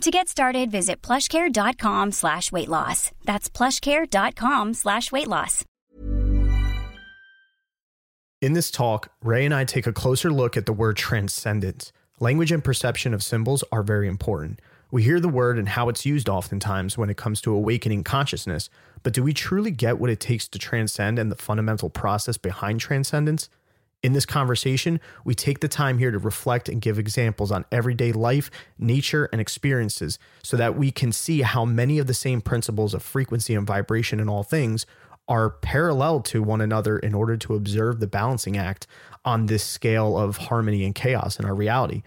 To get started, visit plushcare.com slash weight loss. That's plushcare.com slash weight loss. In this talk, Ray and I take a closer look at the word transcendence. Language and perception of symbols are very important. We hear the word and how it's used oftentimes when it comes to awakening consciousness, but do we truly get what it takes to transcend and the fundamental process behind transcendence? In this conversation, we take the time here to reflect and give examples on everyday life, nature, and experiences so that we can see how many of the same principles of frequency and vibration in all things are parallel to one another in order to observe the balancing act on this scale of harmony and chaos in our reality.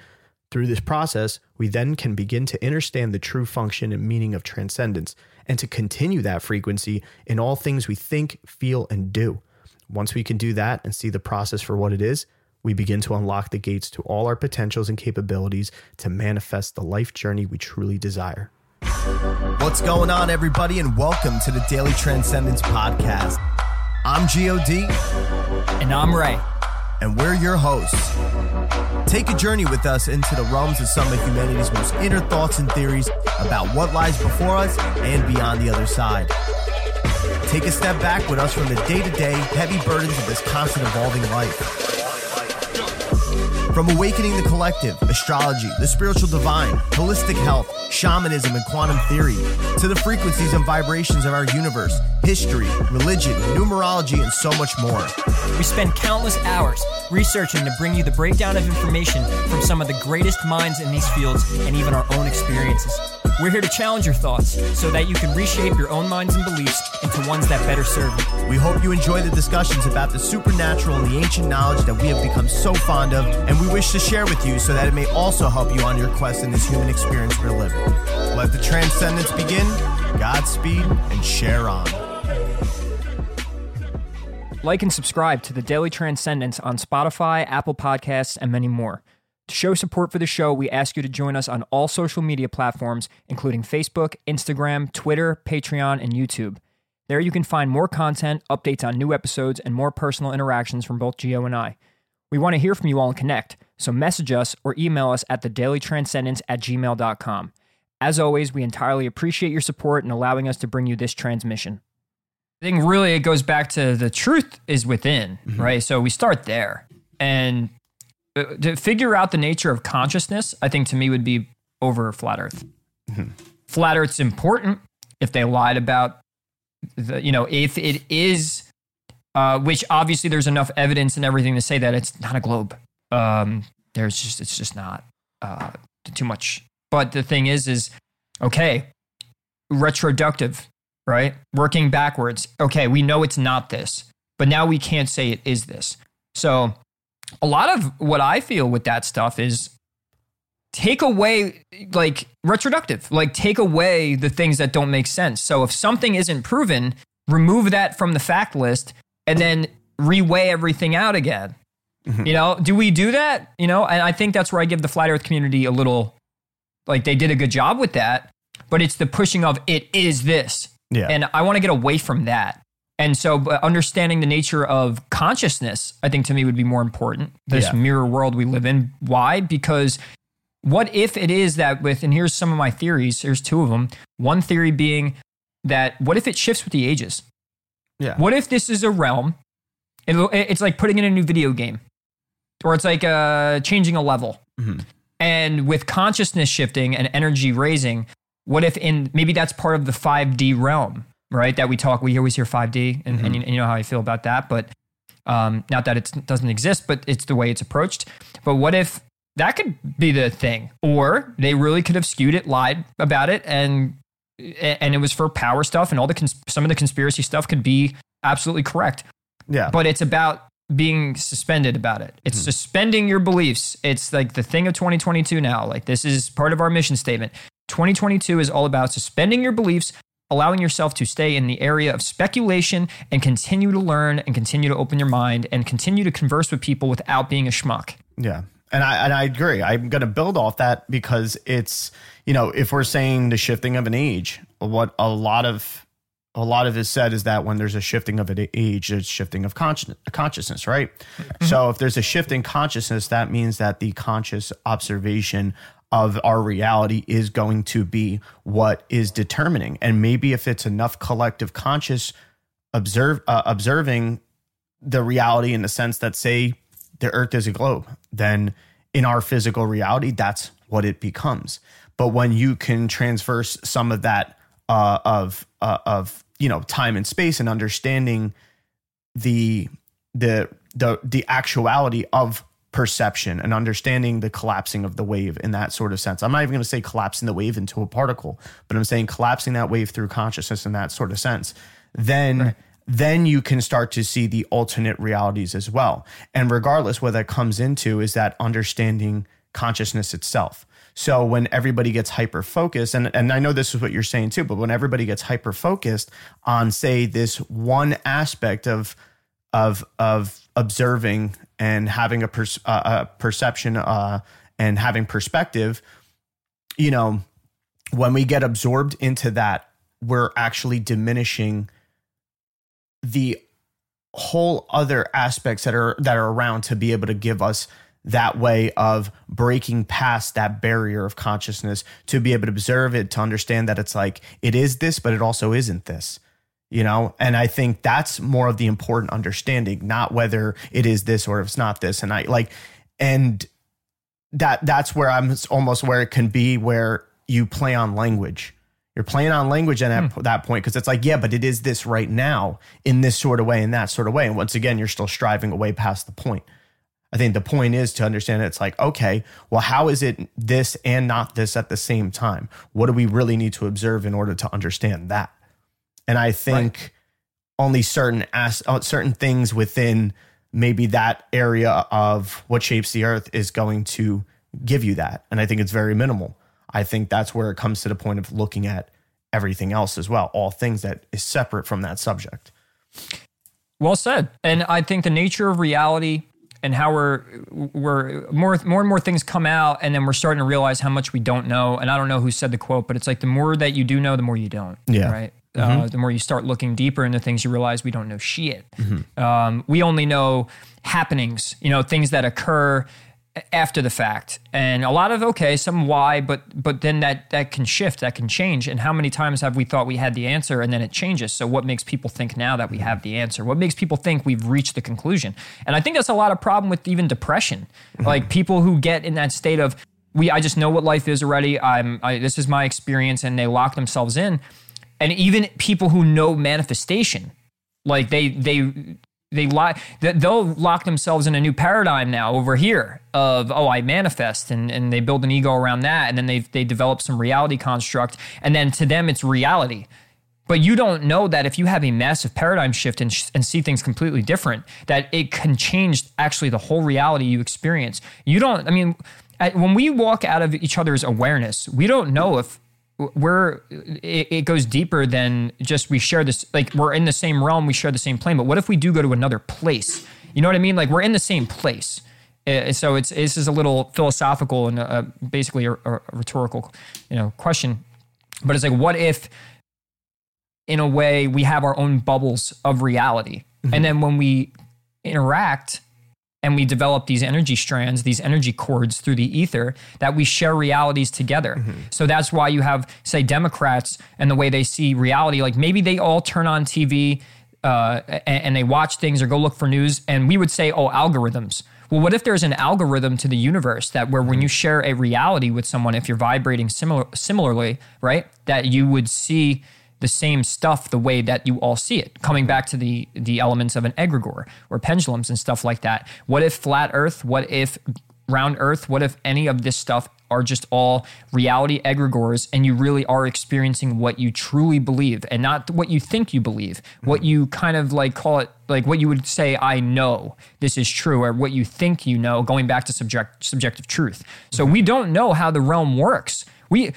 Through this process, we then can begin to understand the true function and meaning of transcendence and to continue that frequency in all things we think, feel, and do. Once we can do that and see the process for what it is, we begin to unlock the gates to all our potentials and capabilities to manifest the life journey we truly desire. What's going on, everybody, and welcome to the Daily Transcendence Podcast. I'm GOD. And I'm Ray. And we're your hosts. Take a journey with us into the realms of some of humanity's most inner thoughts and theories about what lies before us and beyond the other side. Take a step back with us from the day to day heavy burdens of this constant evolving life. From awakening the collective, astrology, the spiritual divine, holistic health, shamanism, and quantum theory, to the frequencies and vibrations of our universe, history, religion, numerology, and so much more. We spend countless hours researching to bring you the breakdown of information from some of the greatest minds in these fields and even our own experiences. We're here to challenge your thoughts so that you can reshape your own minds and beliefs into ones that better serve you. We hope you enjoy the discussions about the supernatural and the ancient knowledge that we have become so fond of, and we wish to share with you so that it may also help you on your quest in this human experience we're living. Let the transcendence begin. Godspeed and share on. Like and subscribe to the Daily Transcendence on Spotify, Apple Podcasts, and many more. To show support for the show, we ask you to join us on all social media platforms, including Facebook, Instagram, Twitter, Patreon, and YouTube. There you can find more content, updates on new episodes, and more personal interactions from both Geo and I. We want to hear from you all and connect, so message us or email us at thedailytranscendence at gmail.com. As always, we entirely appreciate your support and allowing us to bring you this transmission. I think really it goes back to the truth is within, mm-hmm. right? So we start there. And uh, to figure out the nature of consciousness, I think to me would be over flat earth. Mm-hmm. Flat earth's important if they lied about the, you know, if it is, uh, which obviously there's enough evidence and everything to say that it's not a globe. Um, there's just, it's just not uh, too much. But the thing is, is okay, retroductive, right? Working backwards. Okay, we know it's not this, but now we can't say it is this. So a lot of what I feel with that stuff is take away like retroductive, like take away the things that don't make sense. So if something isn't proven, remove that from the fact list and then reweigh everything out again. Mm-hmm. You know, do we do that? You know, and I think that's where I give the flat earth community a little like they did a good job with that, but it's the pushing of it is this. Yeah. And I want to get away from that. And so understanding the nature of consciousness, I think to me would be more important. This yeah. mirror world we live in. Why? Because what if it is that with, and here's some of my theories, there's two of them. One theory being that what if it shifts with the ages? Yeah. What if this is a realm? it's like putting in a new video game, or it's like uh, changing a level. Mm-hmm. And with consciousness shifting and energy raising, what if in maybe that's part of the 5D realm? right? That we talk, we always hear 5D, and, mm-hmm. and, you, and, you, know how I feel about that. But um, not that it doesn't exist, but it's the way it's approached. But what if that could be the thing, or they really could have skewed it, lied about it, and and it was for power stuff, and all the cons- some of the conspiracy stuff could be absolutely correct. Yeah, but it's about being suspended about it. It's mm-hmm. suspending your beliefs. It's like the thing of 2022 now. Like this is part of our mission statement. 2022 is all about suspending your beliefs allowing yourself to stay in the area of speculation and continue to learn and continue to open your mind and continue to converse with people without being a schmuck. Yeah. And I and I agree. I'm going to build off that because it's you know if we're saying the shifting of an age, what a lot of a lot of is said is that when there's a shifting of an age, there's shifting of conscious, consciousness, right? Mm-hmm. So if there's a shift in consciousness, that means that the conscious observation of our reality is going to be what is determining. And maybe if it's enough collective conscious observe uh, observing the reality in the sense that say the earth is a globe, then in our physical reality, that's what it becomes. But when you can transverse some of that uh, of uh, of you know time and space and understanding the the the the actuality of perception and understanding the collapsing of the wave in that sort of sense. I'm not even going to say collapsing the wave into a particle, but I'm saying collapsing that wave through consciousness in that sort of sense. Then right. then you can start to see the alternate realities as well. And regardless what that comes into is that understanding consciousness itself. So when everybody gets hyper focused, and, and I know this is what you're saying too, but when everybody gets hyper focused on, say, this one aspect of of of observing and having a, uh, a perception uh, and having perspective, you know, when we get absorbed into that, we're actually diminishing the whole other aspects that are that are around to be able to give us that way of breaking past that barrier of consciousness to be able to observe it, to understand that it's like, it is this, but it also isn't this, you know? And I think that's more of the important understanding, not whether it is this or if it's not this. And I like, and that that's where I'm almost where it can be where you play on language. You're playing on language at hmm. that point because it's like, yeah, but it is this right now in this sort of way, in that sort of way. And once again, you're still striving away past the point. I think the point is to understand it's like, okay, well, how is it this and not this at the same time? What do we really need to observe in order to understand that? And I think right. only certain as, uh, certain things within maybe that area of what shapes the earth is going to give you that. And I think it's very minimal. I think that's where it comes to the point of looking at everything else as well, all things that is separate from that subject. Well said. And I think the nature of reality and how we're we're more more and more things come out and then we're starting to realize how much we don't know and i don't know who said the quote but it's like the more that you do know the more you don't yeah right mm-hmm. uh, the more you start looking deeper into things you realize we don't know shit mm-hmm. um, we only know happenings you know things that occur after the fact. And a lot of okay some why but but then that that can shift that can change. And how many times have we thought we had the answer and then it changes? So what makes people think now that we have the answer? What makes people think we've reached the conclusion? And i think that's a lot of problem with even depression. Mm-hmm. like people who get in that state of we i just know what life is already. I'm I, this is my experience and they lock themselves in. And even people who know manifestation like they they they lie they'll lock themselves in a new paradigm now over here of oh i manifest and, and they build an ego around that and then they they develop some reality construct and then to them it's reality. But you don't know that if you have a massive paradigm shift and, and see things completely different that it can change actually the whole reality you experience. You don't i mean when we walk out of each other's awareness we don't know if we're it, it, goes deeper than just we share this like we're in the same realm we share the same plane but what if we do go to another place? You know what i mean? Like we're in the same place. Uh, so it's this is a little philosophical and uh, basically a, a, rhetorical you know question. But it's like what if in a way we have our own bubbles of reality? Mm-hmm. and then when we interact and we develop these energy strands, these energy cords through the ether that we share realities together. Mm-hmm. So that's why you have, say, Democrats and the way they see reality. Like maybe they all turn on TV uh, and, and they watch things or go look for news, and we would say, oh, algorithms. Well, what if there's an algorithm to the universe that where when you share a reality with someone, if you're vibrating similar similarly, right, that you would see the same stuff the way that you all see it. Coming back to the the elements of an egregore or pendulums and stuff like that. What if flat Earth? What if round Earth? What if any of this stuff are just all reality egregores and you really are experiencing what you truly believe and not what you think you believe, what you kind of like call it like what you would say I know this is true or what you think you know going back to subject subjective truth. So we don't know how the realm works. We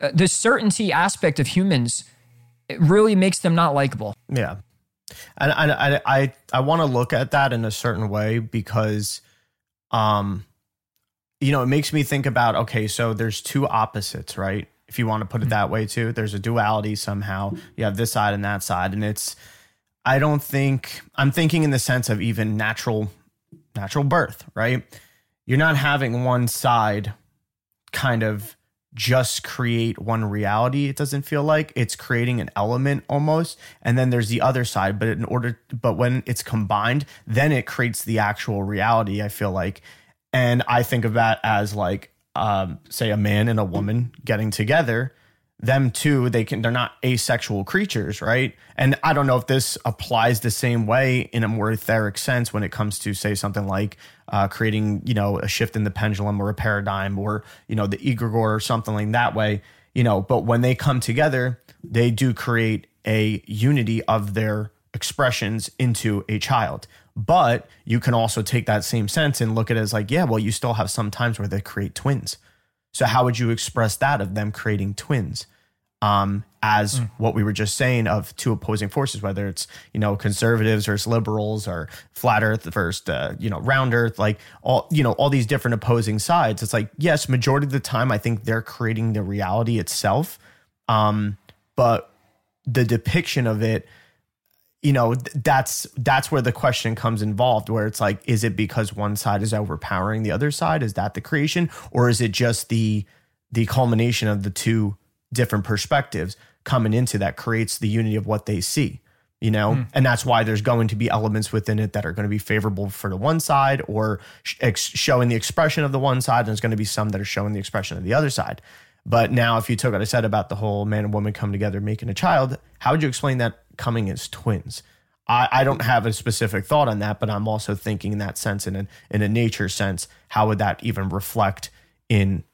uh, the certainty aspect of humans it really makes them not likable. Yeah. And I I I, I want to look at that in a certain way because um you know, it makes me think about okay, so there's two opposites, right? If you want to put it that way too, there's a duality somehow. You have this side and that side and it's I don't think I'm thinking in the sense of even natural natural birth, right? You're not having one side kind of just create one reality it doesn't feel like. It's creating an element almost and then there's the other side but in order but when it's combined then it creates the actual reality i feel like. And i think of that as like um, say a man and a woman getting together them too they can they're not asexual creatures right? And i don't know if this applies the same way in a more etheric sense when it comes to say something like uh, creating you know a shift in the pendulum or a paradigm or you know the egregore or something like that way you know but when they come together they do create a unity of their expressions into a child. But you can also take that same sense and look at it as like yeah well you still have some times where they create twins. So how would you express that of them creating twins um, as mm. what we were just saying of two opposing forces, whether it's you know conservatives versus liberals or flat Earth versus uh, you know round Earth, like all you know all these different opposing sides. It's like yes, majority of the time I think they're creating the reality itself, um, but the depiction of it you know that's that's where the question comes involved where it's like is it because one side is overpowering the other side is that the creation or is it just the the culmination of the two different perspectives coming into that creates the unity of what they see you know? Mm. and that's why there's going to be elements within it that are going to be favorable for the one side or ex- showing the expression of the one side and there's going to be some that are showing the expression of the other side. But now if you took what i said about the whole man and woman come together making a child how would you explain that coming as twins? I, I don't have a specific thought on that but i'm also thinking in that sense in a, in a nature sense how would that even reflect in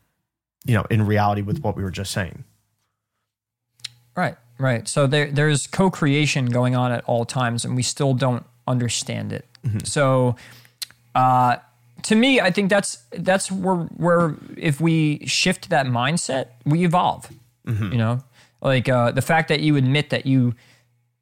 you know in reality with what we were just saying Right, right. So there, there's co-creation going on at all times, and we still don't understand it. Mm-hmm. So, uh, to me, I think that's that's where where if we shift that mindset, we evolve. Mm-hmm. You know, like uh, the fact that you admit that you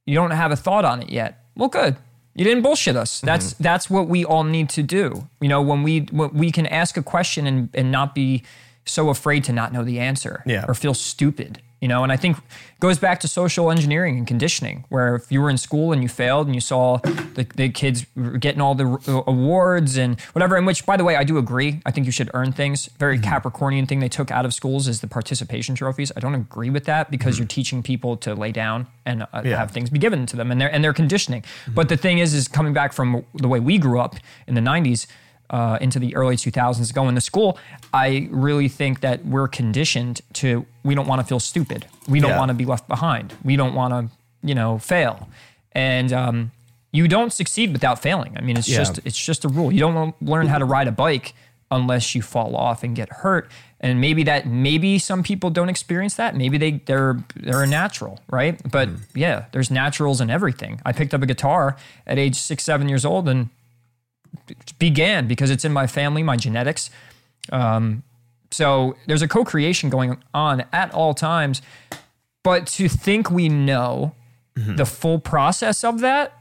you don't have a thought on it yet. Well, good. You didn't bullshit us. That's mm-hmm. that's what we all need to do. You know, when we when we can ask a question and and not be so afraid to not know the answer yeah. or feel stupid you know and i think goes back to social engineering and conditioning where if you were in school and you failed and you saw the, the kids getting all the awards and whatever in which by the way i do agree i think you should earn things very mm-hmm. capricornian thing they took out of schools is the participation trophies i don't agree with that because mm-hmm. you're teaching people to lay down and uh, yeah. have things be given to them and they're and they're conditioning mm-hmm. but the thing is is coming back from the way we grew up in the 90s uh, into the early 2000s going to school, I really think that we're conditioned to we don't want to feel stupid. We don't yeah. want to be left behind. We don't want to, you know, fail. And um, you don't succeed without failing. I mean, it's yeah. just it's just a rule. You don't learn how to ride a bike unless you fall off and get hurt. And maybe that maybe some people don't experience that. Maybe they they're they're a natural, right? But mm. yeah, there's naturals in everything. I picked up a guitar at age six, seven years old, and began because it's in my family, my genetics. Um, so there's a co creation going on at all times. But to think we know mm-hmm. the full process of that,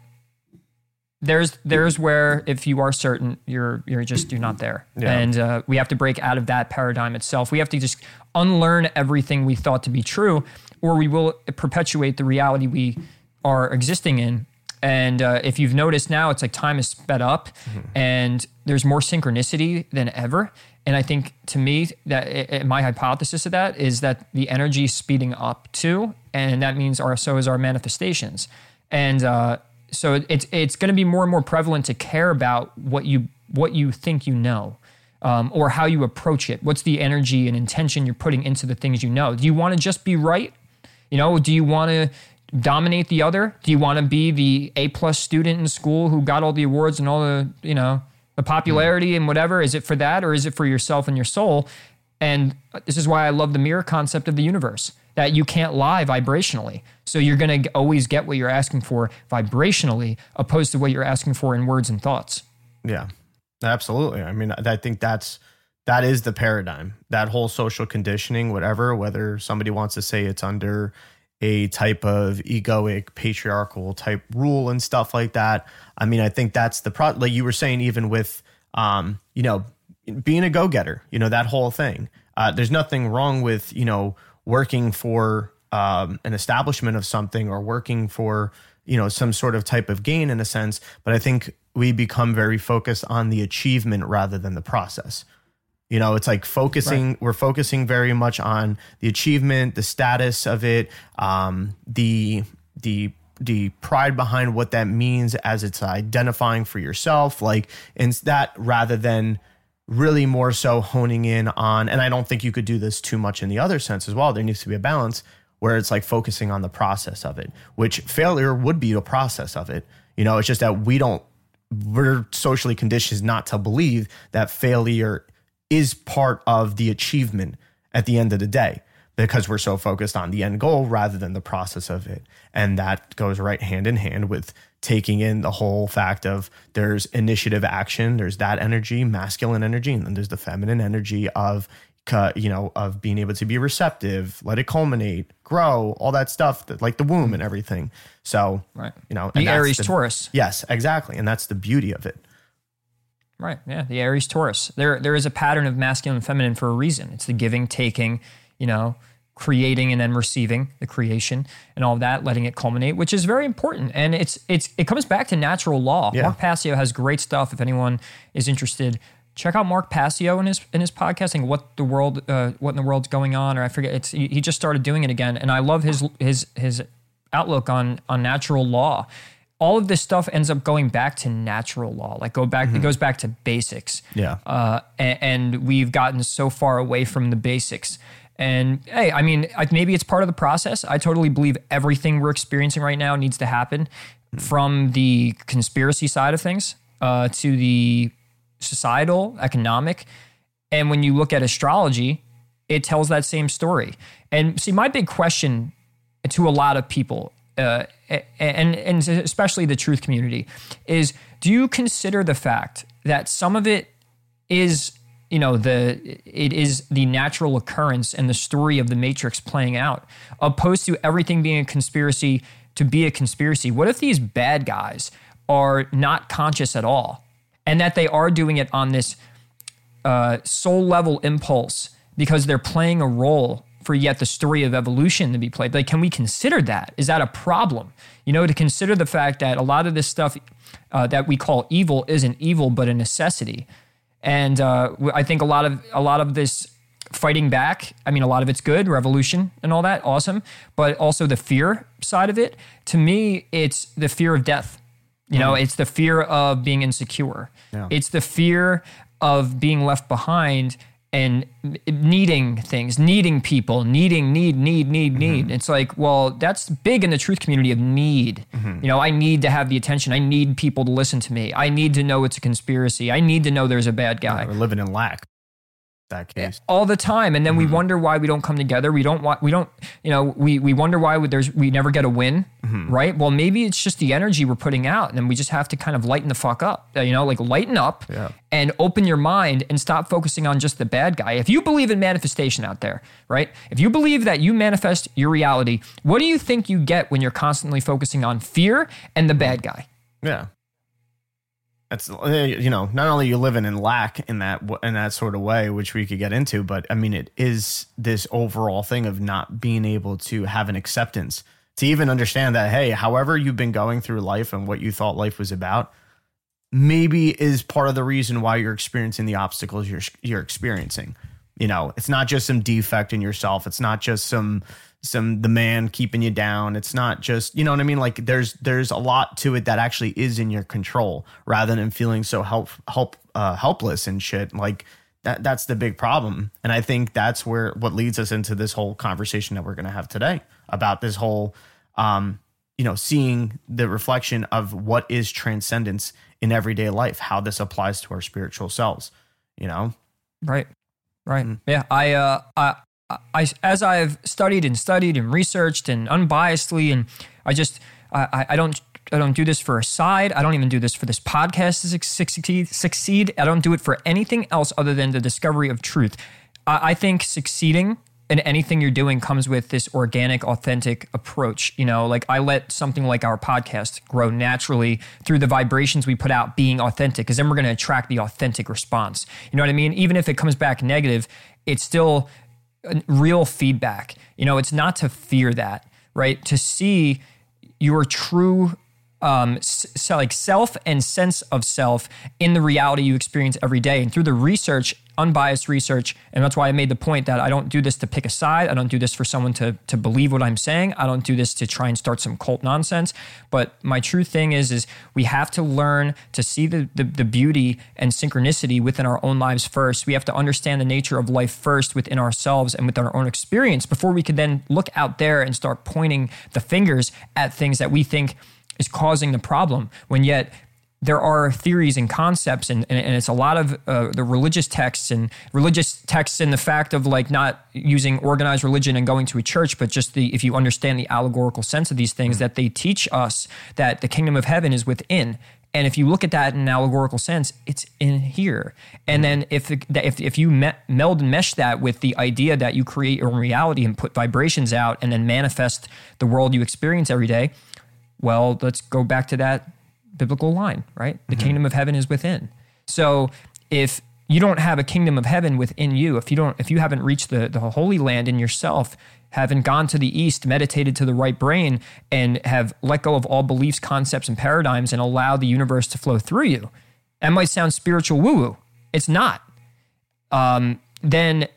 there's there's where if you are certain you're you're just you're not there yeah. and uh, we have to break out of that paradigm itself we have to just unlearn everything we thought to be true or we will perpetuate the reality we are existing in and uh, if you've noticed now, it's like time is sped up mm-hmm. and there's more synchronicity than ever. And I think to me, that it, my hypothesis of that is that the energy is speeding up too. And that means our, so is our manifestations. And uh, so it's, it's going to be more and more prevalent to care about what you, what you think you know. Um, or how you approach it. What's the energy and intention you're putting into the things you know? Do you want to just be right? You know, do you want to dominate the other? Do you want to be the A plus student in school who got all the awards and all the, you know, the popularity and whatever? Is it for that or is it for yourself and your soul? And this is why I love the mirror concept of the universe that you can't lie vibrationally. So you're going to always get what you're asking for vibrationally opposed to what you're asking for in words and thoughts. Yeah. Absolutely. I mean, I think that's that is the paradigm. That whole social conditioning, whatever, whether somebody wants to say it's under a type of egoic patriarchal type rule and stuff like that. I mean, I think that's the pro like you were saying, even with um, you know, being a go-getter, you know, that whole thing. Uh, there's nothing wrong with, you know, working for um, an establishment of something or working for, you know, some sort of type of gain in a sense. But I think we become very focused on the achievement rather than the process. You know, it's like focusing, right. we're focusing very much on the achievement, the status of it, um, the, the, the pride behind what that means as it's identifying for yourself, like, and that rather than really more so honing in on, and I don't think you could do this too much in the other sense as well. There needs to be a balance where it's like focusing on the process of it, which failure would be the process of it. You know, it's just that we don't, we're socially conditioned not to believe that failure is part of the achievement at the end of the day because we're so focused on the end goal rather than the process of it. And that goes right hand in hand with taking in the whole fact of there's initiative action, there's that energy, masculine energy, and then there's the feminine energy of you know of being able to be receptive, let it culminate, grow, all that stuff that like the womb and everything. So, right. you know, the Aries the, Taurus. Yes, exactly. And that's the beauty of it. Right. Yeah. The Aries Taurus. There there is a pattern of masculine and feminine for a reason. It's the giving, taking, you know, creating and then receiving the creation and all of that, letting it culminate, which is very important. And it's it's it comes back to natural law. Yeah. Mark Passio has great stuff. If anyone is interested, check out Mark Passio in his in his podcasting. What the world, uh, what in the world's going on, or I forget. It's he just started doing it again, and I love his his his outlook on on natural law. All of this stuff ends up going back to natural law. Like go back, mm-hmm. it goes back to basics. Yeah. Uh, and, and we've gotten so far away from the basics and hey, I mean, maybe it's part of the process. I totally believe everything we're experiencing right now needs to happen from the conspiracy side of things uh, to the societal, economic. And when you look at astrology, it tells that same story. And see, my big question to a lot of people, uh, and, and especially the truth community, is do you consider the fact that some of it is you know the it is the natural occurrence and the story of the matrix playing out opposed to everything being a conspiracy to be a conspiracy? What if these bad guys are not conscious at all and that they are doing it on this uh, soul level impulse because they're playing a role for yet the story of evolution to be played like can we consider that is that a problem you know to consider the fact that a lot of this stuff uh, that we call evil isn't evil but a necessity and uh, I think a lot of a lot of this fighting back. I mean, a lot of it's good, revolution and all that, awesome. But also the fear side of it. To me, it's the fear of death. You know, mm. it's the fear of being insecure. Yeah. It's the fear of being left behind and needing things, needing people, needing, need, need, need, mm-hmm. need. It's like, well, that's big in the truth community of need. Mm-hmm. You know, I need to have the attention. I need people to listen to me. I need to know it's a conspiracy. I need to know there's a bad guy. Yeah, we're living in lack that case. all the time. And then mm-hmm. we wonder why we don't come together. We don't want we don't you know we we wonder why there's we never get a win mm-hmm. right? Well maybe it's just the energy we're putting out and then we just have to kind of lighten the fuck up you know like lighten up yeah. and open your mind and stop focusing on just the bad guy. If you believe in manifestation out there right? If you believe that you manifest your reality what do you think you get when you're constantly focusing on fear and the bad guy? Yeah that's uh, you know not only you living in lack in that in that sort of way which we could get into but i mean it is this overall thing of not being able to have an acceptance. To even understand that hey however you've been going through life and what you thought life was about maybe is part of the reason why you're experiencing the obstacles you're you're experiencing. You know it's not just some defect in yourself. It's not just some some the man keeping you down. It's not just you know what I mean. Like there's there's a lot to it that actually is in your control, rather than feeling so help help uh, helpless and shit. Like that that's the big problem, and I think that's where what leads us into this whole conversation that we're going to have today about this whole um you know seeing the reflection of what is transcendence in everyday life, how this applies to our spiritual selves. You know, right. Right. Mm-hmm. Yeah. I uh I I, as I've studied and studied and researched and unbiasedly, and I just, I, I don't, I don't do this for a side. I don't even do this for this podcast to succeed. I don't do it for anything else other than the discovery of truth. I, I think succeeding and anything you're doing comes with this organic, authentic approach. You know, like I let something like our podcast grow naturally through the vibrations we put out being authentic, because then we're going to attract the authentic response. You know what I mean? Even if it comes back negative, it's still real feedback. You know, it's not to fear that, right? To see your true um, so like self and sense of self in the reality you experience every day. And through the research, unbiased research, and that's why I made the point that I don't do this to pick a side. I don't do this for someone to to believe what I'm saying. I don't do this to try and start some cult nonsense. But my true thing is, is we have to learn to see the, the, the beauty and synchronicity within our own lives first. We have to understand the nature of life first within ourselves and within our own experience before we can then look out there and start pointing the fingers at things that we think is causing the problem when yet there are theories and concepts and, and, it's a lot of uh, the religious texts and religious texts and the fact of like not using organized religion and going to a church but just the if you understand the allegorical sense of these things mm. that they teach us that the kingdom of heaven is within and if you look at that in an allegorical sense, it's in here. And then if if if you meld and mesh that with the idea that you create your own reality and put vibrations out and then manifest the world you experience every day, well, let's go back to that biblical line, right? The mm-hmm. kingdom of heaven is within. So if you don't have a kingdom of heaven within you, if you don't, if you haven't reached the, the holy land in yourself, haven't gone to the east, meditated to the right brain, and have let go of all beliefs, concepts, and paradigms and allow the universe to flow through you, that might sound spiritual woo woo. It's not. Um, then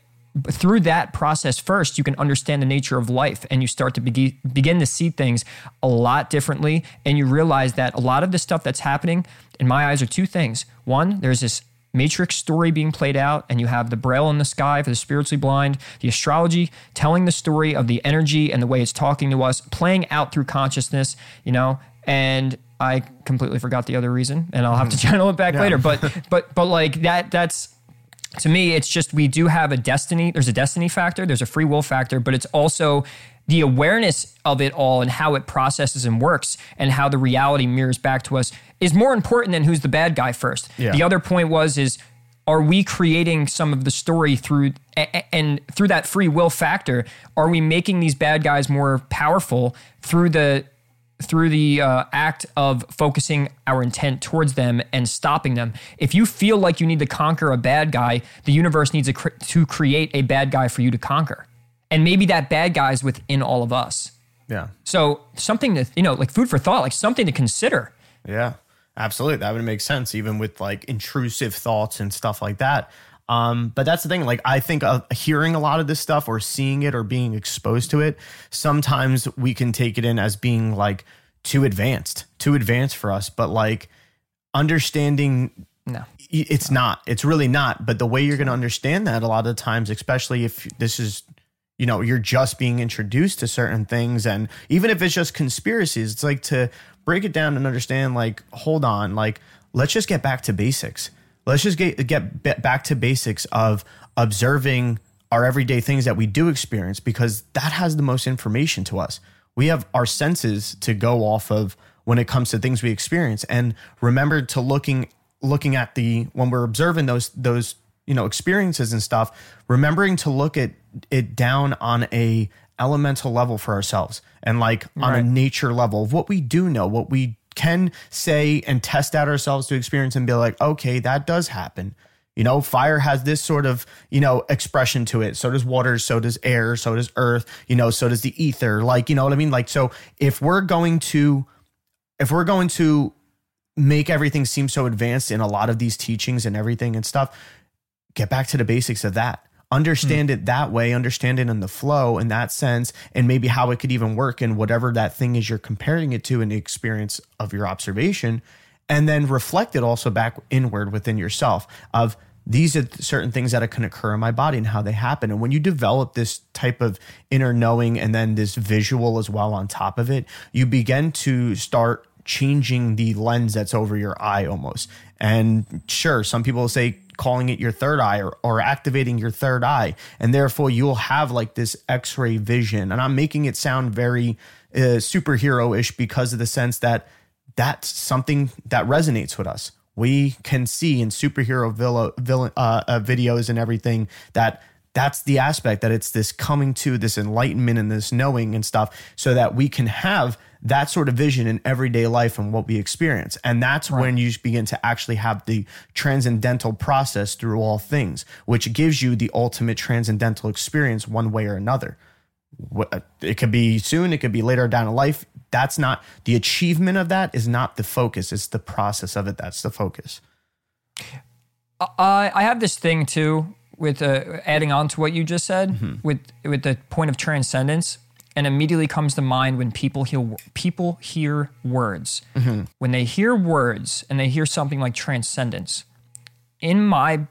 through that process first you can understand the nature of life and you start to be- begin to see things a lot differently and you realize that a lot of the stuff that's happening in my eyes are two things one there's this matrix story being played out and you have the braille in the sky for the spiritually blind the astrology telling the story of the energy and the way it's talking to us playing out through consciousness you know and I completely forgot the other reason, and I'll have to hmm. channel it back yeah. later. But but but like that that's to me, it's just we do have a destiny. There's a destiny factor, there's a free will factor, but it's also the awareness of it all and how it processes and works and how the reality mirrors back to us is more important than who's the bad guy first. Yeah. The other point was is are we creating some of the story through and through that free will factor are we making these bad guys more powerful through the through the uh, act of focusing our intent towards them and stopping them. If you feel like you need to conquer a bad guy, the universe needs cre- to create a bad guy for you to conquer. And maybe that bad guy is within all of us. Yeah. So something that, you know, like food for thought, like something to consider. Yeah, absolutely. That would make sense, even with like intrusive thoughts and stuff like that. Um, but that's the thing. Like, I think uh, hearing a lot of this stuff or seeing it or being exposed to it, sometimes we can take it in as being like too advanced, too advanced for us. But like understanding, no, it's not. It's really not. But the way you're going to understand that a lot of the times, especially if this is, you know, you're just being introduced to certain things, and even if it's just conspiracies, it's like to break it down and understand. Like, hold on, like let's just get back to basics let's just get get back to basics of observing our everyday things that we do experience because that has the most information to us. We have our senses to go off of when it comes to things we experience and remember to looking looking at the when we're observing those those you know experiences and stuff remembering to look at it down on a elemental level for ourselves and like on a nature level of what we do know what we can say and test out ourselves to experience and be like, okay, that does happen. You know, fire has this sort of, you know, expression to it. So does water, so does air, so does earth, you know, so does the ether. Like, you know what I mean? Like, so if we're going to, if we're going to make everything seem so advanced in a lot of these teachings and everything and stuff, get back to the basics of that understand mm. it that way, understand it in the flow in that sense, and maybe how it could even work in whatever that thing is you're comparing it to in the experience of your observation, and then reflect it also back inward within yourself of these are certain things that can occur in my body and how they happen. And when you develop this type of inner knowing and then this visual as well on top of it, you begin to start changing the lens that's over your eye almost. And sure, some people say calling it your third eye or, or activating your third eye. And therefore, you'll have like this x ray vision. And I'm making it sound very uh, superhero ish because of the sense that that's something that resonates with us. We can see in superhero villain, villain, uh, uh, videos and everything that that's the aspect that it's this coming to this enlightenment and this knowing and stuff so that we can have that sort of vision in everyday life and what we experience. And that's right. when you begin to actually have the transcendental process through all things, which gives you the ultimate transcendental experience one way or another. It could be soon, it could be later down in life. That's not the achievement of that is not the focus. It's the process of it that's the focus. Uh, I have this thing too with uh, adding on to what you just said mm-hmm. with with the point of transcendence and immediately comes to mind when people hear people hear words. Mm-hmm. When they hear words and they hear something like transcendence, in my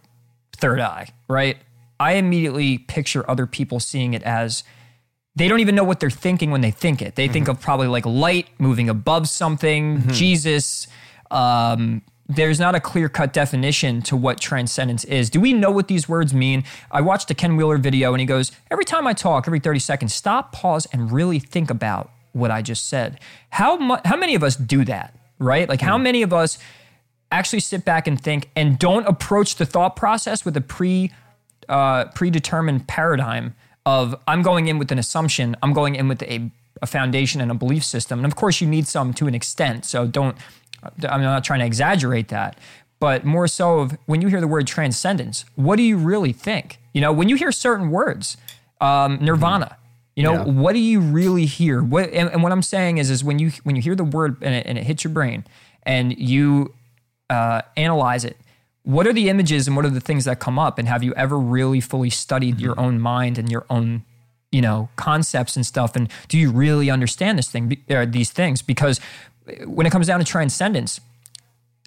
third eye, right? I immediately picture other people seeing it as they don't even know what they're thinking when they think it. They mm-hmm. think of probably like light moving above something, mm-hmm. Jesus, um, there's not a clear cut definition to what transcendence is. Do we know what these words mean? I watched a Ken Wheeler video and he goes, Every time I talk, every 30 seconds, stop, pause, and really think about what I just said. How, mu- how many of us do that, right? Like, how hmm. many of us actually sit back and think and don't approach the thought process with a pre uh, predetermined paradigm of I'm going in with an assumption, I'm going in with a, a foundation and a belief system. And of course, you need some to an extent. So don't I'm not trying to exaggerate that, but more so of when you hear the word transcendence, what do you really think? You know, when you hear certain words, um, nirvana, you know, yeah. what do you really hear? What and, and, what I'm saying is, is when you when you hear the word and it, and it hits your brain, and you uh, analyze it, what are the images and what are the things that come up? And have you ever really fully studied mm-hmm. your own mind and your own you know concepts and stuff and do you really understand this thing or these things because when it comes down to transcendence,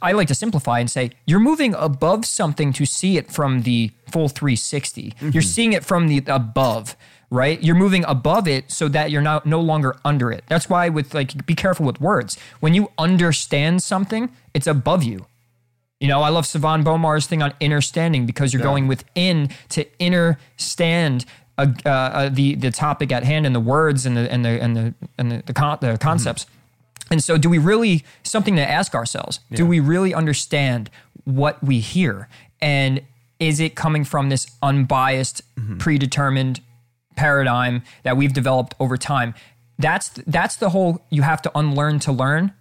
I like to simplify and say you're moving above something to see it from the full 360. Mm-hmm. You're seeing it from the above, right? You're moving above it so that you're not no longer under it. That's why with like be careful with words. When you understand something, it's above you. You know, I love Savan Bomar's thing on inner standing because you're yeah. going within to understand uh, uh, the the topic at hand and the words and the and the and the and the, the, con- the concepts. Mm-hmm. And so, do we really, something to ask ourselves, yeah. do we really understand what we hear? And is it coming from this unbiased, mm-hmm. predetermined paradigm that we've developed over time? That's, that's the whole, you have to unlearn to learn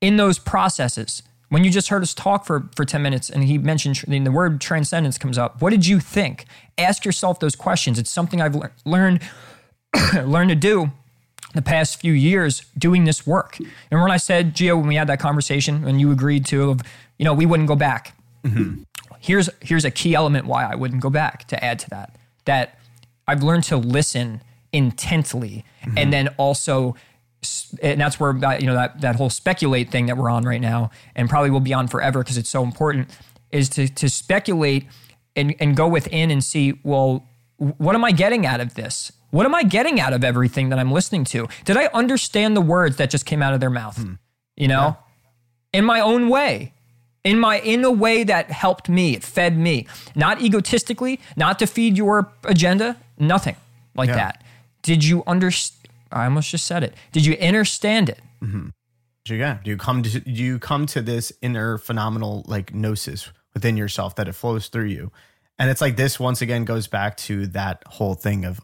in those processes. When you just heard us talk for, for 10 minutes and he mentioned the word transcendence comes up, what did you think? Ask yourself those questions. It's something I've le- learned, learned to do the past few years doing this work. And when I said, Gio, when we had that conversation and you agreed to, of, you know, we wouldn't go back. Mm-hmm. Here's here's a key element why I wouldn't go back to add to that. That I've learned to listen intently, mm-hmm. and then also, and that's where you know that that whole speculate thing that we're on right now, and probably will be on forever because it's so important, is to to speculate and and go within and see, well, what am I getting out of this? What am I getting out of everything that I'm listening to? Did I understand the words that just came out of their mouth? Hmm. You know, yeah. in my own way, in my in a way that helped me, it fed me, not egotistically, not to feed your agenda, nothing like yeah. that. Did you understand? I almost just said it. Did you understand it? Mm-hmm. Yeah. Do you come to do you come to this inner phenomenal like gnosis within yourself that it flows through you? And it's like this once again goes back to that whole thing of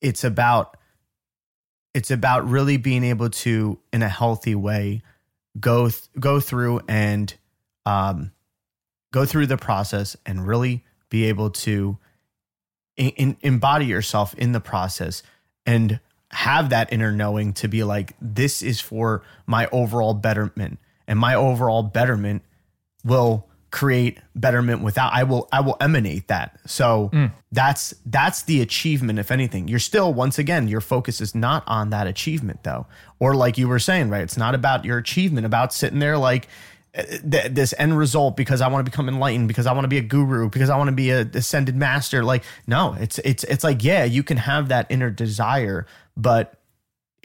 it's about it's about really being able to in a healthy way go th- go through and um, go through the process and really be able to in, in, embody yourself in the process and have that inner knowing to be like this is for my overall betterment and my overall betterment will create betterment without i will i will emanate that. So mm. that's that's the achievement if anything. You're still once again your focus is not on that achievement though. Or like you were saying right it's not about your achievement about sitting there like uh, th- this end result because i want to become enlightened because i want to be a guru because i want to be a ascended master. Like no it's it's it's like yeah you can have that inner desire but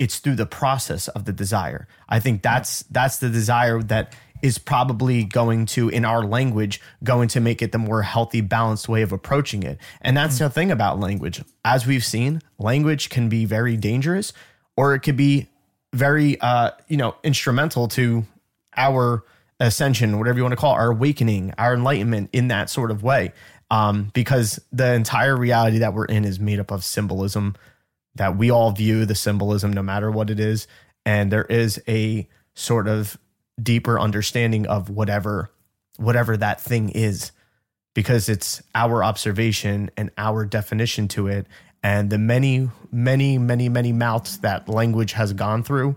it's through the process of the desire. I think that's that's the desire that is probably going to, in our language, going to make it the more healthy, balanced way of approaching it. And that's mm-hmm. the thing about language. As we've seen, language can be very dangerous or it could be very, uh, you know, instrumental to our ascension, whatever you want to call it, our awakening, our enlightenment in that sort of way. um, because the entire reality that we're in is made up of symbolism that we all view the symbolism no matter what it is. And there is a sort of deeper understanding of whatever whatever that thing is because it's our observation and our definition to it. And the many many many many mouths that language has gone through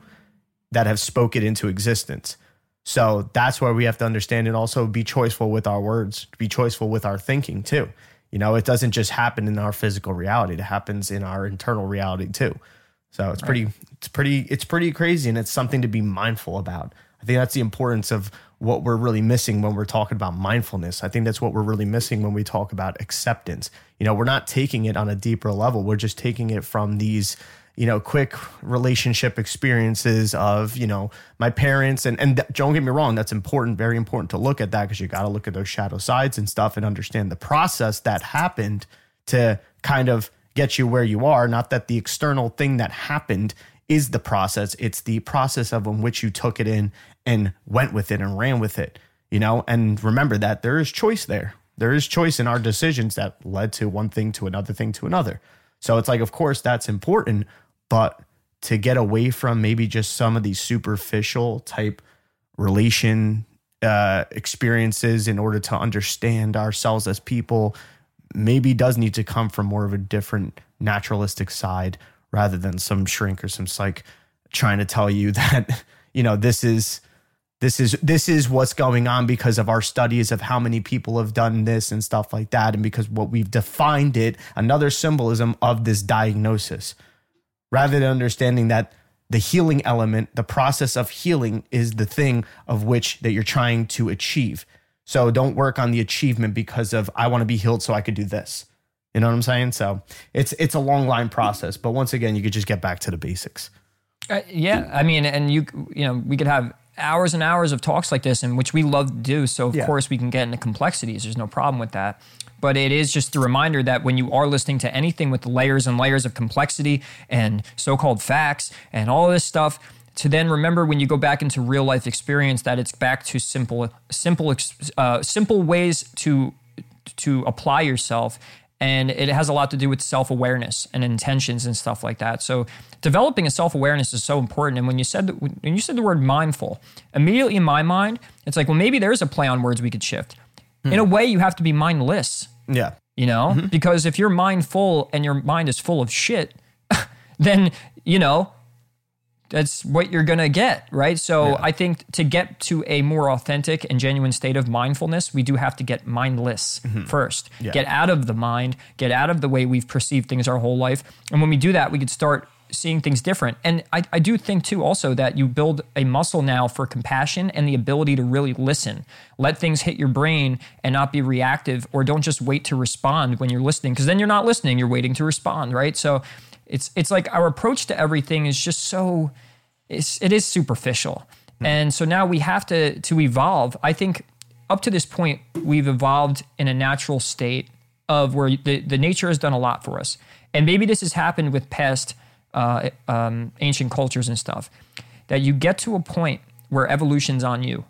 that have spoken into existence. So that's where we have to understand and also be choiceful with our words be choiceful with our thinking too. You know it doesn't just happen in our physical reality it happens in our internal reality too. So it's right. pretty it's pretty it's pretty crazy and it's something to be mindful about i think that's the importance of what we're really missing when we're talking about mindfulness. I think that's what we're really missing when we talk about acceptance. You know, we're not taking it on a deeper level. We're just taking it from these, you know, quick relationship experiences of, you know, my parents and and don't get me wrong, that's important, very important to look at that because you got to look at those shadow sides and stuff and understand the process that happened to kind of get you where you are, not that the external thing that happened is the process. It's the process of in which you took it in and went with it and ran with it, you know? And remember that there is choice there. There is choice in our decisions that led to one thing to another thing to another. So it's like, of course, that's important, but to get away from maybe just some of these superficial type relation uh, experiences in order to understand ourselves as people maybe does need to come from more of a different naturalistic side rather than some shrink or some psych trying to tell you that you know this is this is this is what's going on because of our studies of how many people have done this and stuff like that. And because what we've defined it another symbolism of this diagnosis rather than understanding that the healing element the process of healing is the thing of which that you're trying to achieve. So don't work on the achievement because of i want to be healed so i could do this you know what i'm saying so it's it's a long line process but once again you could just get back to the basics uh, yeah i mean and you you know we could have hours and hours of talks like this, and which we love to do. So of yeah. course we can get into complexities. There's no problem with that. But it is just a reminder that when you are listening to anything with layers and layers of complexity and so-called facts and all this stuff, to then remember when you go back into real life experience that it's back to simple, simple, uh, simple ways to to apply yourself and it has a lot to do with self-awareness and intentions and stuff like that. So developing a self-awareness is so important. And when you said the, when you said the word mindful immediately in my mind it's like well maybe there's a play on words we could shift. Hmm. in a way you have to be mindless. Yeah. You know? Mm-hmm. because if you're mindful and your mind is full of shit then you know that's what you're going to get, right? So yeah. I think to get to a more authentic and genuine state of mindfulness, we do have to get mindless mm-hmm. first. Yeah. Get out of the mind, get out of the way we've perceived things our whole life. And when we do that, we could start seeing things different. And I, I do think too also that you build a muscle now for compassion and the ability to really listen. Let things hit your brain and not be reactive or don't just wait to respond when you're listening because then you're not listening, you're waiting to respond, right? So it's it's like our approach to everything is just so it's, it is superficial. Mm. And so now we have to to evolve. I think up to this point we've evolved in a natural state of where the, the nature has done a lot for us. And maybe this has happened with past uh, um, ancient cultures and stuff. That you get to a point where evolution's on you,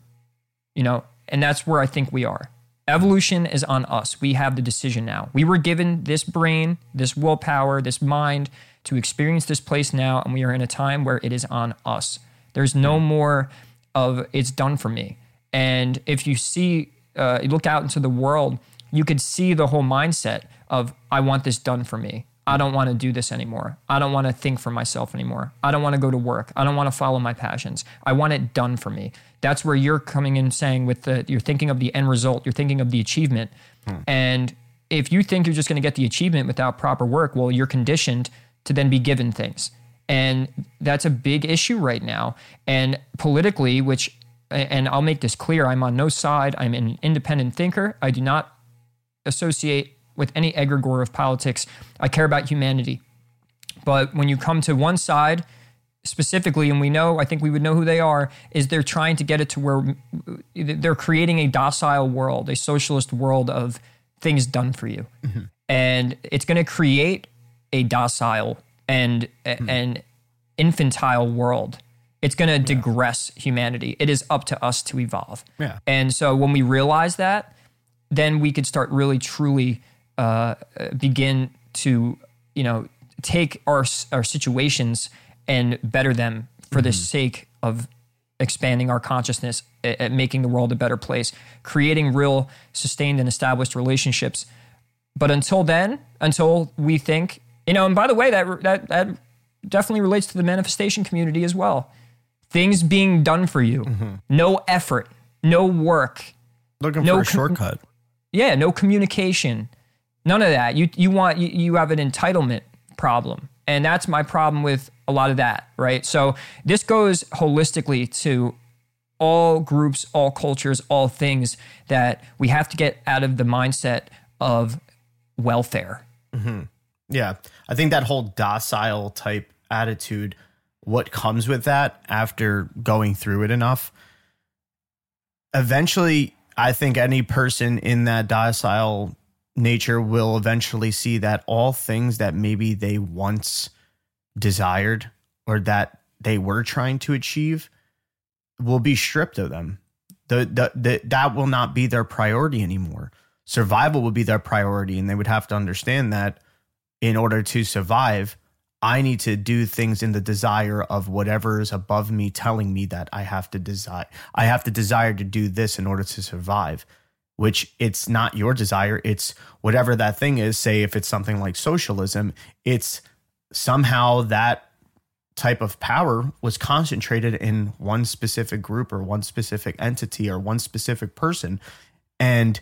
you know, and that's where I think we are. Evolution is on us. We have the decision now. We were given this brain, this willpower, this mind to experience this place now, and we are in a time where it is on us. There's no more of it's done for me. And if you see, uh, you look out into the world, you could see the whole mindset of I want this done for me. I don't want to do this anymore. I don't want to think for myself anymore. I don't want to go to work. I don't want to follow my passions. I want it done for me. That's where you're coming in saying with the you're thinking of the end result, you're thinking of the achievement. Hmm. And if you think you're just going to get the achievement without proper work, well, you're conditioned to then be given things. And that's a big issue right now. And politically, which, and I'll make this clear, I'm on no side. I'm an independent thinker. I do not associate with any egregore of politics. I care about humanity. But when you come to one side, specifically, and we know, I think we would know who they are, is they're trying to get it to where they're creating a docile world, a socialist world of things done for you. Mm-hmm. And it's going to create a docile and hmm. an infantile world. It's going to yeah. digress humanity. It is up to us to evolve. Yeah. And so when we realize that, then we could start really truly uh, begin to you know take our our situations and better them for the sake of expanding our consciousness at, at making the world a better place creating real sustained and established relationships but until then until we think you know and by the way that that that definitely relates to the manifestation community as well things being done for you mm-hmm. no effort no work Looking No for a com- shortcut. yeah, no communication, none of that. You you want you, you have an entitlement problem, and that's my problem with a lot of that, right? So this goes holistically to all groups, all cultures, all things that we have to get out of the mindset of welfare. Mm-hmm. Yeah. I think that whole docile type attitude, what comes with that after going through it enough, eventually, I think any person in that docile nature will eventually see that all things that maybe they once desired or that they were trying to achieve will be stripped of them. The, the, the, that will not be their priority anymore. Survival will be their priority, and they would have to understand that in order to survive, I need to do things in the desire of whatever is above me telling me that I have to desire. I have to desire to do this in order to survive, which it's not your desire. It's whatever that thing is. Say if it's something like socialism, it's somehow that type of power was concentrated in one specific group or one specific entity or one specific person. And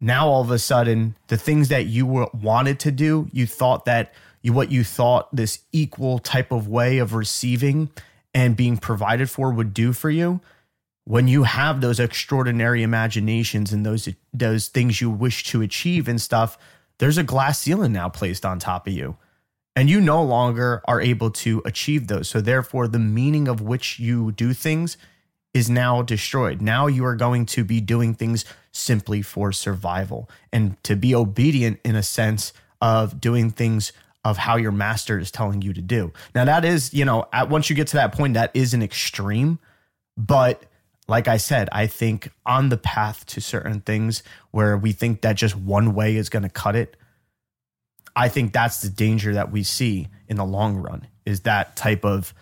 now all of a sudden the things that you were, wanted to do you thought that you what you thought this equal type of way of receiving and being provided for would do for you when you have those extraordinary imaginations and those those things you wish to achieve and stuff there's a glass ceiling now placed on top of you. And you no longer are able to achieve those. So therefore the meaning of which you do things is now destroyed. Now you are going to be doing things simply for survival and to be obedient in a sense of doing things of how your master is telling you to do. Now that is, you know, at once you get to that point that is an extreme, but like I said, I think on the path to certain things where we think that just one way is going to cut it, I think that's the danger that we see in the long run is that type of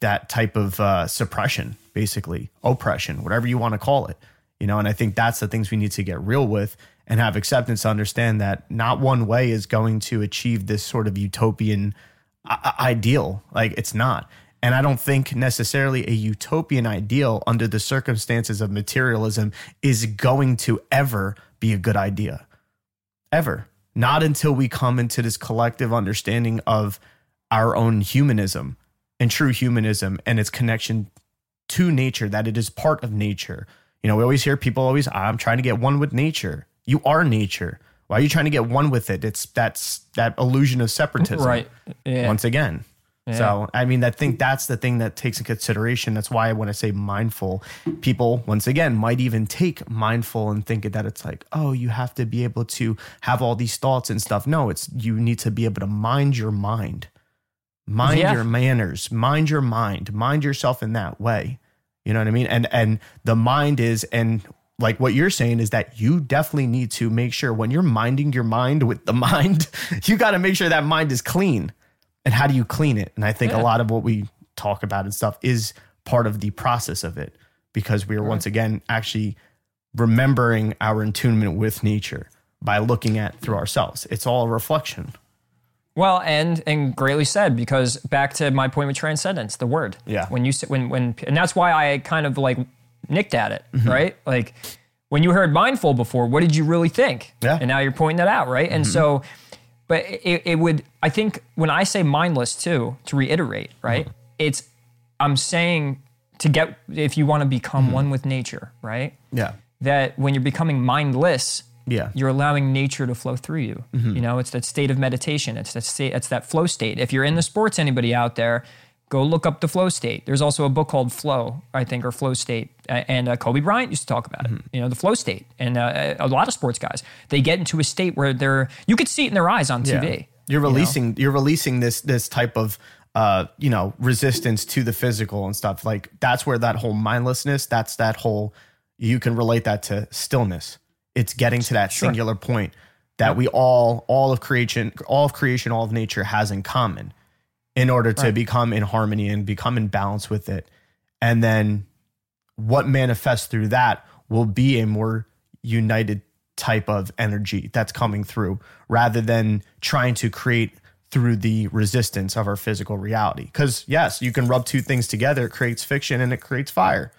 that type of uh, suppression, basically oppression, whatever you want to call it. You know, and I think that's the things we need to get real with and have acceptance to understand that not one way is going to achieve this sort of utopian I- I- ideal. Like it's not. And I don't think necessarily a utopian ideal under the circumstances of materialism is going to ever be a good idea. Ever. Not until we come into this collective understanding of our own humanism and true humanism and its connection to nature, that it is part of nature. You know, we always hear people always, I'm trying to get one with nature. You are nature. Why are you trying to get one with it? It's that's that illusion of separatism. Right. Yeah. Once again. So I mean, I think that's the thing that takes in consideration. That's why when I say mindful, people once again might even take mindful and think that it's like, oh, you have to be able to have all these thoughts and stuff. No, it's you need to be able to mind your mind, mind Yeah. your manners, mind your mind, mind yourself in that way. You know what I mean? And and the mind is and like what you're saying is that you definitely need to make sure when you're minding your mind with the mind, you got to make sure that mind is clean. And how do you clean it? And I think a lot of what we talk about and stuff is part of the process of it because we are once again actually remembering our attunement with nature by looking at through ourselves. It's all a reflection. Well, and and greatly said because back to my point with transcendence, the word. Yeah. When you when when and that's why I kind of like nicked at it, Mm-hmm. right? Like when you heard mindful before, what did you really think? Yeah. Mm-hmm. And now you're pointing that out, right? And so, but it, it would I think when I say mindless too, to reiterate, right? Mm-hmm. It's I'm saying to get if you want to become Mm-hmm. one with nature, right? Yeah. that when you're becoming mindless, Yeah. you're allowing nature to flow through you. Mm-hmm. You know, it's that state of meditation. It's that state. It's that flow state. If you're in the sports, anybody out there, go look up the flow state. There's also a book called Flow, I think, or Flow State, and uh, Kobe Bryant used to talk about Mm-hmm. it. You know, the flow state, and uh, a lot of sports guys they get into a state where they're you could see it in their eyes on Yeah. TV. You're releasing you're releasing this this type of uh you know resistance to the physical and stuff like that's where that whole mindlessness that's that whole you can relate that to stillness. It's getting to that singular point that we all, all of creation, all of creation, all of nature has in common in order to Right. become in harmony and become in balance with it. And then what manifests through that will be a more united type of energy that's coming through rather than trying to create through the resistance of our physical reality. Because, yes, you can rub two things together, it creates fiction and it creates fire.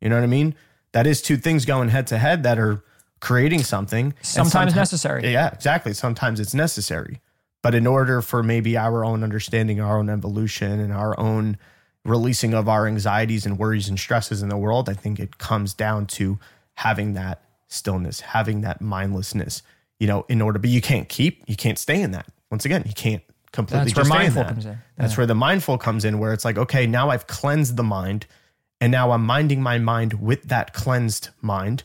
You know what I mean? That is two things going head to head that are creating something. and Sometimes necessary. Yeah, exactly. Sometimes it's necessary. But in order for maybe our own understanding, our own evolution, and our own releasing of our anxieties and worries and stresses in the world, I think it comes down to having that stillness, having that mindlessness, you know, in order, but you can't keep, you can't stay in that. Once again, you can't completely That's where just stay in mindful that. comes in. That's where the mindful comes in, where it's like, okay, now I've cleansed the mind and now I'm minding my mind with that cleansed mind.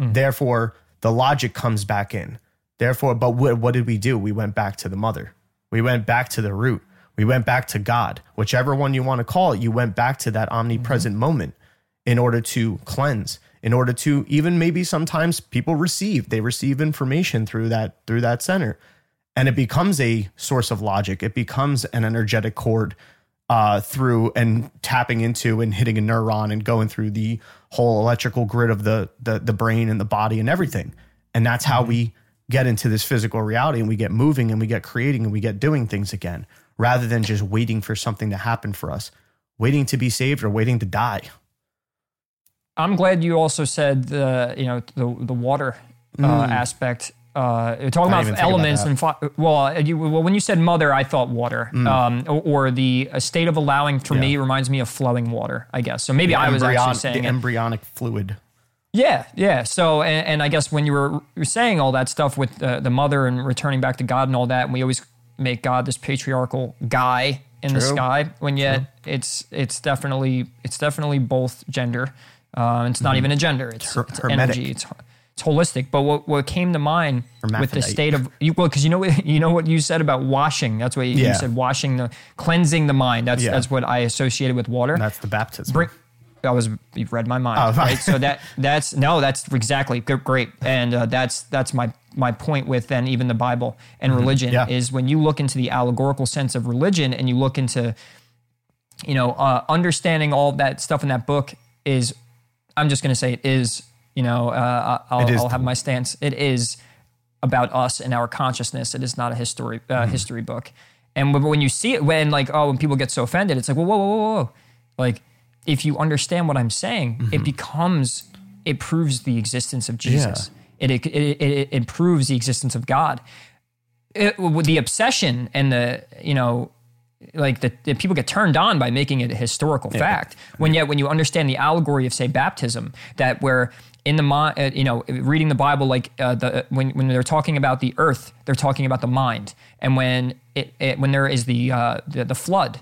Mm. Therefore, the logic comes back in. Therefore, but what, what did we do? We went back to the mother. We went back to the root. We went back to God, whichever one you want to call it. You went back to that omnipresent Mm-hmm. moment in order to cleanse, in order to even maybe sometimes people receive, they receive information through that, through that center. And it becomes a source of logic. It becomes an energetic cord uh, through and tapping into and hitting a neuron and going through the whole electrical grid of the, the the brain and the body and everything. And that's how we get into this physical reality and we get moving and we get creating and we get doing things again, rather than just waiting for something to happen for us, waiting to be saved or waiting to die. I'm glad you also said the you know the the water uh, aspect. Uh, talking Mm. About think about elements and well, you, well, when you said mother, I thought water, um, or, or the a state of allowing for me Mm. Reminds me of flowing water. I guess so. Maybe I was actually Embryon- saying the it. embryonic fluid. Yeah, yeah. So, and, and I guess when you were saying all that stuff with uh, the mother and returning back to God and all that, and we always make God this patriarchal guy in the sky, when yet it's it's definitely it's definitely both gender. Uh, it's not even a gender. It's, Mm-hmm. Her- it's energy. It's it's holistic. But what, what came to mind with the state of you, well, because you know what you know what you said about washing. That's what you, you said. Washing the cleansing the mind. That's Yeah. that's what I associated with water That's the baptism. bring I was you've read my mind, Oh, right? So that that's no, that's exactly good, great, and uh, that's that's my my point with then even the Bible and religion Mm-hmm. Yeah. is when you look into the allegorical sense of religion and you look into you know uh, understanding all that stuff in that book is I'm just going to say it is you know uh, I'll, I'll have my stance. It is about us and our consciousness. It is not a history uh, Mm-hmm. history book. And when- you see it when like oh when people get so offended it's like whoa whoa whoa whoa, whoa. like if you understand what I'm saying Mm-hmm. it becomes it proves the existence of Jesus. It, it, it, it, it proves the existence of God. It, with the obsession and the you know like the, the people get turned on by making it a historical fact. When yet when you understand the allegory of say baptism that where in the mind uh, you know reading the bible like uh, the when, when they're talking about the earth they're talking about the mind and when it, it when there is the uh, the, the flood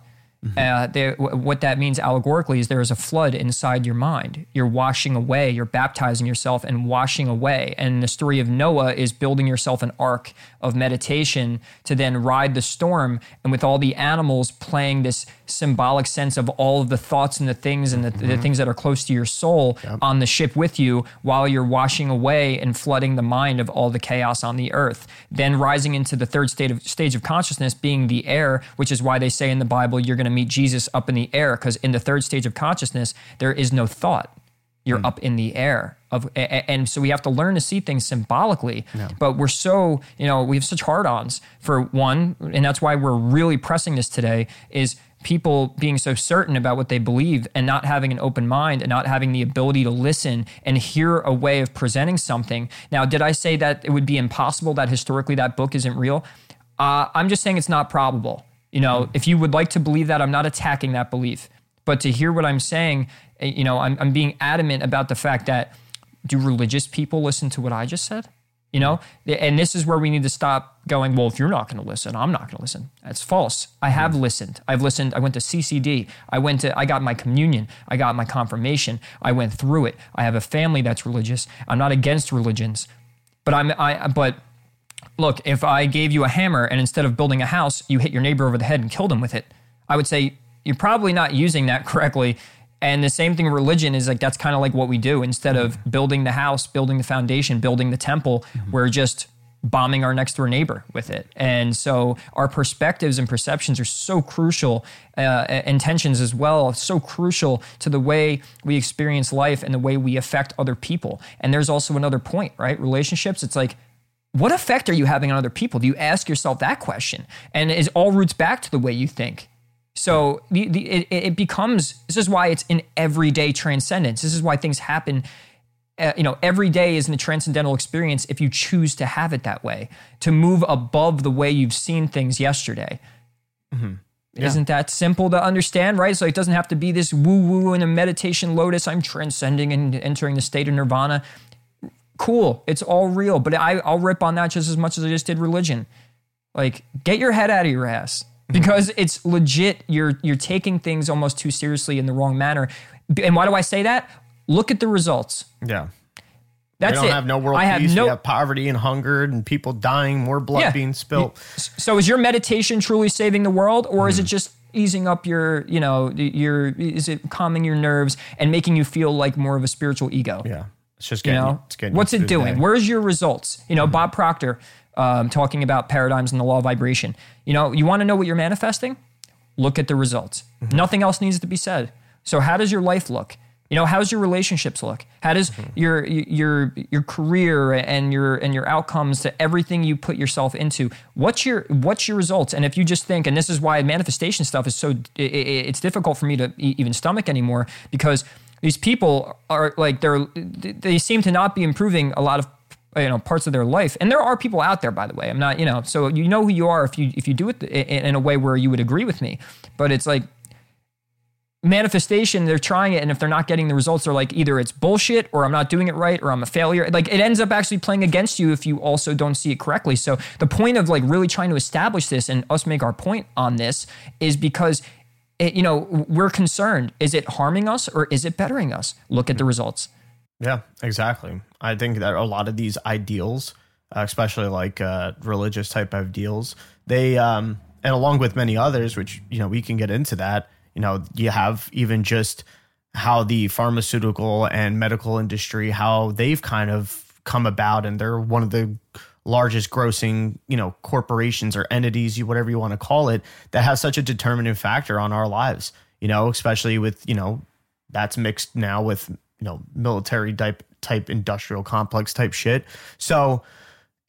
uh, there, wh- what that means allegorically is there is a flood inside your mind. You're washing away, you're baptizing yourself and washing away. And the story of Noah is building yourself an ark of meditation to then ride the storm. And with all the animals playing this symbolic sense of all of the thoughts and the things and the, the mm-hmm. things that are close to your soul on the ship with you while you're washing away and flooding the mind of all the chaos on the earth. Then rising into the third state of stage of consciousness being the air, which is why they say in the Bible you're going to meet Jesus up in the air because in the third stage of consciousness there is no thought. You're up in the air of, and so we have to learn to see things symbolically. But we're so, you know, we have such hard-ons for one, and that's why we're really pressing this today. Is people being so certain about what they believe and not having an open mind and not having the ability to listen and hear a way of presenting something. Now, did I say that it would be impossible that historically that book isn't real? Uh, I'm just saying it's not probable. You know, if you would like to believe that, I'm not attacking that belief. But to hear what I'm saying, you know, I'm, I'm being adamant about the fact that do religious people listen to what I just said? You know, and this is where we need to stop going, well, if you're not going to listen, I'm not going to listen. That's false. I have mm-hmm. listened. I've listened. I went to CCD. I went to, I got my communion. I got my confirmation. I went through it. I have a family that's religious. I'm not against religions, but I'm, I, but look, if I gave you a hammer and instead of building a house, you hit your neighbor over the head and killed him with it, I would say you're probably not using that correctly And the same thing, with religion is like that's kind of like what we do. Instead of building the house, building the foundation, building the temple, we're just bombing our next door neighbor with it. And so our perspectives and perceptions are so crucial, uh, intentions as well, so crucial to the way we experience life and the way we affect other people. And there's also another point, right? Relationships, it's like, what effect are you having on other people? Do you ask yourself that question? And it all roots back to the way you think. So the, the, it, it becomes, this is why it's an everyday transcendence. This is why things happen uh, you know, every day is in a transcendental experience if you choose to have it that way, to move above the way you've seen things yesterday. Mm-hmm. Yeah. Isn't that simple to understand, right? So it doesn't have to be this woo woo in a meditation lotus. I'm transcending and entering the state of nirvana. Cool, it's all real, but I, I'll rip on that just as much as I just did religion. Like, get your head out of your ass. Because it's legit. You're you're taking things almost too seriously in the wrong manner. And why do I say that? Look at the results. Yeah. That's we don't it. have no world I peace. Have no, we have poverty and hunger and people dying, more blood yeah. being spilled. So is your meditation truly saving the world, or mm. is it mm-hmm. just easing up your, you know, your is it calming your nerves and making you feel like more of a spiritual ego? Yeah. It's just getting, you know, it's getting what's it doing? Where's your results? You know, mm. Bob Proctor um, talking about paradigms and the law of vibration. You know, you want to know what you're manifesting? Look at the results. Mm-hmm. Nothing else needs to be said. So how does your life look? You know, how's your relationships look? How does mm-hmm. your your your career and your and your outcomes to everything you put yourself into? What's your what's your results? And if you just think, and this is why manifestation stuff is so it, it's difficult for me to even stomach anymore because these people are like they're they seem to not be improving a lot of you know parts of their life. And there are people out there by the way. I'm not you know so you know who you are if you if you do it in a way where you would agree with me. But it's like manifestation they're trying it and if they're not getting the results they're like either it's bullshit or i'm not doing it right or i'm a failure. Like it ends up actually playing against you if you also don't see it correctly. So the point of like really trying to establish this and us make our point on this is because it, you know we're concerned. Is it harming us or is it bettering us? Look at the mm-hmm. results yeah exactly i think that a lot of these ideals uh, especially like uh, religious type of deals they um and along with many others which you know we can get into that you know, you have even just how the pharmaceutical and medical industry, how they've kind of come about, and they're one of the largest grossing, you know, corporations or entities, you whatever you want to call it, that has such a determining factor on our lives. You know, especially with you know that's mixed now with you know military type type industrial complex type shit. So,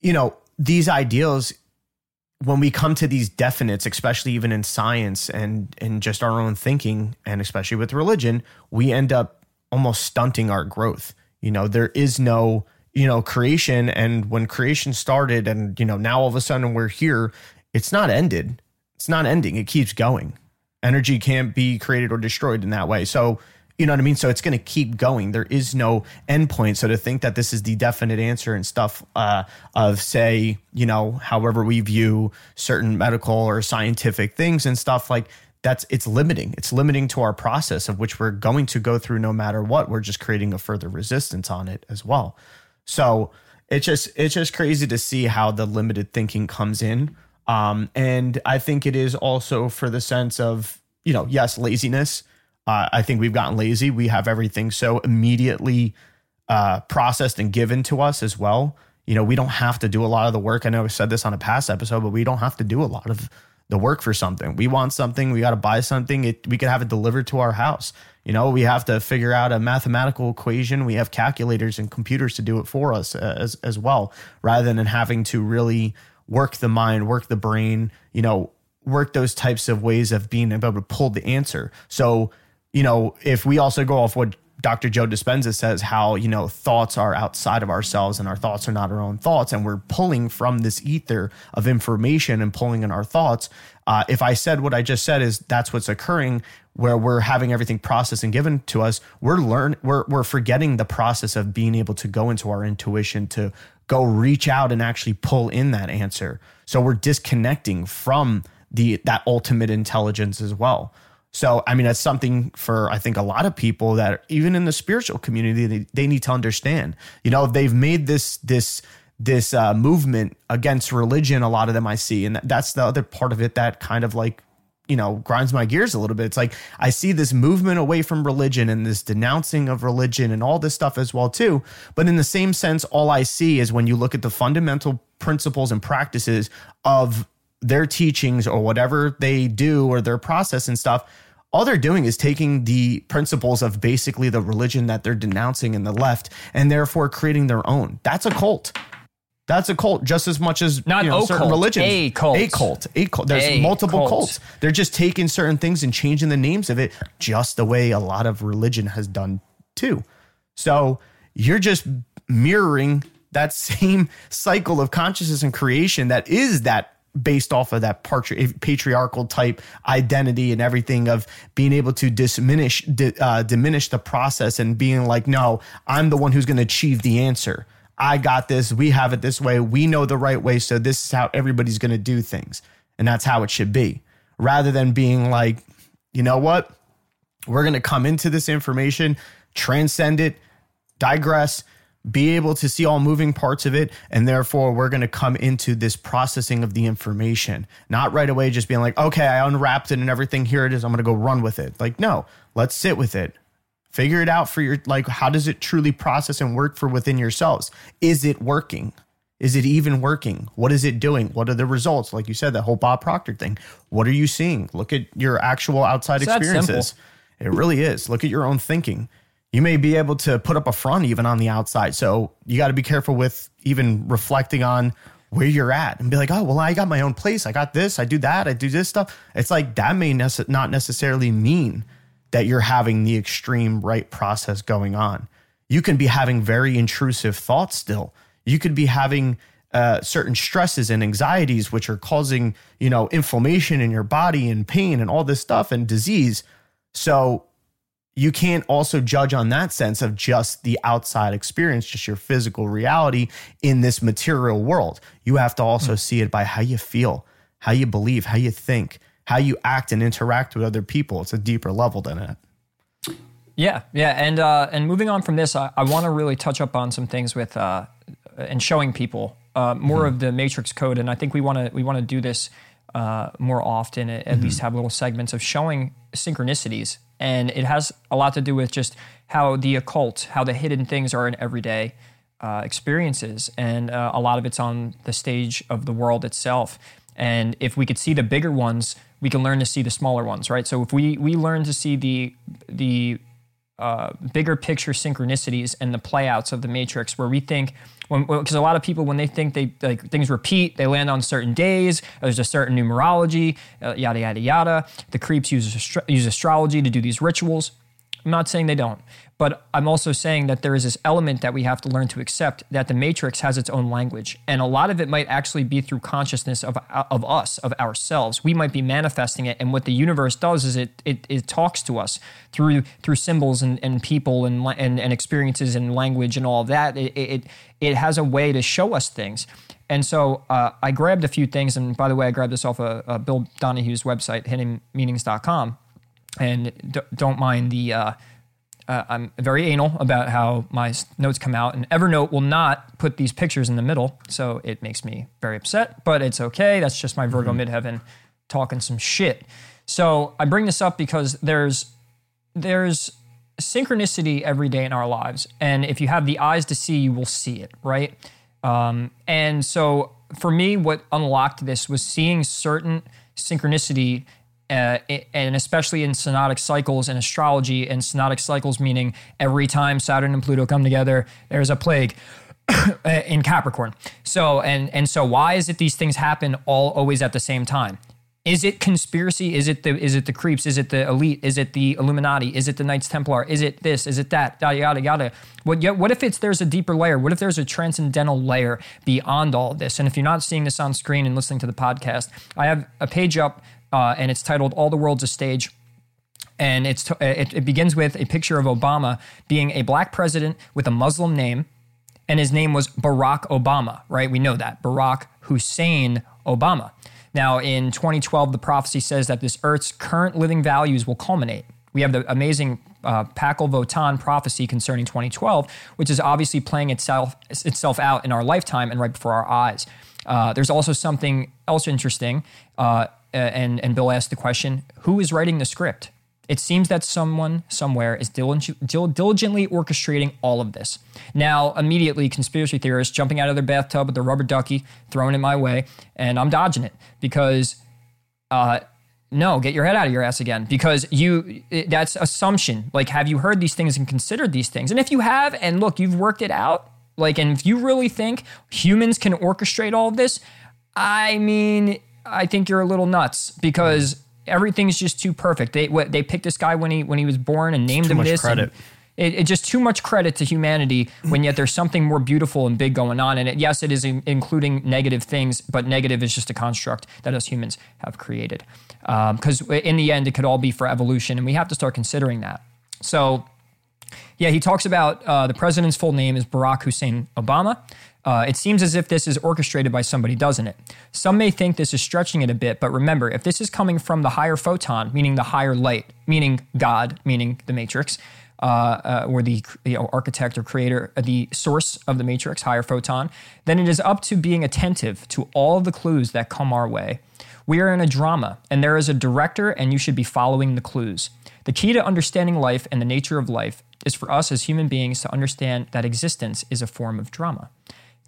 you know, these ideals when we come to these definites, especially even in science and and just our own thinking, and especially with religion, we end up almost stunting our growth. You know, there is no you know creation, and when creation started, and you know now all of a sudden we're here, it's not ended. It's not ending. It keeps going. Energy can't be created or destroyed in that way. So you know what I mean? So it's going to keep going. There is no endpoint. So to think that this is the definite answer and stuff uh, of, say, you know, however we view certain medical or scientific things and stuff like that's it's limiting. It's limiting to our process of which we're going to go through no matter what. We're just creating a further resistance on it as well. So it's just it's just crazy to see how the limited thinking comes in. Um, and I think it is also for the sense of you know yes laziness uh, I think we've gotten lazy. We have everything so immediately uh, processed and given to us as well. You know, we don't have to do a lot of the work. I know I said this on a past episode, but we don't have to do a lot of the work for something. We want something, we got to buy something. It, we can have it delivered to our house. You know, we have to figure out a mathematical equation. We have calculators and computers to do it for us uh, as as well, rather than having to really work the mind, work the brain. You know, work those types of ways of being able to pull the answer. So you know, if we also go off what Dr. Joe Dispenza says, how, you know, thoughts are outside of ourselves and our thoughts are not our own thoughts, and we're pulling from this ether of information and pulling in our thoughts. Uh, if I said what I just said is that's what's occurring, where we're having everything processed and given to us, we're learn we're we're forgetting the process of being able to go into our intuition to go reach out and actually pull in that answer. So we're disconnecting from the that ultimate intelligence as well. So, I mean, that's something for, I think, a lot of people that even in the spiritual community, they, they need to understand. You know, they've made this, this, this uh, movement against religion. A lot of them I see, and that's the other part of it that kind of like you know grinds my gears a little bit. It's like I see this movement away from religion and this denouncing of religion and all this stuff as well too. But in the same sense, all I see is when you look at the fundamental principles and practices of their teachings or whatever they do or their process and stuff all they're doing is taking the principles of basically the religion that they're denouncing in the left and therefore creating their own. That's a cult. That's a cult just as much as Not you know, a certain cult, religions. a cult. A cult. A cult. There's A multiple cult. cults. They're just taking certain things and changing the names of it just the way a lot of religion has done too. So you're just mirroring that same cycle of consciousness and creation that is that based off of that patri- patriarchal type identity and everything of being able to diminish di- uh, diminish the process and being like no i'm the one who's going to achieve the answer. I got this. We have it this way. We know the right way. So this is how everybody's going to do things. And that's how it should be. Rather than being like you know what? We're going to come into this information transcend it digress, be able to see all moving parts of it. And therefore, we're going to come into this processing of the information, not right away just being like, okay, I unwrapped it and everything. Here it is. I'm going to go run with it. Like, no, let's sit with it. Figure it out for your, like, how does it truly process and work for within yourselves? Is it working? Is it even working? What is it doing? What are the results? Like you said, the whole Bob Proctor thing. What are you seeing? Look at your actual outside It's experiences. It really is. Look at your own thinking. You may be able to put up a front even on the outside. So you got to be careful with even reflecting on where you're at and be like, oh, well, I got my own place. I got this. I do that. I do this stuff. It's like that may not necessarily mean that you're having the extreme right process going on. You can be having very intrusive thoughts still. You could be having uh, certain stresses and anxieties, which are causing, you know, inflammation in your body and pain and all this stuff and disease. So you can't also judge on that sense of just the outside experience, just your physical reality in this material world. You have to also see it by how you feel, how you believe, how you think, how you act and interact with other people. It's a deeper level than that. Yeah, yeah, and uh, and moving on from this, I, I want to really touch up on some things with uh, and showing people uh, more of the matrix code, and I think we want to we want to do this uh, more often. At, at least have little segments of showing synchronicities, and it has a lot to do with just how the occult, how the hidden things are in everyday uh, experiences, and uh, a lot of it's on the stage of the world itself. And if we could see the bigger ones, we can learn to see the smaller ones, right? So if we we learn to see the the uh, bigger picture synchronicities and the playouts of the matrix where we think because a lot of people when they think they like things repeat they land on certain days there's a certain numerology uh, yada yada yada. The creeps use astro- use astrology to do these rituals. I'm not saying they don't but i'm also saying that there is this element that we have to learn to accept that the matrix has its own language. And a lot of it might actually be through consciousness of, of us of ourselves. We might be manifesting it. And what the universe does is it it, it talks to us through through symbols and, and people and, and and experiences and language and all that. It, it it has a way to show us things. And so uh, I grabbed a few things, and by the way, I grabbed this off of uh, Bill Donahue's website, hiddenmeanings.com. And d- don't mind the, uh, uh, I'm very anal about how my notes come out, and Evernote will not put these pictures in the middle, so it makes me very upset. But it's okay. That's just my Virgo midheaven talking some shit. So I bring this up because there's there's synchronicity every day in our lives, and if you have the eyes to see, you will see it, right? Um, and so for me, what unlocked this was seeing certain synchronicity uh, and especially in synodic cycles and astrology and synodic cycles meaning every time saturn and pluto come together there's a plague in capricorn. So and and so why is it these things happen all always at the same time? Is it conspiracy? Is it the is it the creeps? Is it the elite? Is it the illuminati? Is it the knights templar? Is it this? Is it that? Yada yada yada. What, what if it's there's a deeper layer? What if there's a transcendental layer beyond all of this? And if you're not seeing this on screen and listening to the podcast i have a page up uh, and it's titled all the world's a stage and it's t- it, it begins with a picture of obama being a black president with a muslim name and his name was Barack Obama, right? We know that. Barack Hussein Obama. Now, in 2012, the prophecy says that this Earth's current living values will culminate. We have the amazing uh, Pacal Votan prophecy concerning 2012, which is obviously playing itself itself out in our lifetime and right before our eyes. Uh, there's also something else interesting. Uh, and and Bill asked the question, who is writing the script? It seems that someone somewhere is diligently orchestrating all of this. Now, immediately, conspiracy theorists jumping out of their bathtub with a rubber ducky, throwing it my way, and I'm dodging it because, uh, no, get your head out of your ass again because you that's assumption. Like, have you heard these things and considered these things? And if you have, and look, you've worked it out, like, and if you really think humans can orchestrate all of this, I mean, I think you're a little nuts because everything's just too perfect. They what, they picked this guy when he when he was born and named him this. credit. And it, it just too much credit to humanity when yet there's something more beautiful and big going on. And it, yes, it is in, including negative things, but negative is just a construct that us humans have created. Because in the end, it could all be for evolution, and we have to start considering that. So yeah, he talks about uh, the president's full name is Barack Hussein Obama. Uh, it seems as if this is orchestrated by somebody, doesn't it? Some may think this is stretching it a bit, but remember, if this is coming from the higher photon, meaning the higher light, meaning God, meaning the matrix, uh, uh, or the you know, architect or creator, uh, the source of the matrix, higher photon, then it is up to being attentive to all the clues that come our way. We are in a drama, and there is a director, and you should be following the clues. The key to understanding life and the nature of life is for us as human beings to understand that existence is a form of drama.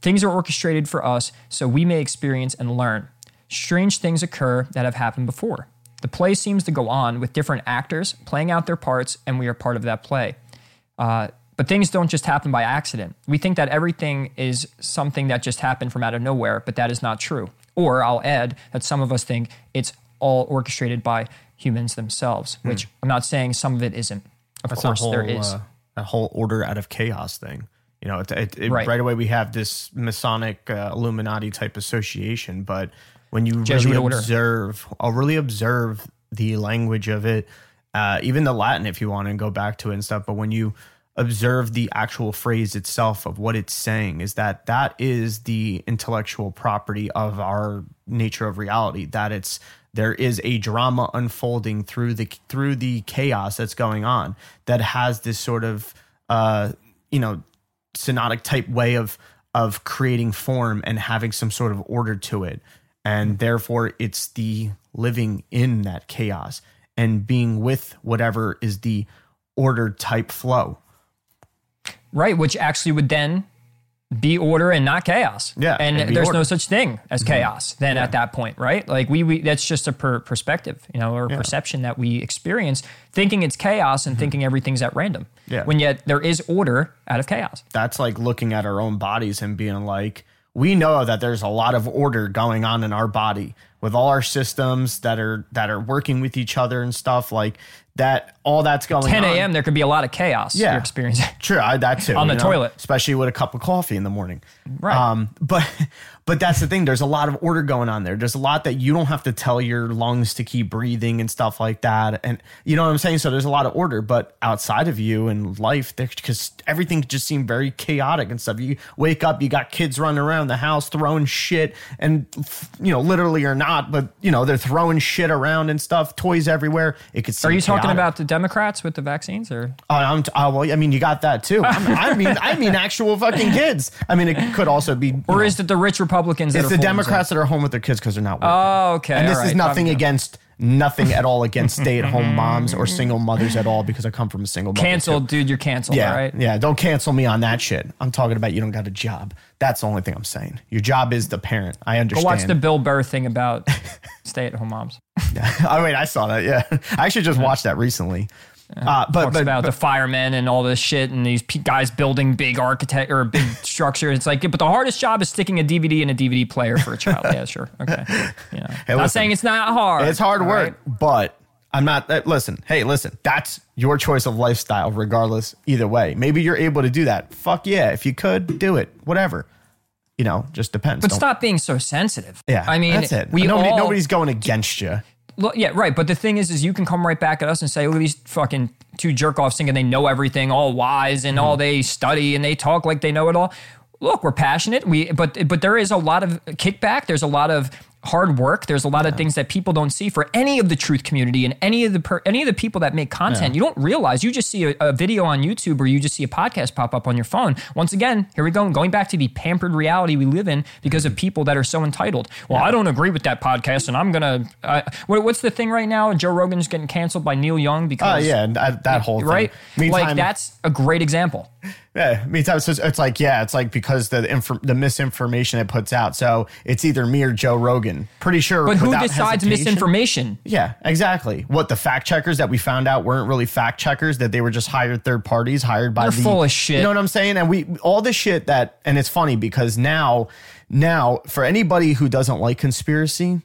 Things are orchestrated for us so we may experience and learn. Strange things occur that have happened before. The play seems to go on with different actors playing out their parts, and we are part of that play. Uh, but things don't just happen by accident. We think that everything is something that just happened from out of nowhere, but that is not true. Or I'll add that some of us think it's all orchestrated by humans themselves, which I'm not saying some of it isn't. Of That's course, whole, there is. Uh, a whole order out of chaos thing. You know, it, it, it- Right. right. away we have this Masonic uh, Illuminati type association, but when you Jesuit really order. observe, I'll really observe the language of it, uh, even the Latin if you want and go back to it and stuff. But when you observe the actual phrase itself of what it's saying, is that that is the intellectual property of our nature of reality. That it's there is a drama unfolding through the through the chaos that's going on that has this sort of uh, you know synodic type way of of creating form and having some sort of order to it and therefore it's the living in that chaos and being with whatever is the ordered type flow Right, which actually would then be order and not chaos. Yeah, and there's no such thing as mm-hmm. chaos. Then at that point, right? Like we, we that's just a per perspective, you know, or perception that we experience, thinking it's chaos and mm-hmm. thinking everything's at random. Yeah. When yet there is order out of chaos. that's like looking at our own bodies and being like we know that there's a lot of order going on in our body with all our systems that are that are working with each other and stuff like that all that's going 10 a.m. There could be a lot of chaos. Yeah. you're experiencing. True, I, that too. On the know, toilet. especially with a cup of coffee in the morning. Right. Um, but but that's the thing. There's a lot of order going on there. There's a lot that you don't have to tell your lungs to keep breathing and stuff like that. And you know what I'm saying. So there's a lot of order, but outside of you and life, because everything just seemed very chaotic and stuff. You wake up, you got kids running around the house throwing shit, and you know, literally or not, but you know, they're throwing shit around and stuff, toys everywhere. It could. Are you talking about the Democrats with the vaccines, or Oh, I'm t- oh, well, I mean, you got that too. I'm, I mean, I mean, actual fucking kids. I mean, it could also be. or know, is it the rich Republicans? that it's are the Democrats that are home with their kids because they're not working. Oh, okay. and this all is right. nothing Um, against nothing at all against stay-at-home moms or single mothers at all because I come from a single mother. Canceled, too. dude. You're canceled. Yeah, all right. yeah. Don't cancel me on that shit. I'm talking about you don't got a job. That's the only thing I'm saying. Your job is the parent. I Go understand. watch the Bill Burr thing about stay-at-home moms. oh wait, I saw that. Yeah, I actually just watched that recently. Uh, but talks but, about but the firemen and all this shit and these guys building big architect or big structure. It's like, but the hardest job is sticking a DVD in a DVD player for a child. yeah, sure. Okay. You know, not listen. saying it's not hard. It's hard work, right? but I'm not. uh, listen, hey, listen. That's your choice of lifestyle, regardless. Either way, maybe you're able to do that. Fuck yeah, if you could do it, whatever. You know, just depends. But Don't- stop being so sensitive. Yeah, I mean, that's it. we Nobody, all, nobody's going against you. Look, yeah, right. But the thing is, is you can come right back at us and say, look at these fucking two jerk offs thinking they know everything, all wise, and Mm-hmm. all they study and they talk like they know it all. Look, we're passionate. We but but there is a lot of kickback. There's a lot of hard work. There's a lot of things that people don't see for any of the truth community and any of the per, any of the people that make content. You don't realize. You just see a, a video on YouTube or you just see a podcast pop up on your phone. Once again, here we go, going back to the pampered reality we live in because of people that are so entitled. Well, I don't agree with that podcast, and I'm gonna. Uh, what, what's the thing right now? Joe Rogan's getting canceled by Neil Young because. Oh because yeah, that, that whole thing. right. Meantime, like that's a great example. Yeah, meantime, it's, just- it's like yeah, it's like because the inf- the misinformation it puts out. So it's either me or Joe Rogan. Pretty sure. But who decides hesitation. misinformation? Yeah, exactly. What the fact checkers that we found out weren't really fact checkers; that they were just hired third parties, hired by They're the. full of shit. You know what I'm saying? And we all the shit that, and it's funny because now, now for anybody who doesn't like conspiracy,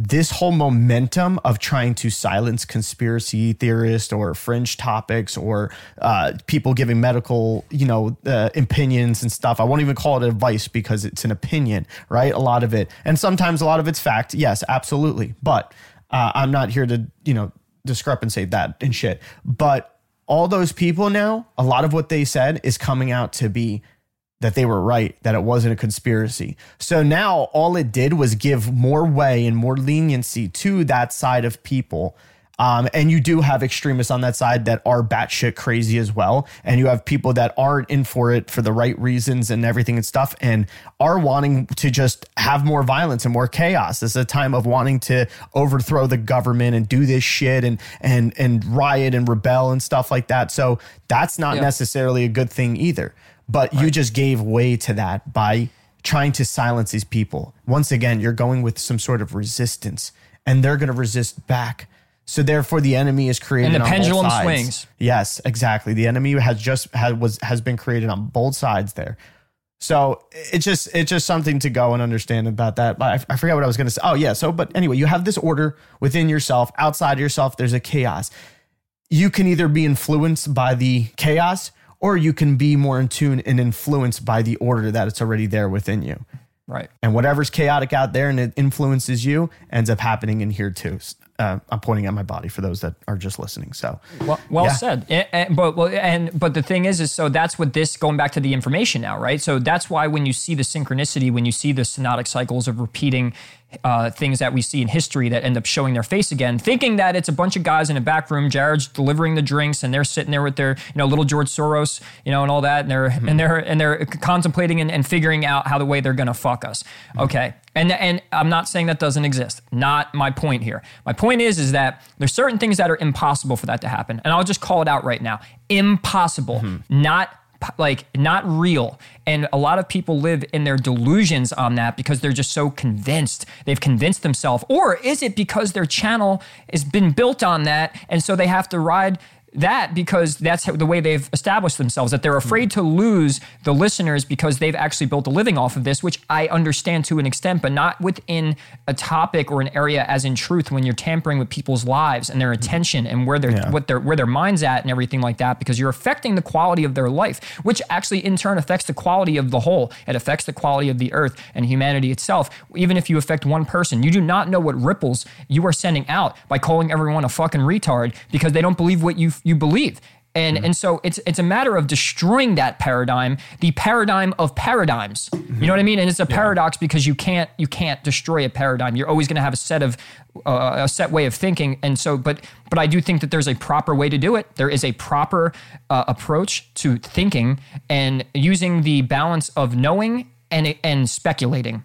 this whole momentum of trying to silence conspiracy theorists or fringe topics or uh, people giving medical, you know, uh, opinions and stuff. I won't even call it advice because it's an opinion, right? A lot of it, and sometimes a lot of it's fact. Yes, absolutely. But uh, I'm not here to, you know, discrepancy that and shit. But all those people now, a lot of what they said is coming out to be that they were right, that it wasn't a conspiracy. So now all it did was give more way and more leniency to that side of people. Um, and you do have extremists on that side that are batshit crazy as well. And you have people that aren't in for it for the right reasons and everything and stuff and are wanting to just have more violence and more chaos. This is a time of wanting to overthrow the government and do this shit and and and riot and rebel and stuff like that. So that's not Yeah. necessarily a good thing either. But you just gave way to that by trying to silence these people. Once again, you're going with some sort of resistance, and they're going to resist back. So therefore, the enemy is created. And the on both pendulum sides. swings. Yes, exactly. The enemy has just had was has been created on both sides there. So it's just it's just something to go and understand about that. But I, I forgot what I was going to say. Oh yeah. So but anyway, you have this order within yourself. Outside yourself, there's a chaos you can either be influenced by the chaos or you can be more in tune and influenced by the order that it's already there within you. Right. And whatever's chaotic out there and it influences you ends up happening in here too. Uh, I'm pointing at my body for those that are just listening. So, Well, well Yeah. said. And, and- but well, and but the thing is, is so that's what this going back to the information now, right? So that's why when you see the synchronicity, when you see the synodic cycles of repeating uh, things that we see in history that end up showing their face again, thinking that it's a bunch of guys in a back room, Jared's delivering the drinks, and they're sitting there with their, you know, little George Soros, you know, and all that, and they're mm-hmm. and they're and they're contemplating and, and figuring out how the way they're going to fuck us. Mm-hmm. Okay, and and I'm not saying that doesn't exist. Not my point here. My point is is that there's certain things that are impossible for that to happen, and I'll just call it out right now: impossible, mm-hmm. not p- like not real. And a lot of people live in their delusions on that because they're just so convinced. They've convinced themselves. Or is it because their channel has been built on that and so they have to ride that because that's how, the way they've established themselves that they're hmm. afraid to lose the listeners because they've actually built a living off of this which i understand to an extent but not within a topic or an area as in truth when you're tampering with people's lives and their hmm. attention and where their what their where their minds at and everything like that because you're affecting the quality of their life which actually in turn affects the quality of the whole. It affects the quality of the earth and humanity itself. Even if you affect one person you do not know what ripples you are sending out by calling everyone a fucking retard because they don't believe what you you believe and and so it's it's a matter of destroying that paradigm, the paradigm of paradigms. You know what I mean? And it's a paradox because you can't you can't destroy a paradigm. You're always going to have a set of uh, a set way of thinking. And so, but but I do think that there's a proper way to do it. There is a proper uh, approach to thinking and using the balance of knowing and and speculating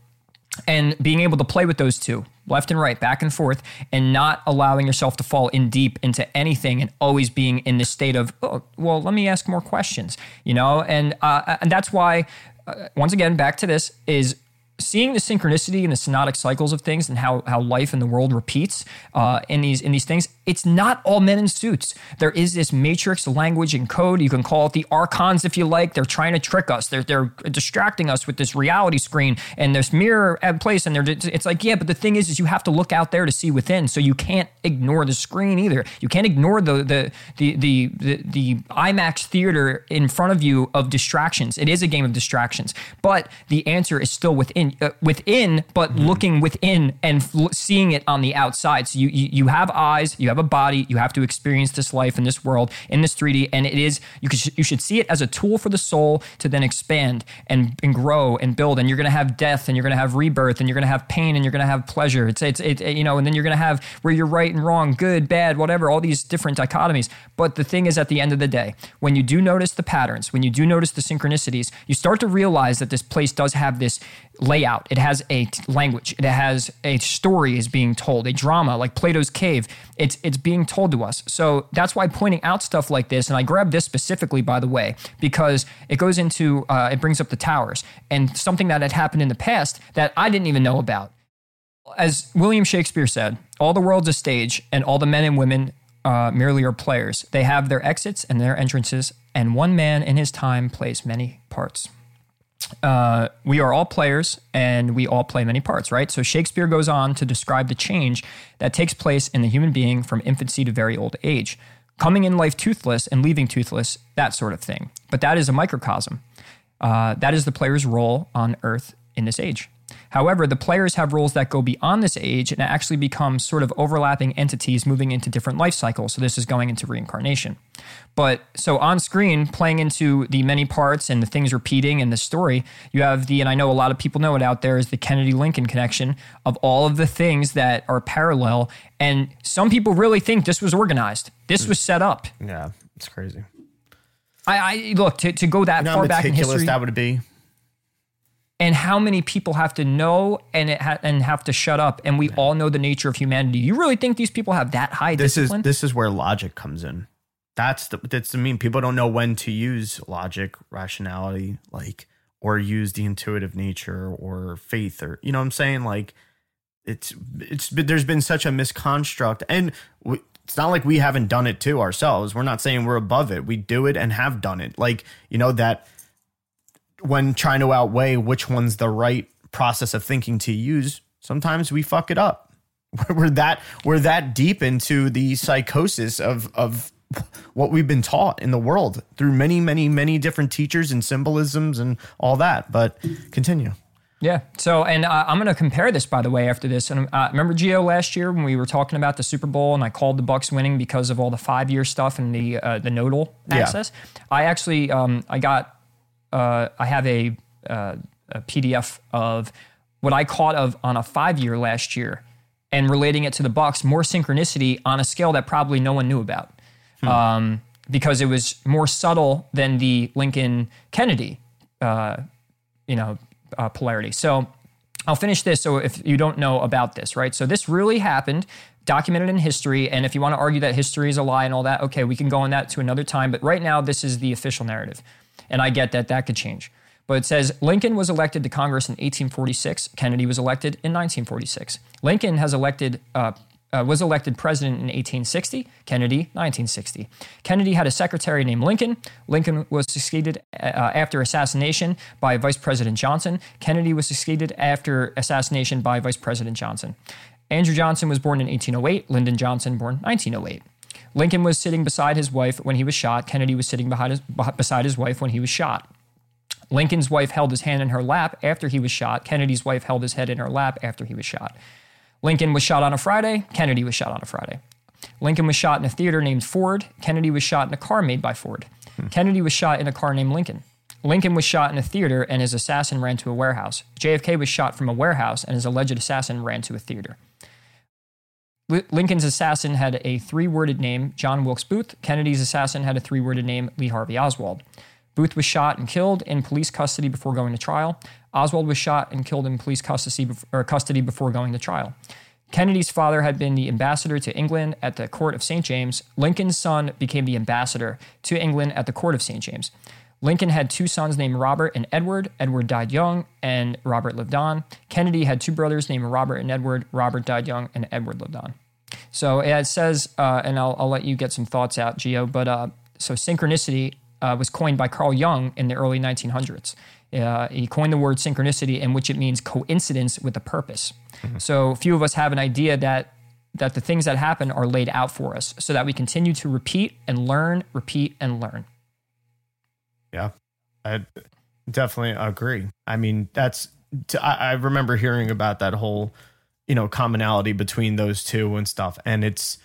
and being able to play with those two left and right back and forth and not allowing yourself to fall in deep into anything and always being in this state of oh, well let me ask more questions you know? And uh, and that's why uh, once again back to this is seeing the synchronicity and the synodic cycles of things and how, how life in the world repeats uh, in these in these things it's not all men in suits. There is this matrix language and code. You can call it the archons if you like. They're trying to trick us. They're, they're distracting us with this reality screen and this mirror place. And they're it's like yeah but the thing is is you have to look out there to see within. So you can't ignore the screen either. You can't ignore the the the the the, the IMAX theater in front of you of distractions. It is a game of distractions but the answer is still within in uh, within, but Mm-hmm. looking within and seeing it on the outside. So you, you you have eyes, you have a body, you have to experience this life in this world in this 3D, and it is you could you should see it as a tool for the soul to then expand and and grow and build. And you're going to have death, and you're going to have rebirth, and you're going to have pain, and you're going to have pleasure. It's it's it, you know, and then you're going to have where you're right and wrong, good, bad, whatever, all these different dichotomies. But the thing is, at the end of the day, when you do notice the patterns, when you do notice the synchronicities, you start to realize that this place does have this layout. It has a language. It has a story is being told, a drama like Plato's cave. It's it's being told to us. So that's why pointing out stuff like this, and I grabbed this specifically by the way, because it goes into uh, it brings up the towers and something that had happened in the past that I didn't even know about. As William Shakespeare said, all the world's a stage, and all the men and women uh, merely are players. They have their exits and their entrances, and one man in his time plays many parts uh, we are all players and we all play many parts, right? So Shakespeare goes on to describe the change that takes place in the human being from infancy to very old age, coming in life toothless and leaving toothless, that sort of thing. But that is a microcosm. Uh, that is the player's role on Earth in this age. However, the players have roles that go beyond this age and actually become sort of overlapping entities moving into different life cycles. So this is going into reincarnation. But so on screen, playing into the many parts and the things repeating in the story, you have the, and I know a lot of people know it out there, is the Kennedy Lincoln connection of all of the things that are parallel. And some people really think this was organized, this was set up. Yeah, it's crazy. I, I look to, to go that You know far back in history. that would be. And how many people have to know and it ha- and have to shut up and we all know the nature of humanity you really think these people have that high This discipline is this is where logic comes in. That's the that's the mean. People don't know when to use logic, rationality, like or use the intuitive nature or faith or you know what I'm saying like it's it's there's been such a misconstruct and we, it's not like we haven't done it too ourselves. We're not saying we're above it. We do it and have done it. Like, you know that when trying to outweigh which one's the right process of thinking to use, sometimes we fuck it up. We're that we're that deep into the psychosis of of what we've been taught in the world through many, many, many different teachers and symbolisms and all that. But continue. yeah so and uh, i'm going to compare this by the way after this and uh, remember geo last year when we were talking about the super bowl and i called the bucks winning because of all the five year stuff and the uh, the nodal Yeah. axis i actually um, i got uh, i have a, uh, a pdf of what i caught of on a five year last year and relating it to the bucks more synchronicity on a scale that probably no one knew about. Um, because it was more subtle than the lincoln kennedy uh, you know uh, polarity. So i'll finish this so if you don't know about this right? So this really happened documented in history and if you want to argue that history is a lie and all that okay we can go on that to another time but right now this is the official narrative and i get that that could change but it says Lincoln was elected to Congress in 1846. Kennedy was elected in 1946. Lincoln has elected uh, uh, was elected president in 1860. Kennedy 1960. Kennedy had a secretary named Lincoln. Lincoln was succeeded uh, after assassination by Vice President Johnson. Kennedy was succeeded after assassination by Vice President Johnson. Andrew Johnson was born in 1808. Lyndon Johnson born 1908. Lincoln was sitting beside his wife when he was shot. Kennedy was sitting behind his, beside his wife when he was shot. Lincoln's wife held his hand in her lap after he was shot. Kennedy's wife held his head in her lap after he was shot. Lincoln was shot on a Friday. Kennedy was shot on a Friday. Lincoln was shot in a theater named Ford. Kennedy was shot in a car made by Ford. Hmm. Kennedy was shot in a car named Lincoln. Lincoln was shot in a theater and his assassin ran to a warehouse. JFK was shot from a warehouse and his alleged assassin ran to a theater. Li- Lincoln's assassin had a three worded name, John Wilkes Booth. Kennedy's assassin had a three worded name, Lee Harvey Oswald. Booth was shot and killed in police custody before going to trial. Oswald was shot and killed in police custody, custody before going to trial. Kennedy's father had been the ambassador to England at the court of St. James. Lincoln's son became the ambassador to England at the court of St. James. Lincoln had two sons named Robert and Edward. Edward died young, and Robert lived on. Kennedy had two brothers named Robert and Edward. Robert died young, and Edward lived on. So it says, uh, and I'll, I'll let you get some thoughts out, Geo, But uh, so synchronicity uh, was coined by Carl Jung in the early 1900s. Uh, he coined the word synchronicity, in which it means coincidence with a purpose. So few of us have an idea that that the things that happen are laid out for us, so that we continue to repeat and learn, repeat and learn. Yeah, I definitely agree. I mean, that's to, I, I remember hearing about that whole, you know, commonality between those two and stuff. And it's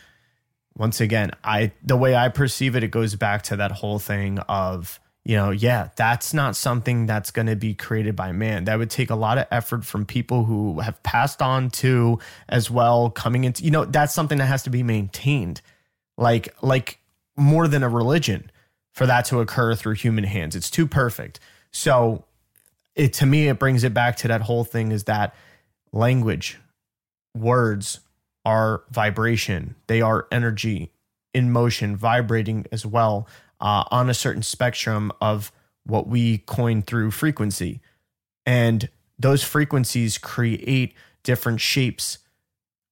once again, I the way I perceive it, it goes back to that whole thing of, you know, yeah, that's not something that's going to be created by man. That would take a lot of effort from people who have passed on to as well coming into, you know, that's something that has to be maintained. Like like more than a religion for that to occur through human hands. It's too perfect. So it to me it brings it back to that whole thing is that language, words are vibration. They are energy in motion, vibrating as well uh, on a certain spectrum of what we coin through frequency. And those frequencies create different shapes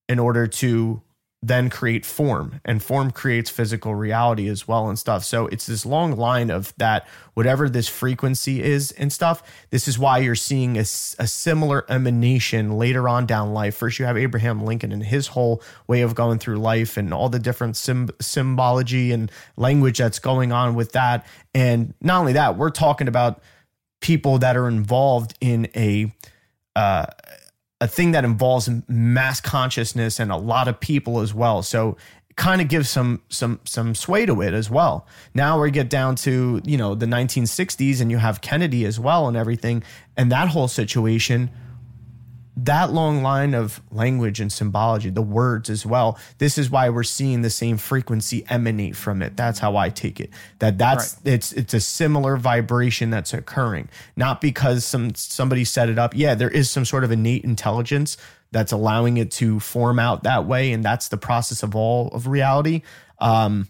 in order to then create form and form creates physical reality as well and stuff. So it's this long line of that whatever this frequency is and stuff this is why you're seeing a, a similar emanation later on down life. First you have abraham lincoln and his whole way of going through life and all the different sim- symbology and language that's going on with that. And not only that we're talking about people that are involved in a uh, a thing that involves mass consciousness and a lot of people as well. So kind of gives some some some sway to it as well. Now we get down to, you know, the 1960s and you have Kennedy as well and everything and that whole situation that long line of language and symbology, the words as well. This is why we're seeing the same frequency emanate from it. That's how I take it. That that's right. it's it's a similar vibration that's occurring, not because some somebody set it up. Yeah, there is some sort of innate intelligence that's allowing it to form out that way, and that's the process of all of reality. Um,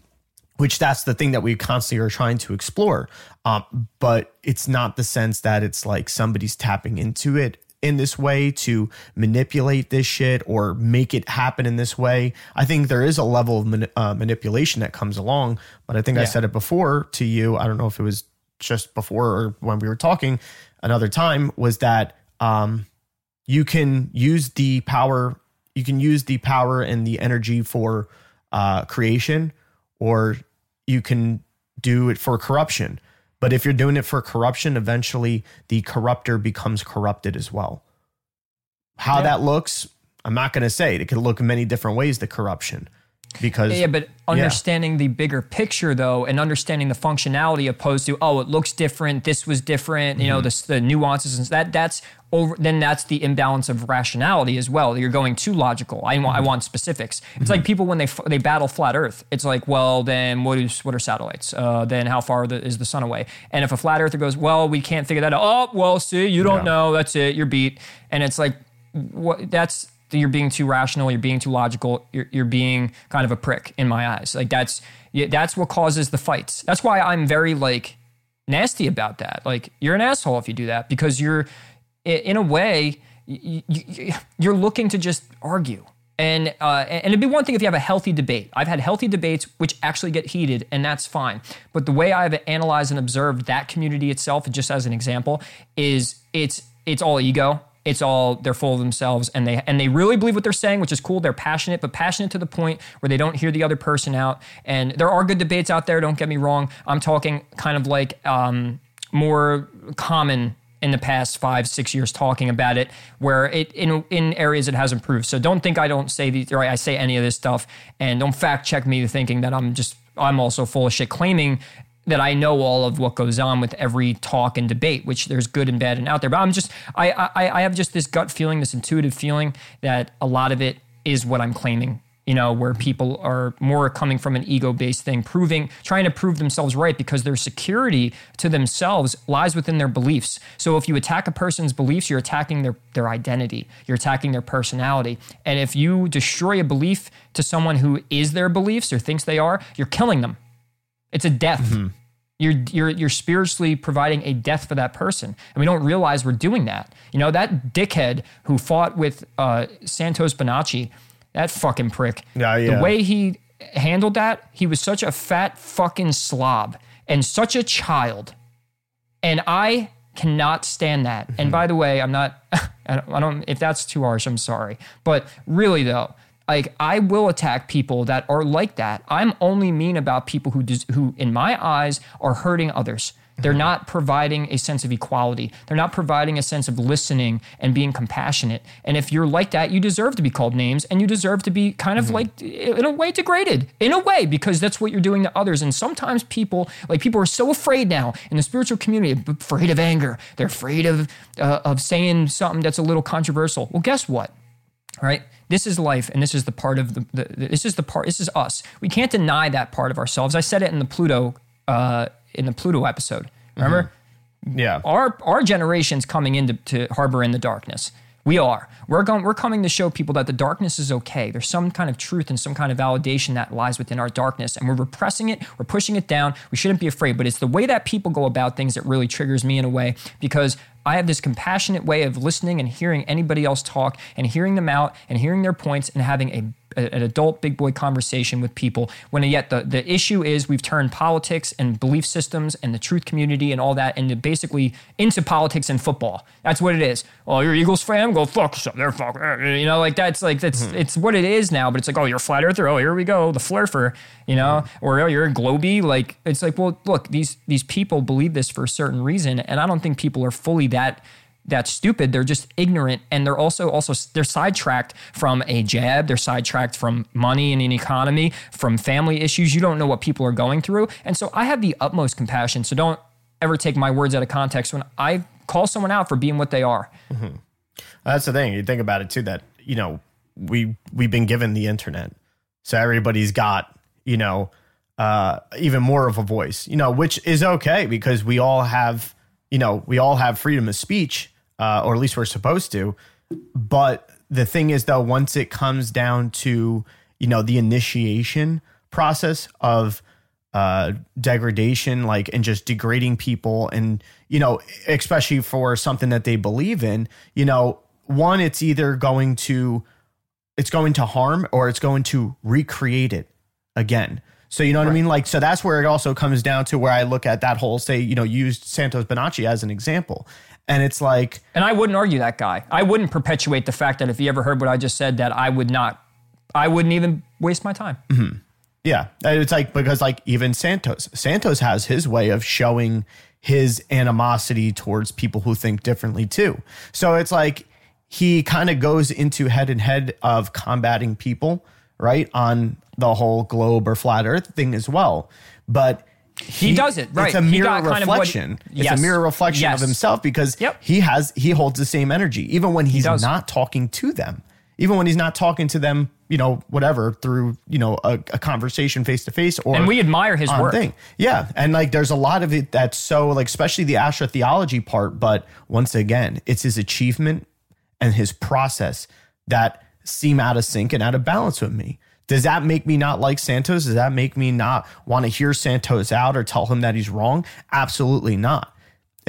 which that's the thing that we constantly are trying to explore. Um, but it's not the sense that it's like somebody's tapping into it in this way to manipulate this shit or make it happen in this way. I think there is a level of man, uh, manipulation that comes along, but I think yeah. I said it before to you. I don't know if it was just before or when we were talking another time was that um, you can use the power you can use the power and the energy for uh, creation or you can do it for corruption but if you're doing it for corruption, eventually the corrupter becomes corrupted as well. How yeah. that looks, I'm not going to say. It could look many different ways, the corruption. Because yeah, but understanding yeah. the bigger picture though, and understanding the functionality opposed to oh, it looks different. This was different. Mm-hmm. You know, mm-hmm. the, the nuances and that that's over. Then that's the imbalance of rationality as well. You're going too logical. I want mm-hmm. I want specifics. It's mm-hmm. like people when they they battle flat Earth. It's like well, then what is what are satellites? Uh, then how far the, is the sun away? And if a flat earther goes, well, we can't figure that out. Oh, well, see, you don't know. That's it. You're beat. And it's like what that's you're being too rational, you're being too logical, you're, you're being kind of a prick in my eyes. Like that's that's what causes the fights. That's why I'm very like nasty about that. Like you're an asshole if you do that because you're in a way you're looking to just argue. And uh, and it'd be one thing if you have a healthy debate. I've had healthy debates which actually get heated, and that's fine. But the way I've analyzed and observed that community itself, just as an example, is it's it's all ego it's all they're full of themselves and they and they really believe what they're saying, which is cool. They're passionate, but passionate to the point where they don't hear the other person out. And there are good debates out there. Don't get me wrong. I'm talking kind of like um, more common in the past five six years talking about it where it in in areas it has improved so don't think i don't say these i say any of this stuff and don't fact check me thinking that i'm just i'm also full of shit claiming that I know all of what goes on with every talk and debate, which there's good and bad and out there. But I'm just, I, I, I have just this gut feeling, this intuitive feeling that a lot of it is what I'm claiming. You know, where people are more coming from an ego based thing, proving, trying to prove themselves right because their security to themselves lies within their beliefs. So if you attack a person's beliefs, you're attacking their, their identity, you're attacking their personality. And if you destroy a belief to someone who is their beliefs or thinks they are, you're killing them it's a death. Mm-hmm. You're, you're, you're spiritually providing a death for that person. And we don't realize we're doing that. You know, that dickhead who fought with uh, Santos Bonacci, that fucking prick. Yeah, yeah. The way he handled that, he was such a fat fucking slob and such a child. And I cannot stand that. Mm-hmm. And by the way, I'm not, I don't, if that's too harsh, I'm sorry. But really though, like I will attack people that are like that. I'm only mean about people who who in my eyes are hurting others. They're not providing a sense of equality. They're not providing a sense of listening and being compassionate. And if you're like that, you deserve to be called names and you deserve to be kind of like, in a way, degraded. In a way, because that's what you're doing to others. And sometimes people, like people are so afraid now in the spiritual community, afraid of anger. They're afraid of, uh, of saying something that's a little controversial. Well, guess what? All right. This is life, and this is the part of the, the. This is the part. This is us. We can't deny that part of ourselves. I said it in the Pluto, uh, in the Pluto episode. Remember, Yeah. our our generation's coming into to harbor in the darkness. We are. We're going. We're coming to show people that the darkness is okay. There's some kind of truth and some kind of validation that lies within our darkness, and we're repressing it. We're pushing it down. We shouldn't be afraid. But it's the way that people go about things that really triggers me in a way because I have this compassionate way of listening and hearing anybody else talk and hearing them out and hearing their points and having a an adult big boy conversation with people when yet the, the issue is we've turned politics and belief systems and the truth community and all that into basically into politics and football. That's what it is. Oh you're eagles fan? Go fuck yourself. They're fuck uh, you know like that's like that's hmm. it's what it is now but it's like oh you're a flat earther. Oh here we go. The flurfer you know? Hmm. Or oh you're a globy. Like it's like well look these these people believe this for a certain reason and i don't think people are fully that that's stupid. They're just ignorant, and they're also also they're sidetracked from a jab. They're sidetracked from money and an economy, from family issues. You don't know what people are going through, and so I have the utmost compassion. So don't ever take my words out of context when I call someone out for being what they are. That's the thing. You think about it too. That you know we we've been given the internet, so everybody's got you know uh, even more of a voice. You know, which is okay because we all have you know we all have freedom of speech, uh, or at least we're supposed to. But the thing is, though, once it comes down to you know the initiation process of uh, degradation, like and just degrading people, and you know, especially for something that they believe in, you know, one, it's either going to it's going to harm or it's going to recreate it again. So you know what I mean? Like, so that's where it also comes down to where I look at that whole say, you know, used Santos Bonacci as an example, and it's like, And I wouldn't argue that guy. I wouldn't perpetuate the fact that if he ever heard what I just said, that I would not, I wouldn't even waste my time. Mm-hmm. Yeah, it's like because like even Santos, Santos has his way of showing his animosity towards people who think differently too. So it's like he kind of goes into head and head of combating people, right, on the whole globe or flat Earth thing as well. But He does it, right. It's a mirror got kind of what- reflection. it's a mirror reflection Yes. of himself because Yep. he has he holds the same energy even when he's does. not talking to them. Even when he's not talking to them, you know, whatever through you know a, a conversation face to face or And we admire his work. thing. Yeah, and like there's a lot of it that's so like especially the astrotheology part, but once again, it's his achievement and his process that seem out of sync and out of balance with me. Does that make me not like Santos? Does that make me not want to hear Santos out or tell him that he's wrong? Absolutely not.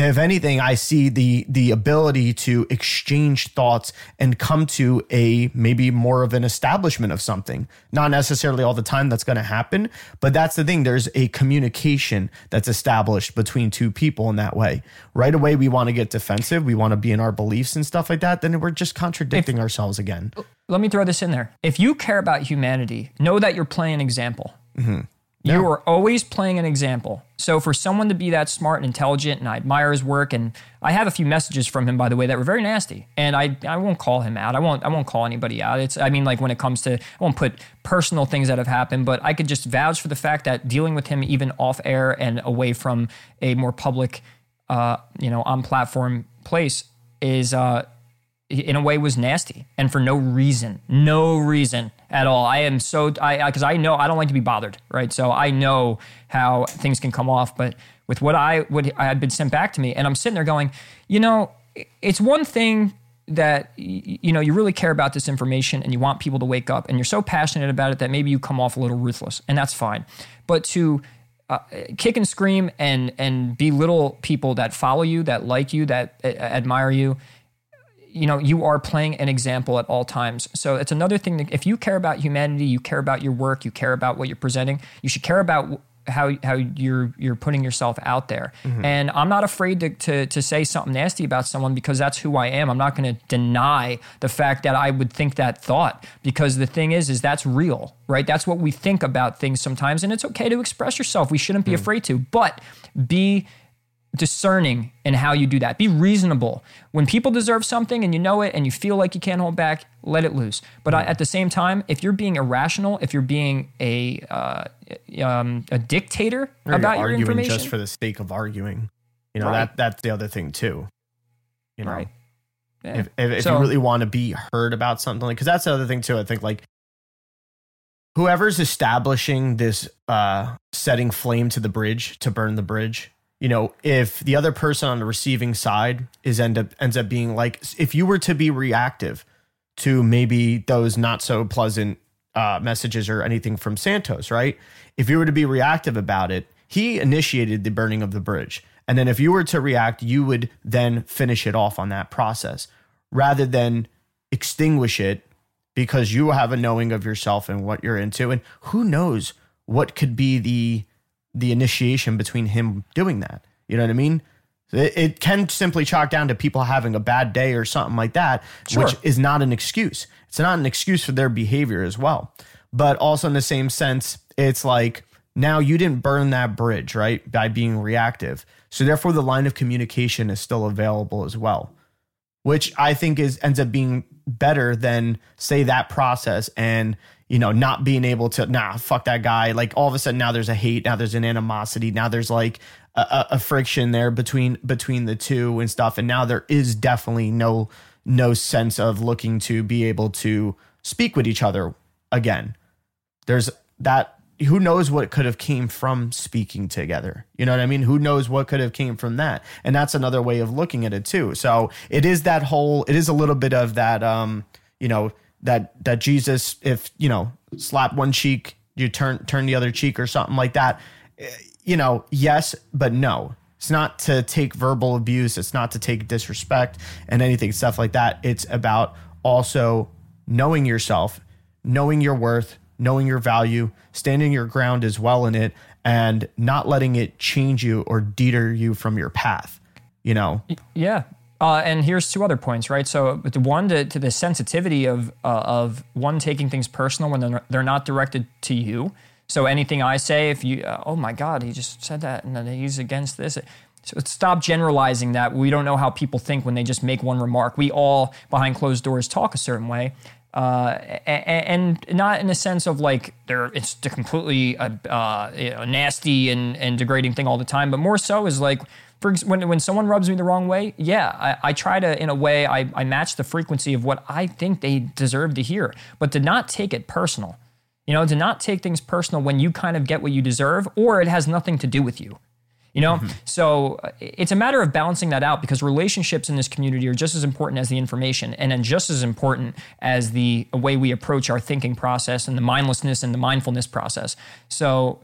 If anything, I see the the ability to exchange thoughts and come to a maybe more of an establishment of something. Not necessarily all the time that's going to happen, but that's the thing. There's a communication that's established between two people in that way. Right away, we want to get defensive. We want to be in our beliefs and stuff like that. Then we're just contradicting ourselves again. Let me throw this in there. If you care about humanity, know that you're playing an You are always playing an example. So for someone to be that smart and intelligent, and I admire his work, and I have a few messages from him, by the way, that were very nasty. And I, I won't call him out. I won't I won't call anybody out. It's I mean like when it comes to I won't put personal things that have happened, but I could just vouch for the fact that dealing with him even off air and away from a more public, uh, you know, on platform place is uh, in a way was nasty and for no reason no reason at all. I am so i because I, know i don't like to be bothered right? So i know how things can come off but with what i would i had been sent back to me and i'm sitting there going you know it's one thing that you know you really care about this information and you want people to wake up and you're so passionate about it that maybe you come off a little ruthless and that's fine. But to uh, kick and scream and and belittle people that follow you that like you that uh, admire you you know you are playing an example at all times. So it's another thing that if you care about humanity you care about your work you care about what you're presenting you should care about how how you're you're putting yourself out there. Mm-hmm. And i'm not afraid to, to to say something nasty about someone because that's who i am. I'm not going to deny the fact that i would think that thought because the thing is is that's real right? That's what we think about things sometimes and it's okay to express yourself. We shouldn't be mm. afraid to but be discerning in how you do that. Be reasonable. When people deserve something and you know it and you feel like you can't hold back, let it loose. But I, at the same time, if you're being irrational, if you're being a uh, um, a dictator Or about your arguing information, just for the sake of arguing. You know, Right. that that's the other thing too. You know, right? Yeah. if, if, if So- you really want to be heard about something like because that's the other thing too i think like whoever's establishing this uh setting flame to the bridge to burn the bridge you know if the other person on the receiving side is end up ends up being like if you were to be reactive to maybe those not so pleasant uh, messages or anything from santos right? If you were to be reactive about it he initiated the burning of the bridge. And then if you were to react you would then finish it off on that process rather than extinguish it because you have a knowing of yourself and what you're into. And who knows what could be the the initiation between him doing that. You know what i mean? It, it can simply chalk down to people having a bad day or something like that which is not an excuse. It's not an excuse for their behavior as well. But also in the same sense it's like now you didn't burn that bridge right by being reactive. So therefore the line of communication is still available as well which I think is ends up being better than say that process and you know not being able to nah fuck that guy. Like all of a sudden now there's a hate now there's an animosity now there's like a, a, friction there between between the two and stuff. And now there is definitely no no sense of looking to be able to speak with each other again. There's that who knows what could have came from speaking together. You know what i mean? Who knows what could have came from that? And that's another way of looking at it too. So it is that whole it is a little bit of that um you know that that jesus if you know slap one cheek you turn turn the other cheek or something like that Eh, you know yes but no it's not to take verbal abuse it's not to take disrespect and anything stuff like that it's about also knowing yourself knowing your worth, knowing your value, standing your ground as well in it, and not letting it change you or deter you from your path. You know, Yeah. Uh, and here's two other points, right? So, the one to, to the sensitivity of uh, of one taking things personal when they're, they're not directed to you. So anything I say, if you, uh, oh my God, he just said that, and then he's against this. So stop generalizing that. We don't know how people think when they just make one remark. We all behind closed doors talk a certain way. Uh, a- a- and not in a sense of like they're it's a completely uh, you know, nasty and, and degrading thing all the time, but more so is like for when when someone rubs me the wrong way, yeah, I, I try to in a way I, I match the frequency of what I think they deserve to hear, but to not take it personal. You know, to not take things personal when you kind of get what you deserve, or it has nothing to do with you. You know, so uh, it's a matter of balancing that out because relationships in this community are just as important as the information, and then just as important as the way we approach our thinking process and the mindlessness and the mindfulness process. So,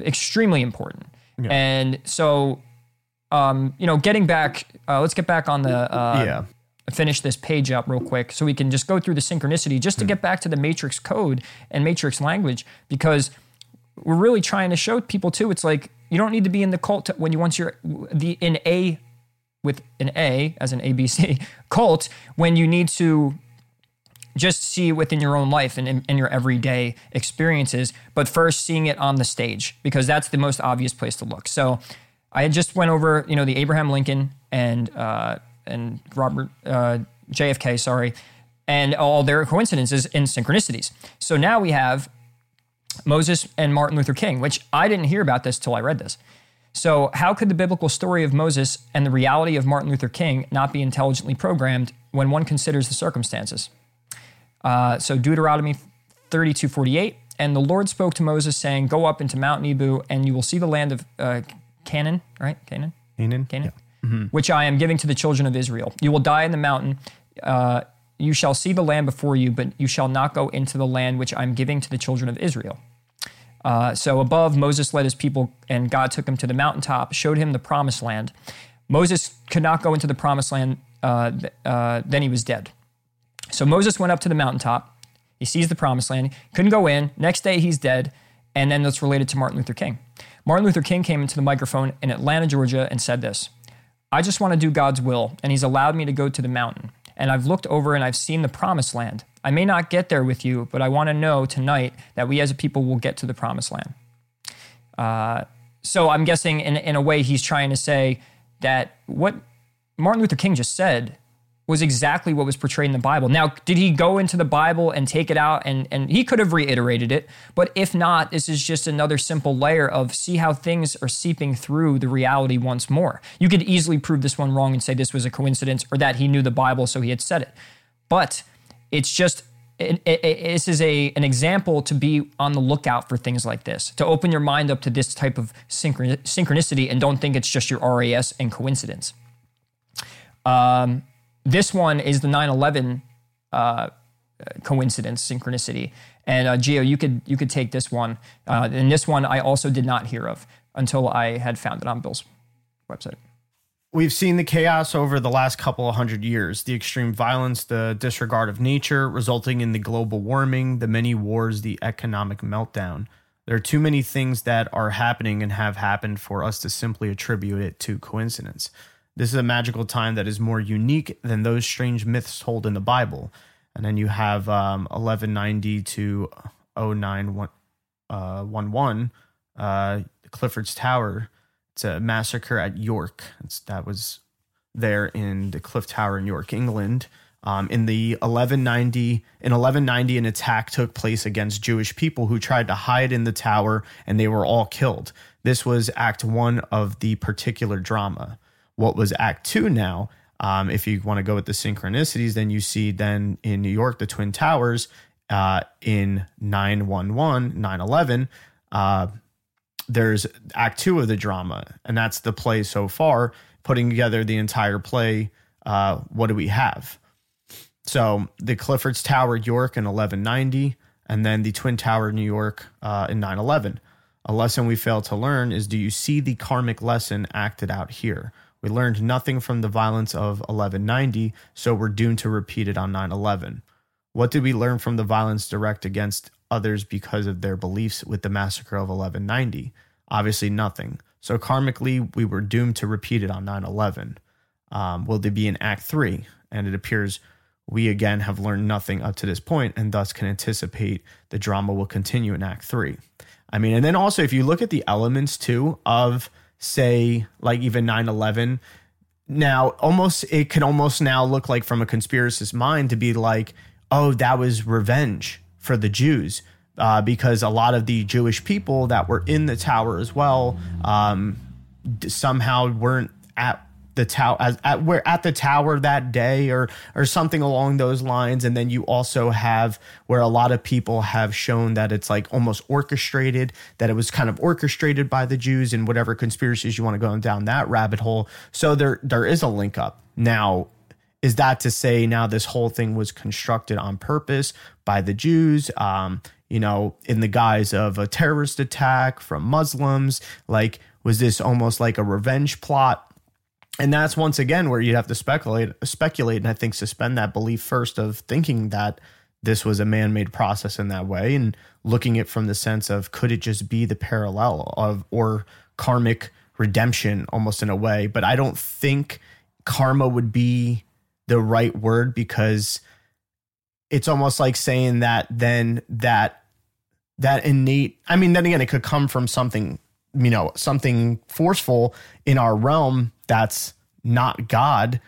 extremely important. And so, um, you know, getting back, uh, let's get back on the uh, yeah, finish this page up real quick so we can just go through the synchronicity just to get back to the matrix code and matrix language because we're really trying to show people too it's like you don't need to be in the cult when you once you're the in a with an a as an abc cult when you need to just see within your own life and in, in your everyday experiences but first seeing it on the stage because that's the most obvious place to look. So i just went over you know the abraham lincoln and uh, and robert uh, jfk sorry and all their coincidences and synchronicities so now we have moses and martin luther king which i didn't hear about this till i read this so, how could the biblical story of Moses and the reality of Martin Luther King not be intelligently programmed when one considers the circumstances? Uh, so, Deuteronomy 32 48. And the Lord spoke to Moses, saying, Go up into Mount Nebo, and you will see the land of uh, Canaan, right? Canaan? Canaan. Canaan, which I am giving to the children of Israel. You will die in the mountain. Uh, you shall see the land before you, but you shall not go into the land which I am giving to the children of Israel. Uh, so above, Moses led his people, and God took him to the mountaintop, showed him the promised land. Moses could not go into the promised land, uh, th- uh, then he was dead. So Moses went up to the mountaintop. He sees the promised land, couldn't go in. Next day, he's dead. And then that's related to Martin Luther King. Martin Luther King came into the microphone in Atlanta, Georgia, and said this I just want to do God's will, and He's allowed me to go to the mountain. And I've looked over and I've seen the promised land. I may not get there with you, but I want to know tonight that we as a people will get to the promised land. Uh, so I'm guessing in, in a way he's trying to say, that what Martin Luther King just said was exactly what was portrayed in the Bible. Now, did he go into the Bible and take it out and and he could have reiterated it, but if not, this is just another simple layer of see how things are seeping through the reality once more. You could easily prove this one wrong and say this was a coincidence or that he knew the Bible so he had said it. But it's just it, it, it, this is a an example to be on the lookout for things like this, to open your mind up to this type of synchronicity and don't think it's just your RAS and coincidence. Um, this one is the 9 11 uh, coincidence, synchronicity. And uh, Gio, you could you could take this one. Uh, and this one I also did not hear of until I had found it on Bill's website. We've seen the chaos over the last couple of hundred years the extreme violence, the disregard of nature, resulting in the global warming, the many wars, the economic meltdown. There are too many things that are happening and have happened for us to simply attribute it to coincidence. This is a magical time that is more unique than those strange myths told in the Bible. And then you have um, 1190 to 0911, uh, uh, Clifford's Tower. It's a massacre at York. It's, that was there in the Cliff Tower in York, England. Um, in the 1190 in 1190 an attack took place against Jewish people who tried to hide in the tower and they were all killed. This was act 1 of the particular drama what was Act Two now. Um, if you want to go with the synchronicities, then you see then in New York the Twin Towers uh, in 911, 911. Uh, there's Act Two of the drama, and that's the play so far. Putting together the entire play, uh, what do we have? So the Clifford's Tower, York in 1190, and then the Twin Tower, New York uh, in 911. A lesson we fail to learn is do you see the karmic lesson acted out here? We learned nothing from the violence of 1190, so we're doomed to repeat it on 9 11. What did we learn from the violence direct against others because of their beliefs with the massacre of 1190? Obviously, nothing. So, karmically, we were doomed to repeat it on 9 11. Um, will they be in Act 3? And it appears we again have learned nothing up to this point and thus can anticipate the drama will continue in Act 3. I mean, and then also, if you look at the elements too of say like even 9-11 now almost it can almost now look like from a conspiracist mind to be like oh that was revenge for the jews uh, because a lot of the jewish people that were in the tower as well um, somehow weren't at the tower at where at the tower that day or or something along those lines. And then you also have where a lot of people have shown that it's like almost orchestrated that it was kind of orchestrated by the Jews and whatever conspiracies you want to go down that rabbit hole. So there there is a link up. Now is that to say now this whole thing was constructed on purpose by the Jews? Um you know in the guise of a terrorist attack from Muslims? Like was this almost like a revenge plot and that's once again where you'd have to speculate speculate and i think suspend that belief first of thinking that this was a man-made process in that way and looking at from the sense of could it just be the parallel of or karmic redemption almost in a way? But i don't think karma would be the right word because it's almost like saying that then that that innate i mean then again it could come from something you know something forceful in our realm that's not God,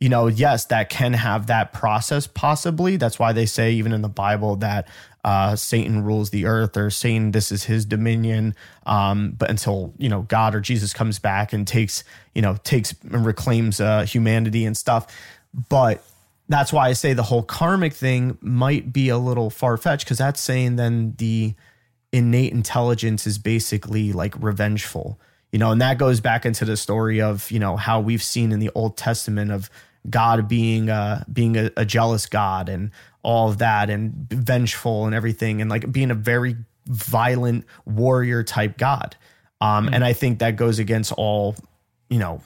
you know, yes, that can have that process possibly. That's why they say, even in the Bible, that uh, Satan rules the earth or Satan, this is his dominion. Um, but until, you know, God or Jesus comes back and takes, you know, takes and reclaims uh, humanity and stuff. But that's why I say the whole karmic thing might be a little far fetched because that's saying then the innate intelligence is basically like revengeful you know, and that goes back into the story of, you know, how we've seen in the Old Testament of God being uh being a, a jealous God and all of that and vengeful and everything and like being a very violent warrior type God. Um mm-hmm. and I think that goes against all, you know,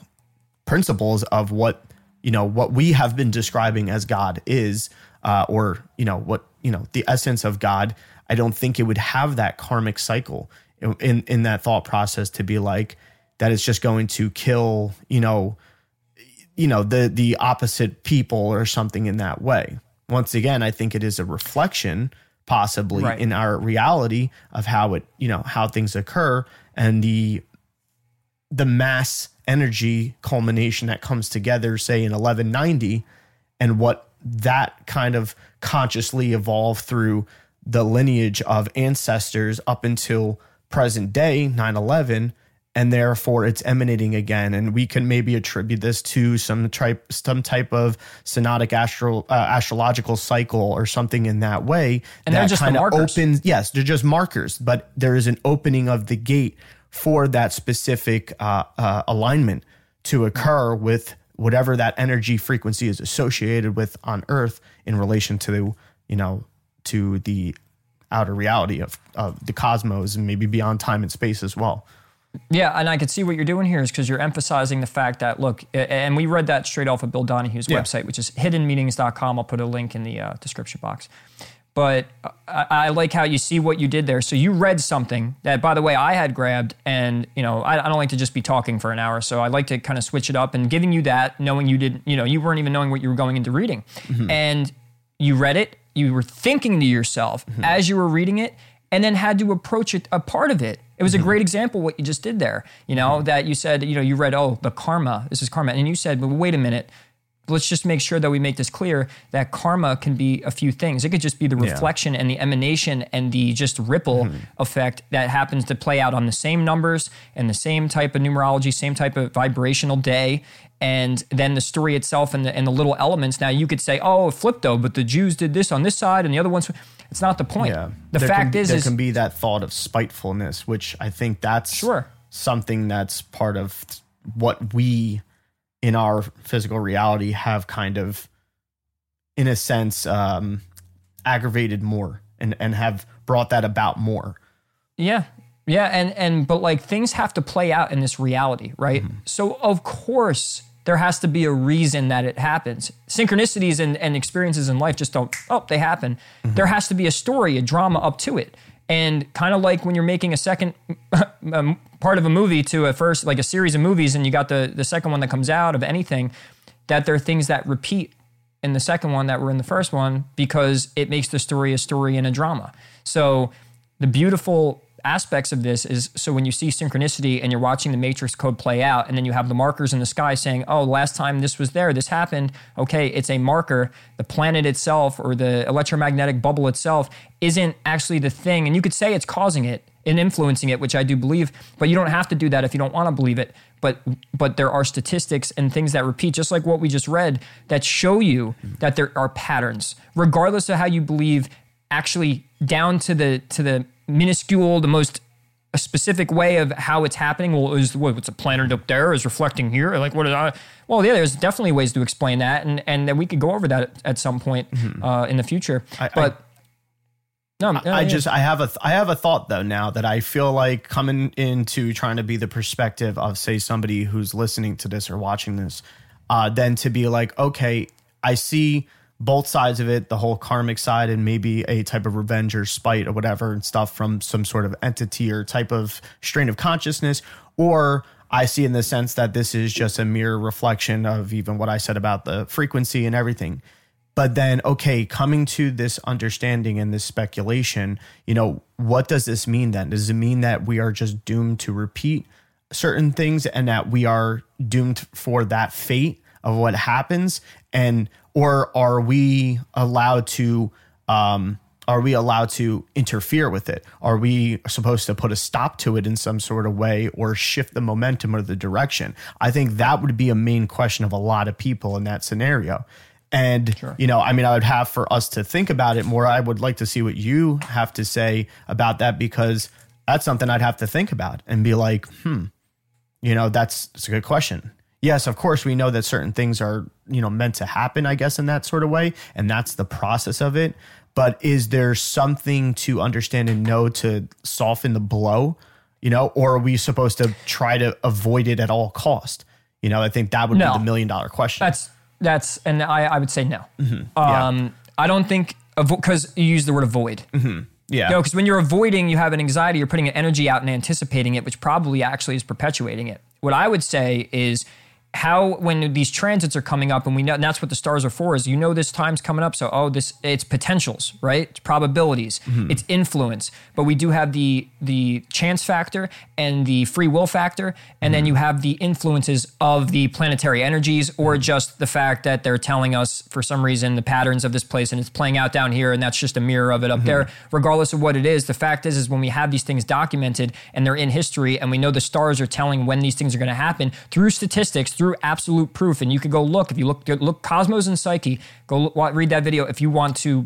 principles of what, you know, what we have been describing as God is uh or, you know, what, you know, the essence of God. I don't think it would have that karmic cycle in in that thought process to be like that it's just going to kill you know you know the the opposite people or something in that way once again i think it is a reflection possibly right. in our reality of how it you know how things occur and the the mass energy culmination that comes together, say in 1190, and what that kind of consciously evolved through the lineage of ancestors up until present day, 9 11, and therefore it's emanating again. And we can maybe attribute this to some type, some type of synodic astral, uh, astrological cycle or something in that way. And that they're just the kind of markers. opens, yes, they're just markers, but there is an opening of the gate for that specific uh, uh, alignment to occur with whatever that energy frequency is associated with on Earth in relation to, you know, to the outer reality of, of the cosmos and maybe beyond time and space as well. Yeah, and I can see what you're doing here is because you're emphasizing the fact that look, and we read that straight off of Bill Donahue's Yeah. website, which is hiddenmeanings.com. I'll put a link in the uh, description box. But I, I like how you see what you did there. So you read something that, by the way, I had grabbed, and you know, I, I don't like to just be talking for an hour, so I like to kind of switch it up and giving you that, knowing you didn't, you know, you weren't even knowing what you were going into reading, and you read it, you were thinking to yourself mm-hmm. as you were reading it, and then had to approach it a part of it. It was a mm-hmm. great example what you just did there. You know mm-hmm. that you said you know you read oh the karma this is karma and you said but wait a minute let's just make sure that we make this clear that karma can be a few things. It could just be the reflection and the emanation and the just ripple hmm. effect that happens to play out on the same numbers and the same type of numerology, same type of vibrational day. And then the story itself and the, and the little elements. Now you could say, oh, flip though, but the Jews did this on this side and the other ones. It's not the point. The There fact can, is, there is can be that thought of spitefulness, which I think that's Sure. something that's part of what we in our physical reality have kind of, in a sense, um, aggravated more and, and have brought that about more. Yeah. Yeah, and and but like things have to play out in this reality, right? So of course there has to be a reason that it happens. Synchronicities and, and experiences in life just don't oh, they happen. There has to be a story, a drama up to it. And kind of like when you're making a second um, part of a movie to a first like a series of movies and you got the the second one that comes out of anything, that there are things that repeat in the second one that were in the first one because it makes the story a story and a drama. So the beautiful aspects of this is so when you see synchronicity and you're watching the matrix code play out and then you have the markers in the sky saying oh last time this was there this happened okay it's a marker the planet itself or the electromagnetic bubble itself isn't actually the thing and you could say it's causing it and influencing it which i do believe but you don't have to do that if you don't want to believe it. But but there are statistics and things that repeat just like what we just read that show you that there are patterns regardless of how you believe actually down to the to the minuscule the most specific way of how it's happening. Well is what, what's a planet up there is reflecting here? Like what is I, well yeah there's definitely ways to explain that and and that we could go over that at, at some point uh, in the future. I- but no, no, I yeah. just I have a I have a thought though now that I feel like coming into trying to be the perspective of say somebody who's listening to this or watching this, uh, then to be like, okay, I see both sides of it, the whole karmic side and maybe a type of revenge or spite or whatever and stuff from some sort of entity or type of strain of consciousness, or I see in the sense that this is just a mere reflection of even what I said about the frequency and everything. But then, okay, coming to this understanding and this speculation, you know, what does this mean then? Does it mean that we are just doomed to repeat certain things and that we are doomed for that fate of what happens? And, or are we allowed to, um, are we allowed to interfere with it? Are we supposed to put a stop to it in some sort of way or shift the momentum or the direction? I think that would be a main question of a lot of people in that scenario. And, you know, I mean, I would have for us to think about it more. I would like to see what you have to say about that because that's something I'd have to think about and be like, hmm, you know, that's, that's a good question. Yes, of course, we know that certain things are, you know, meant to happen, I guess, in that sort of way. And that's the process of it. But is there something to understand and know to soften the blow, you know, or are we supposed to try to avoid it at all cost? You know, I think that would No. be the million dollar question. That's that's and I, I would say no. Mm-hmm. Yeah. Um, I don't think because you use the word avoid. yeah. No, because when you're avoiding, you have an anxiety. You're putting an energy out and anticipating it, which probably actually is perpetuating it. What I would say is how when these transits are coming up and we know and that's what the stars are for is you know this time's coming up so oh this it's potentials right? It's probabilities. Mm-hmm. It's influence. But we do have the the chance factor and the free will factor and then mm-hmm. you have the influences of the planetary energies or mm-hmm. just the fact that they're telling us for some reason the patterns of this place and it's playing out down here and that's just a mirror of it up there. Regardless of what it is the fact is is when we have these things documented and they're in history and we know the stars are telling when these things are going to happen through statistics through absolute proof. And you could go look if you look look cosmos and psyche go look, read that video if you want to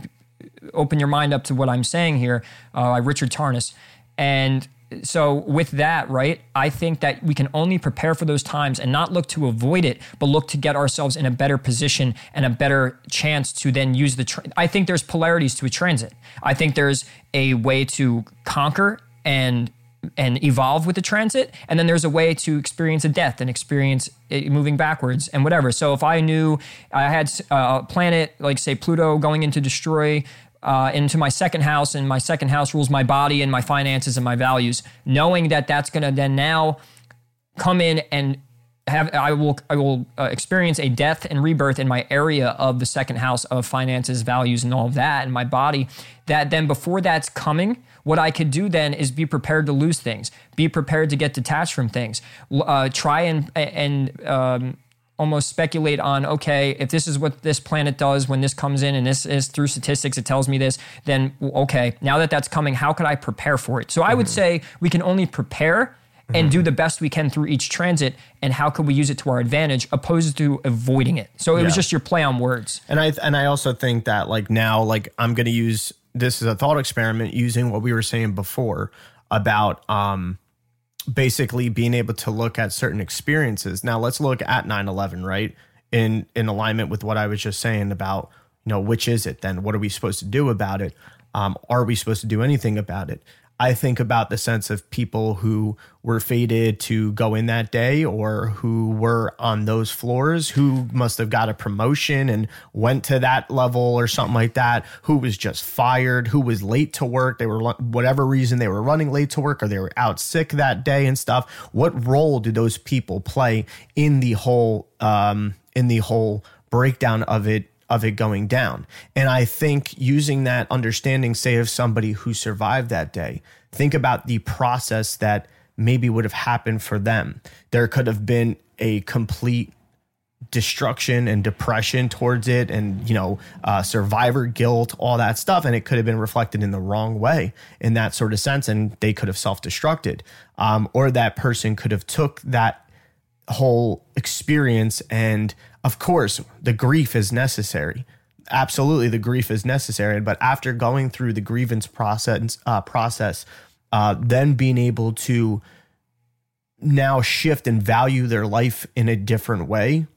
open your mind up to what i'm saying here uh, by richard tarnas. And so with that right i think that we can only prepare for those times and not look to avoid it but look to get ourselves in a better position and a better chance to then use the tra- i think there's polarities to a transit. I think there's a way to conquer and and evolve with the transit and then there's a way to experience a death and experience moving backwards and whatever so if i knew i had uh, a planet like say pluto going into destroy uh, into my second house and my second house rules my body and my finances and my values knowing that that's going to then now come in and have I will I will uh, experience a death and rebirth in my area of the second house of finances, values, and all of that, in my body. That then before that's coming, what I could do then is be prepared to lose things, be prepared to get detached from things, uh, try and and um, almost speculate on okay if this is what this planet does when this comes in and this is through statistics it tells me this then okay now that that's coming how could i prepare for it? So i would say we can only prepare and do the best we can through each transit and how could we use it to our advantage opposed to avoiding it? So it was just your play on words. And I and I also think that like now like I'm going to use this is a thought experiment using what we were saying before about um basically being able to look at certain experiences. Now let's look at 9/11, right? In in alignment with what I was just saying about, you know, which is it then? What are we supposed to do about it? Um are we supposed to do anything about it? I think about the sense of people who were fated to go in that day or who were on those floors, who must have got a promotion and went to that level or something like that, who was just fired, who was late to work. They were, whatever reason, they were running late to work or they were out sick that day and stuff. What role do those people play in the whole, um, in the whole breakdown of it of it going down. And I think using that understanding, say, of somebody who survived that day, think about the process that maybe would have happened for them. There could have been a complete destruction and depression towards it and you know uh, survivor guilt all that stuff and it could have been reflected in the wrong way in that sort of sense and they could have self-destructed um, or that person could have took that whole experience and of course the grief is necessary. Absolutely the grief is necessary. But after going through the grievance process uh, process uh, then being able to now shift and value their life in a different way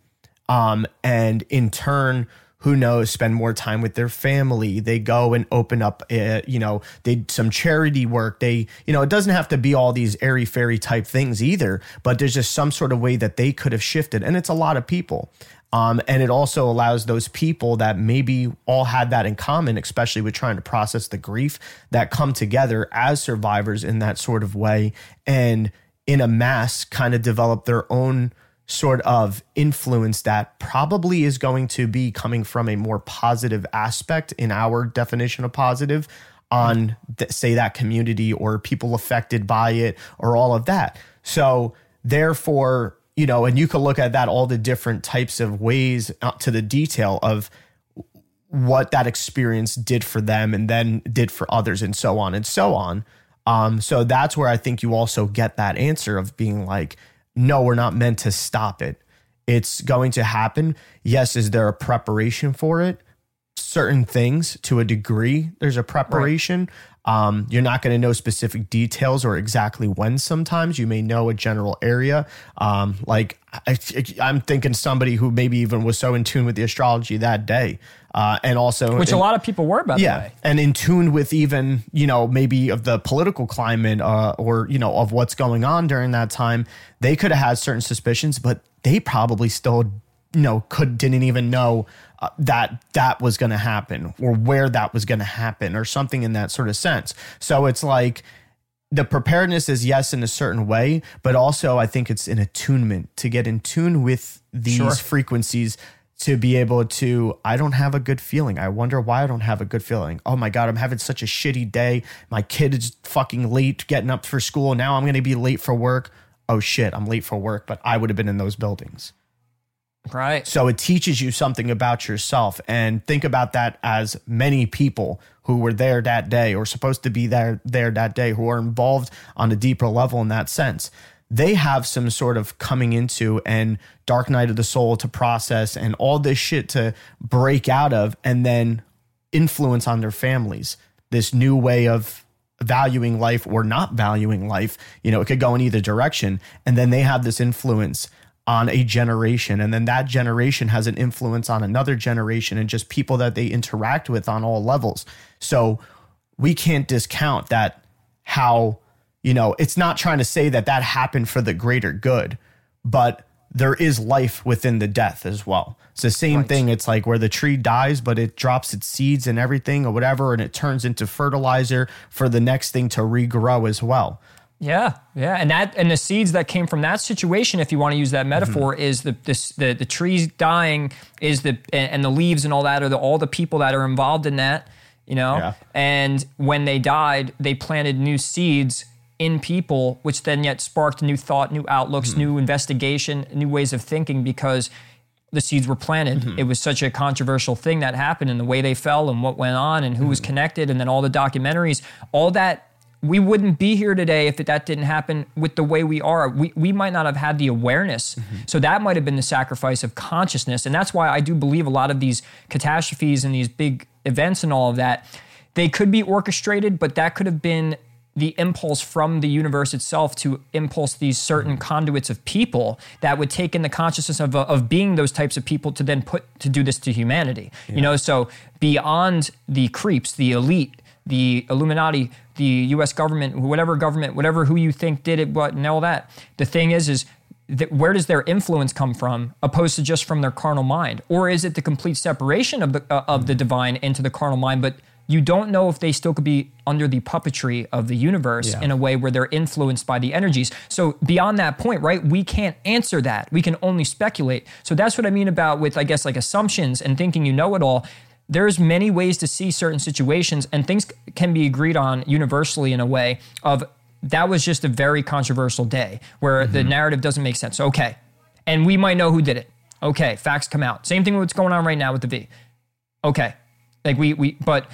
um, and in turn who knows spend more time with their family. They go and open up uh, you know they some charity work. They you know it doesn't have to be all these airy fairy type things either but there's just some sort of way that they could have shifted and it's a lot of people. Um, and it also allows those people that maybe all had that in common, especially with trying to process the grief, that come together as survivors in that sort of way and in a mass kind of develop their own sort of influence that probably is going to be coming from a more positive aspect in our definition of positive on th- say that community or people affected by it or all of that. So therefore you know and you can look at that all the different types of ways up to the detail of what that experience did for them and then did for others and so on and so on. Um so that's where i think you also get that answer of being like no we're not meant to stop it. It's going to happen. Yes is there a preparation for it certain things to a degree. There's a preparation. Um, you're not going to know specific details or exactly when sometimes. You may know a general area. Um, like I, i'm thinking somebody who maybe even was so in tune with the astrology that day. Uh, and also which a lot of people were by the yeah, way. and in tune with even you know maybe of the political climate uh, or you know of what's going on during that time, they could have had certain suspicions, but they probably still you know could didn't even know uh, that that was going to happen or where that was going to happen or something in that sort of sense. So it's like the preparedness is yes in a certain way, but also I think it's an attunement to get in tune with these Sure. frequencies to be able to I don't have a good feeling. I wonder why I don't have a good feeling. Oh my god, I'm having such a shitty day. My kid is fucking late getting up for school. Now I'm going to be late for work. Oh shit, I'm late for work, but I would have been in those buildings. Right. So it teaches you something about yourself. And think about that as many people who were there that day or supposed to be there there that day who are involved on a deeper level in that sense. They have some sort of coming into and dark night of the soul to process and all this shit to break out of and then influence on their families. This new way of valuing life or not valuing life. You know, it could go in either direction. And then they have this influence on a generation. And then that generation has an influence on another generation and just people that they interact with on all levels. So we can't discount that how, you know, it's not trying to say that that happened for the greater good, but there is life within the death as well. It's the same Right. thing. It's like where the tree dies, but it drops its seeds and everything or whatever, and it turns into fertilizer for the next thing to regrow as well. Yeah, yeah, and that and the seeds that came from that situation, if you want to use that metaphor, Mm-hmm. is the this, the the trees dying, is the and, and the leaves and all that are the all the people that are involved in that, you know. Yeah. And when they died, they planted new seeds in people, which then yet sparked new thought, new outlooks, Mm-hmm. new investigation, new ways of thinking because the seeds were planted. Mm-hmm. It was such a controversial thing that happened and the way they fell and what went on and who was Mm-hmm. connected and then all the documentaries, all that we wouldn't be here today if that didn't happen with the way we are. We, we might not have had the awareness. Mm-hmm. So that might have been the sacrifice of consciousness. And that's why I do believe a lot of these catastrophes and these big events and all of that, they could be orchestrated, but that could have been the impulse from the universe itself to impulse these certain mm-hmm. conduits of people that would take in the consciousness of, of being those types of people to then put to do this to humanity you know so beyond the creeps the elite the illuminati the us government whatever government whatever who you think did it what and all that the thing is is that where does their influence come from opposed to just from their carnal mind or is it the complete separation of the uh, of the divine into the carnal mind but you don't know if they still could be under the puppetry of the universe Yeah. in a way where they're influenced by the energies. So beyond that point, right, we can't answer that. We can only speculate. So that's what I mean about with I guess like assumptions and thinking you know it all. There's many ways to see certain situations and things can be agreed on universally in a way of that was just a very controversial day where the narrative doesn't make sense. Okay. And we might know who did it. Okay, facts come out. Same thing with what's going on right now with the V. Okay. Like we we but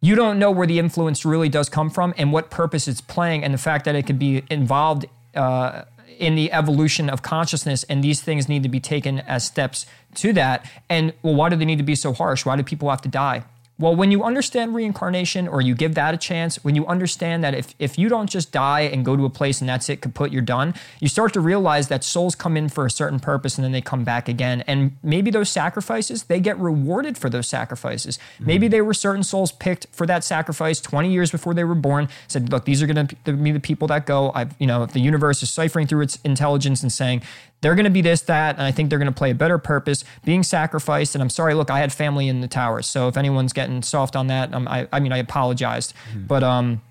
you don't know where the influence really does come from and what purpose it's playing and the fact that it could be involved uh, in the evolution of consciousness and these things need to be taken as steps to that. And well why do they need to be so harsh? Why do people have to die well when you understand reincarnation or you give that a chance when you understand that if, if you don't just die and go to a place and that's it kaput you're done you start to realize that souls come in for a certain purpose and then they come back again. And maybe those sacrifices they get rewarded for those sacrifices. Hmm. Maybe they were certain souls picked for that sacrifice 20 years before they were born said look these are going to be the people that go. I've you know if the universe is ciphering through its intelligence and saying they're going to be this that and i think they're going to play a better purpose being sacrificed and i'm sorry look i had family in the towers so if anyone's getting soft on that um, I, I mean i apologized but um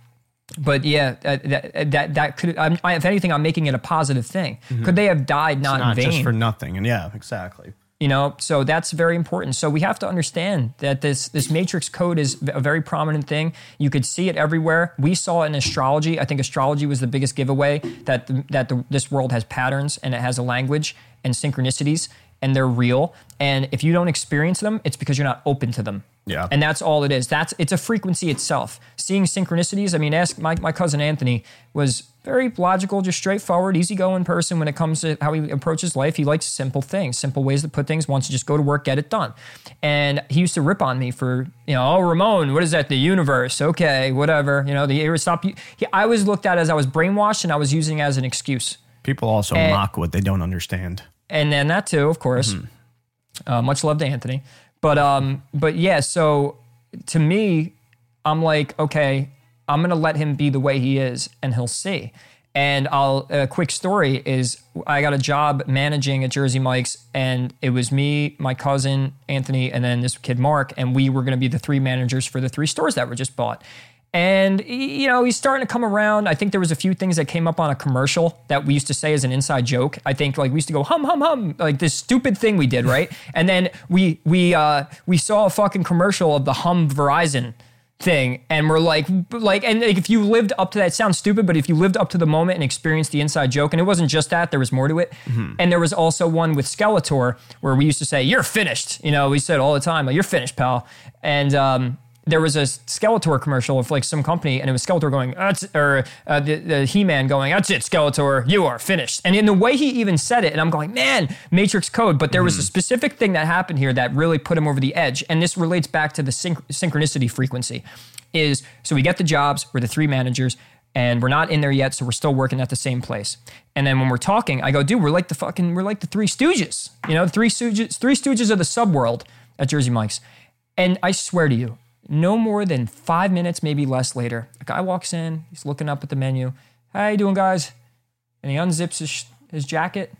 but yeah, that that that, that could. I'm, I, if anything, I'm making it a positive thing. Could they have died not, Not in vain? just for nothing. And yeah, exactly. You know so that's very important. So we have to understand that this this matrix code is a very prominent thing. You could see it everywhere. We saw it in astrology. I think astrology was the biggest giveaway that the, that the, this world has patterns and it has a language and synchronicities and they're real. And if you don't experience them it's because you're not open to them Yeah. and that's all it is. That's it's a frequency itself. Seeing synchronicities i mean ask my, my cousin anthony was very logical just straightforward easygoing person when it comes to how he approaches life. He likes simple things simple ways to put things wants to just go to work get it done. And he used to rip on me for you know oh ramon what is that the universe? Okay whatever you know the he, i was looked at as i was brainwashed and i was using it as an excuse. People also And- mock what they don't understand. and then that too, of course. Uh, much love to Anthony, but um, but yeah. So to me, I'm like, okay, I'm gonna let him be the way he is, and he'll see. And I'll a quick story is I got a job managing at Jersey Mike's, and it was me, my cousin Anthony, and then this kid Mark, and we were gonna be the three managers for the three stores that were just bought. And you know he's starting to come around. I think there was a few things that came up on a commercial that we used to say as an inside joke. I think like we used to go hum hum hum like this stupid thing we did right, and then we we uh, we saw a fucking commercial of the hum Verizon thing and we're like like and like if you lived up to that it sounds stupid but if you lived up to the moment and experienced the inside joke and it wasn't just that there was more to it and there was also one with skeletor where we used to say you're finished you know we said all the time like, you're finished pal and um there was a Skeletor commercial of like some company, and it was Skeletor going, That's, or uh, the, the He Man going, "That's it, Skeletor, you are finished." And in the way he even said it, and I'm going, "Man, Matrix code." But there was a specific thing that happened here that really put him over the edge, and this relates back to the synch- synchronicity frequency. Is so we get the jobs, we're the three managers, and we're not in there yet, so we're still working at the same place. And then when we're talking, I go, "Dude, we're like the fucking, we're like the Three Stooges, you know, the Three Stooges, Three Stooges of the subworld at Jersey Mike's." And I swear to you, no more than five minutes, maybe less later, a guy walks in. He's looking up at the menu. How you doing, guys? And he unzips his, his jacket,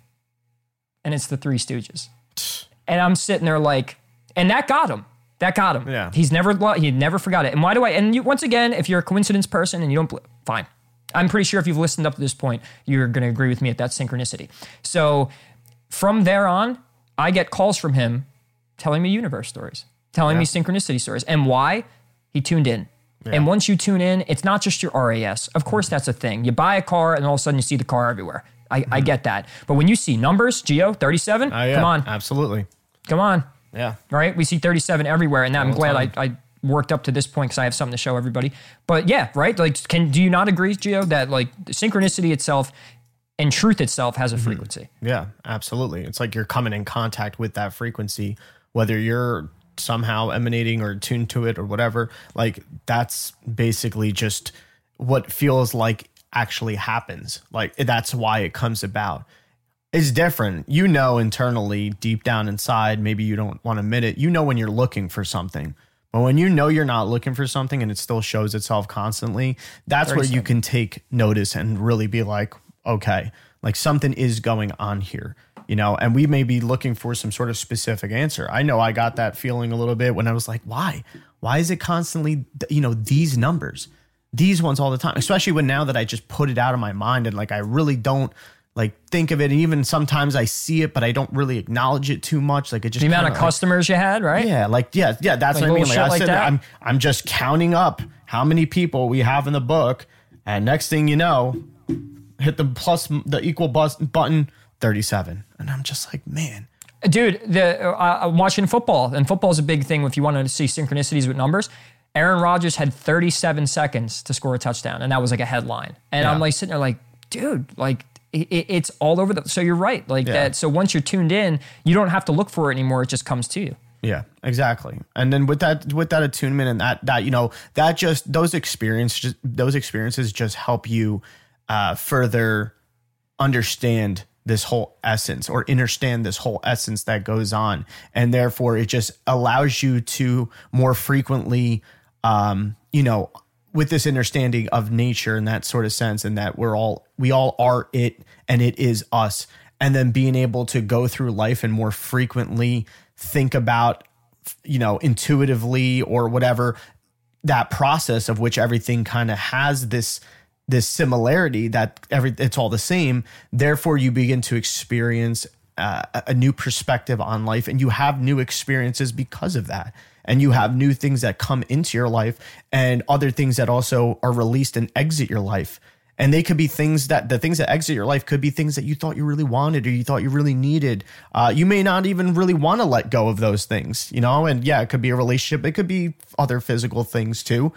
and it's the Three Stooges. And I'm sitting there like, and that got him. That got him. Yeah. He's never he never forgot it. And why do I? And you, once again, if you're a coincidence person and you don't, fine. I'm pretty sure if you've listened up to this point, you're going to agree with me at that synchronicity. So from there on, I get calls from him telling me universe stories, telling me synchronicity stories. And why? He tuned in. And once you tune in, it's not just your RAS. Of course, that's a thing. You buy a car and all of a sudden you see the car everywhere. I, I get that. But when you see numbers, Geo, 37, Oh, yeah, come on, absolutely. come on, Yeah, right? We see 37 everywhere. And I'm the glad. I, I worked up to this point because I have something to show everybody. But yeah, right? Like, can do you not agree, Geo, that like synchronicity itself and truth itself has a Mm-hmm. frequency? yeah, absolutely. It's like you're coming in contact with that frequency, whether you're somehow emanating or tuned to it or whatever. Like that's basically just what feels like actually happens. Like that's why it comes about. It's different. You know internally, deep down inside, maybe you don't want to admit it. You know when you're looking for something. But when you know you're not looking for something and it still shows itself constantly, that's where you can take notice and really be like, okay, like something is going on here, you know, and we may be looking for some sort of specific answer. I know I got that feeling a little bit when I was like, why? Why is it constantly, you know, these numbers, these ones all the time, especially when now that I just put it out of my mind and like I really don't like think of it. And even sometimes I see it, but I don't really acknowledge it too much. Like it just The amount kinda, like- customers you had, right? yeah, like yeah, yeah, that's Like what I mean. Like I like said, that? I'm I'm just counting up how many people we have in the book, and next thing you know, hit the plus the equal bus button, thirty seven, and I'm just like, man, Dude, the uh, I'm watching football, and football is a big thing if you want to see synchronicities with numbers. Aaron Rodgers had 37 seconds to score a touchdown, and that was like a headline. And I'm like sitting there, like, dude, like it, it- it's all over the. So you're right, like Yeah. that. So once you're tuned in, you don't have to look for it anymore; it just comes to you. Yeah, exactly. And then with that with that attunement and that that you know that just those experiences those experiences just help you uh, further understand this whole essence or understand this whole essence that goes on, and therefore it just allows you to more frequently, um, you know, with this understanding of nature in that sort of sense, and that we're all we all are it, and it is us. And then being able to go through life and more frequently think about you know intuitively or whatever that process of which everything kind of has this this similarity that every it's all the same therefore you begin to experience uh, a- new perspective on life and you have new experiences because of that and you have new things that come into your life and other things that also are released and exit your life and they could be things that the things that exit your life could be things that you thought you really wanted or you thought you really needed. Uh, you may not even really want to let go of those things, you know. And yeah, it could be a relationship. It could be other physical things too.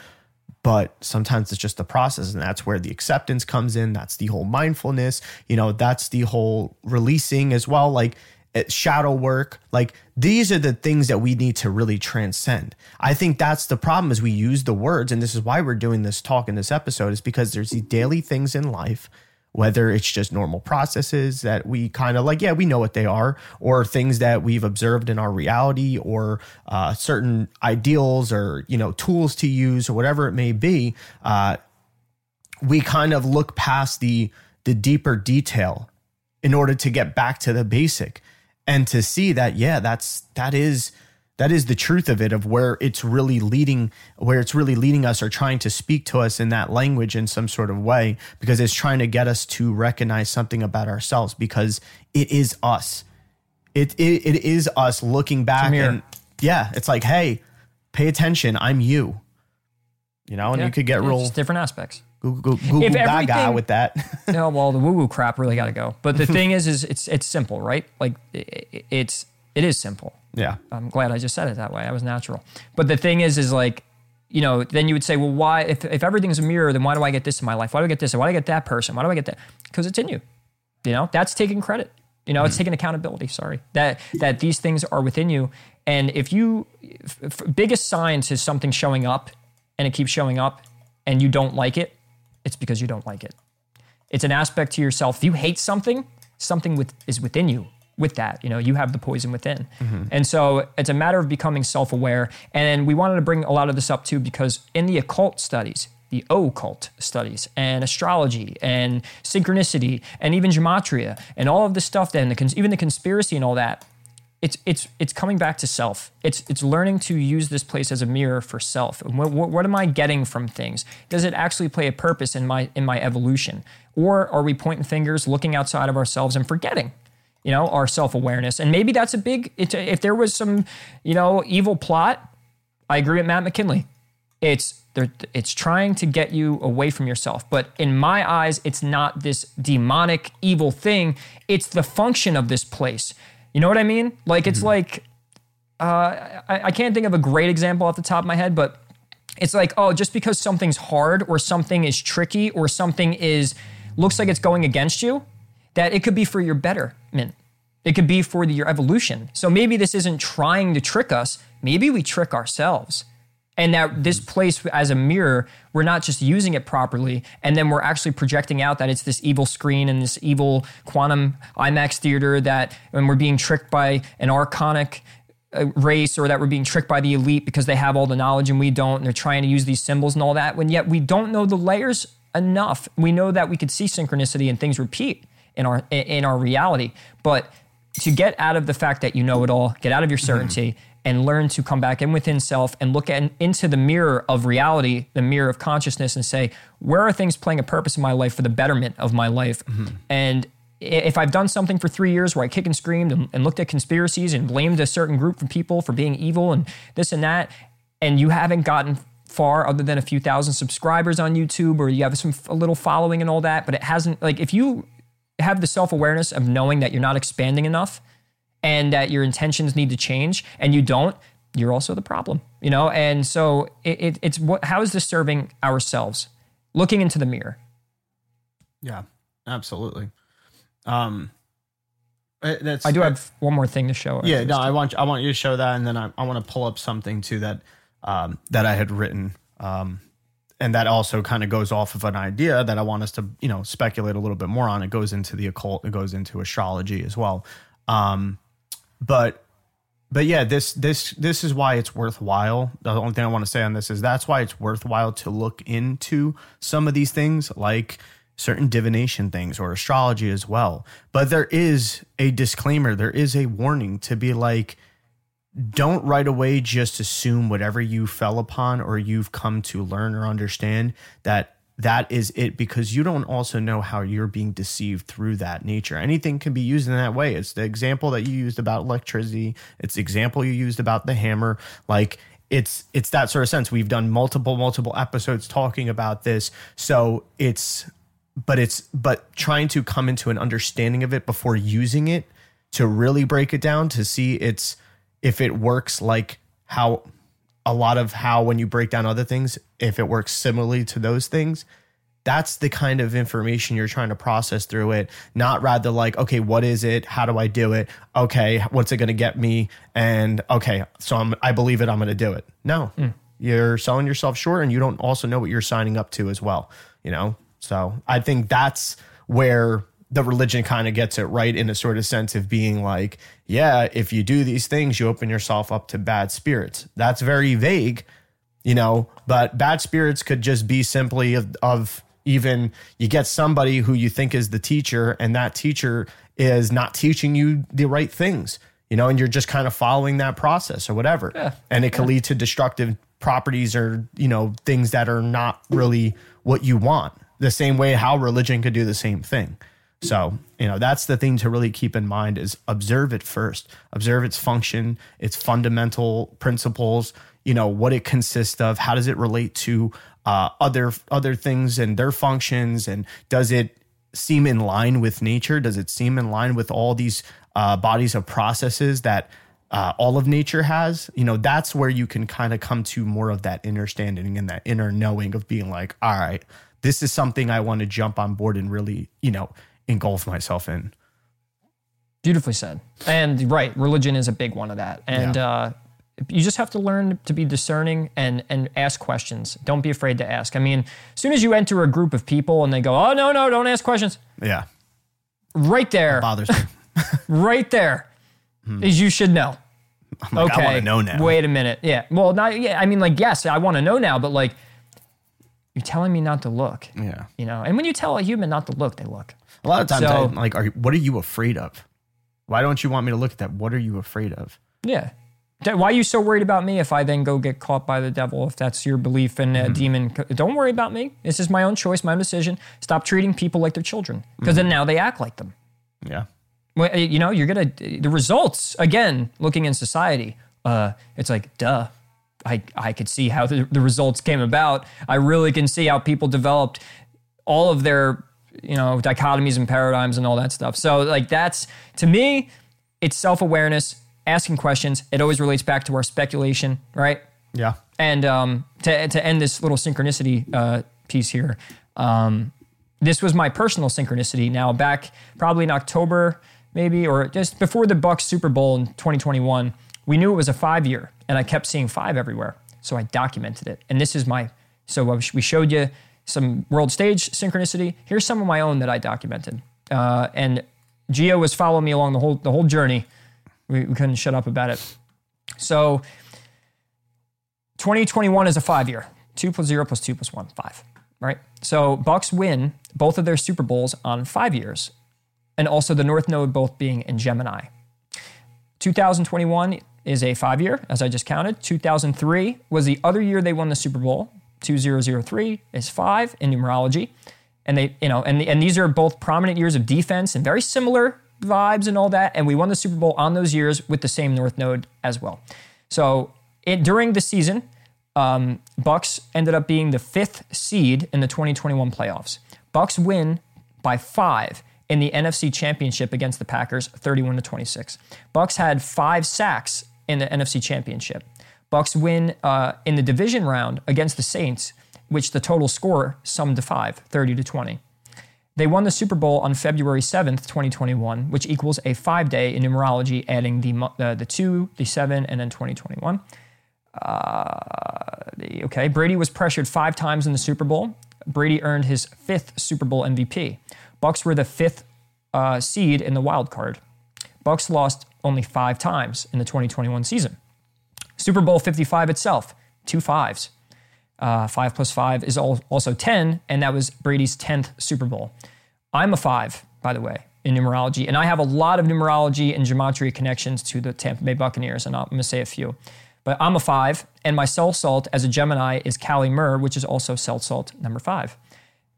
But sometimes it's just the process, and that's where the acceptance comes in. That's the whole mindfulness, you know. That's the whole releasing as well. Like eh, shadow work like these are the things that we need to really transcend i think that's the problem is we use the words and this is why we're doing this talk in this episode is because there's these daily things in life whether it's just normal processes that we kind of like yeah we know what they are or things that we've observed in our reality or uh, certain ideals or you know tools to use or whatever it may be uh, we kind of look past the the deeper detail in order to get back to the basic and to see that yeah that's that is that is the truth of it of where it's really leading where it's really leading us or trying to speak to us in that language in some sort of way because it's trying to get us to recognize something about ourselves because it is us it it, it is us looking back and yeah it's like hey pay attention i'm you you know and Yeah. you could get real different aspects. Google, Google If Gaga with that. no, well, the woo woo crap really got to go. But the thing is, is it's it's simple, right? Like i- i- it's it is simple. Yeah. I'm glad I just said it that way. I was natural. But the thing is, is like, you know, then you would say, well, why? If if everything's a mirror, then why do I get this in my life? Why do I get this? Why do I get that person? Why do I get that? Because it's in you. You know, that's taking credit. You know, it's mm. taking accountability. Sorry that that these things are within you. And if you, f- biggest signs is something showing up, and it keeps showing up, and you don't like it. It's because you don't like it. It's an aspect to yourself. If you hate something, something with, is within you. With that, you know, you have the poison within, mm-hmm. and so it's a matter of becoming self-aware. And we wanted to bring a lot of this up too because in the occult studies, the occult studies, and astrology, and synchronicity, and even gematria, and all of the stuff, then the cons- even the conspiracy and all that, it's it's it's coming back to self. It's it's learning to use this place as a mirror for self. What, what, what am I getting from things? Does it actually play a purpose in my in my evolution, or are we pointing fingers, looking outside of ourselves, and forgetting? You know, our self awareness. And maybe that's a big. It's if there was some, you know, evil plot, I agree with Matt McKinley. It's it's trying to get you away from yourself. But in my eyes, it's not this demonic evil thing. It's the function of this place. You know what I mean? Like it's like uh, I, I can't think of a great example off the top of my head, but it's like oh, just because something's hard or something is tricky or something is looks like it's going against you, that it could be for your betterment. It could be for the, your evolution. So maybe this isn't trying to trick us. Maybe we trick ourselves. And that this place as a mirror, we're not just using it properly, and then we're actually projecting out that it's this evil screen and this evil quantum IMAX theater that, and we're being tricked by an archonic uh, race or that we're being tricked by the elite because they have all the knowledge and we don't, and they're trying to use these symbols and all that, when yet we don't know the layers enough. We know that we could see synchronicity and things repeat in our in our reality, but to get out of the fact that you know it all, get out of your mm-hmm. certainty, and learn to come back in within self and look at, into the mirror of reality, the mirror of consciousness, and say, where are things playing a purpose in my life for the betterment of my life? Mm-hmm. And if I've done something for three years where I kick and screamed and, and looked at conspiracies and blamed a certain group of people for being evil and this and that, and you haven't gotten far other than a few thousand subscribers on YouTube or you have some a little following and all that, but it hasn't like if you have the self-awareness of knowing that you're not expanding enough and that your intentions need to change and you don't you're also the problem you know? And so it, it, it's what how is this serving ourselves? Looking into the mirror. Yeah, absolutely. Um, eh, that's i do have one more thing to show. Yeah, no, I want I want you to show that, and then I, I want to pull up something too that um, that I had written, um, and that also kind of goes off of an idea that I want us to you know speculate a little bit more on. It goes into the occult, it goes into astrology as well, um, but but yeah, this this this is why it's worthwhile. The only thing I want to say on this is that's why it's worthwhile to look into some of these things, like certain divination things or astrology as well. But there is a disclaimer, there is a warning to be like, don't right away just assume whatever you fell upon or you've come to learn or understand that that is it because you don't also know how you're being deceived through that nature. Anything can be used in that way. It's the example that you used about electricity. It's the example you used about the hammer. Like it's it's that sort of sense. We've done multiple multiple episodes talking about this. So it's but it's but trying to come into an understanding of it before using it to really break it down to see it's if it works like how a lot of how when you break down other things if it works similarly to those things that's the kind of information you're trying to process through it. Not rather like okay what is it? How do i do it? Okay what's it going to get me? And okay so I'm, i believe it i'm going to do it. No. Hmm. You're selling yourself short and you don't also know what you're signing up to as well you know? So i think that's where the religion kind of gets it right in a sort of sense of being like yeah if you do these things you open yourself up to bad spirits that's very vague you know but bad spirits could just be simply of, of even you get somebody who you think is the teacher and that teacher is not teaching you the right things you know, and you're just kind of following that process or whatever. Yeah. And it can lead to destructive properties or, you know, things that are not really what you want. The same way how religion could do the same thing. So, you know, that's the thing to really keep in mind is observe it first. Observe its function, its fundamental principles, you know, what it consists of, how does it relate to uh, other other things and their functions and does it seem in line with nature? Does it seem in line with all these uh, bodies of processes that uh, all of nature has? You know, that's where you can kind of come to more of that understanding and that inner knowing of being like, all right, this is something I want to jump on board and really, you know, engulf myself in. Beautifully said. And right, religion is a big one of that. And Yeah. uh, you just have to learn to be discerning and and ask questions. Don't be afraid to ask. I mean, as soon as you enter a group of people and they go, "Oh no, no, don't ask questions," Yeah, right there, bothers me. right there, is you should know. Hmm. like, I okay, wanna know now. Wait a minute. Yeah. Well, not. Yeah. I mean, like, yes, I want to know now, but like, you're telling me not to look. Yeah, You know, and when you tell a human not to look, they look. A lot of times, So- I'm like, are, what are you afraid of? Why don't you want me to look at that? What are you afraid of? Yeah. Why are you so worried about me if I then go get caught by the devil? If that's your belief in a demon, don't worry about me. This is my own choice, my own decision. Stop treating people like they're children because then now they act like them. Yeah, Well, you know, you're gonna the results again. Looking in society, uh, it's like duh. I I could see how the, the results came about. I really can see how people developed all of their you know dichotomies and paradigms and all that stuff. So like that's to me, it's self awareness, asking questions. It always relates back to our speculation, right? yeah, And um, to, to end this little synchronicity uh, piece here, um, this was my personal synchronicity. Now, back probably in October, maybe, or just before the Bucks Super Bowl in 2021, we knew it was a five year, and I kept seeing five everywhere. So I documented it. And this is my, so we showed you some world stage synchronicity. Here's some of my own that I documented. Uh, and Gio was following me along the whole, the whole journey. We, we couldn't shut up about it. So 2021 is a five year. Two plus zero plus two plus one, five. Right? So Bucks win both of their Super Bowls on five years, and also the North Node both being in Gemini. 2021 is a five year, as I just counted. 2003 was the other year they won the Super Bowl. 2003 is five in numerology. And they, you know, and, and these are both prominent years of defense and very similar vibes and all that. And we won the Super Bowl on those years with the same North Node as well. So it, during the season, um, Bucks ended up being the fifth seed in the 2021 playoffs. Bucks win by five in the NFC Championship against the Packers, 31 to 26. Bucks had five sacks in the NFC Championship. Bucks win uh, in the division round against the Saints, which the total score summed to five, 30 to 20. They won the Super Bowl on February 7th, 2021, which equals a five day in numerology, adding the, uh, the two, the seven, and then 2021. Uh, the- okay, Brady was pressured five times in the Super Bowl. Brady earned his fifth Super Bowl MVP. Bucks were the fifth uh, seed in the wild card. Bucks lost only five times in the 2021 season. Super Bowl 55 itself, two fives. Uh, five plus five is al- also 10, and that was Brady's 10th Super Bowl. I'm a five, by the way, in numerology, and I have a lot of numerology and gematria connections to the Tampa Bay Buccaneers, and I'm going to say a few. But I'm a five, and my cell salt as a Gemini is Kali Mur, which is also cell salt number five.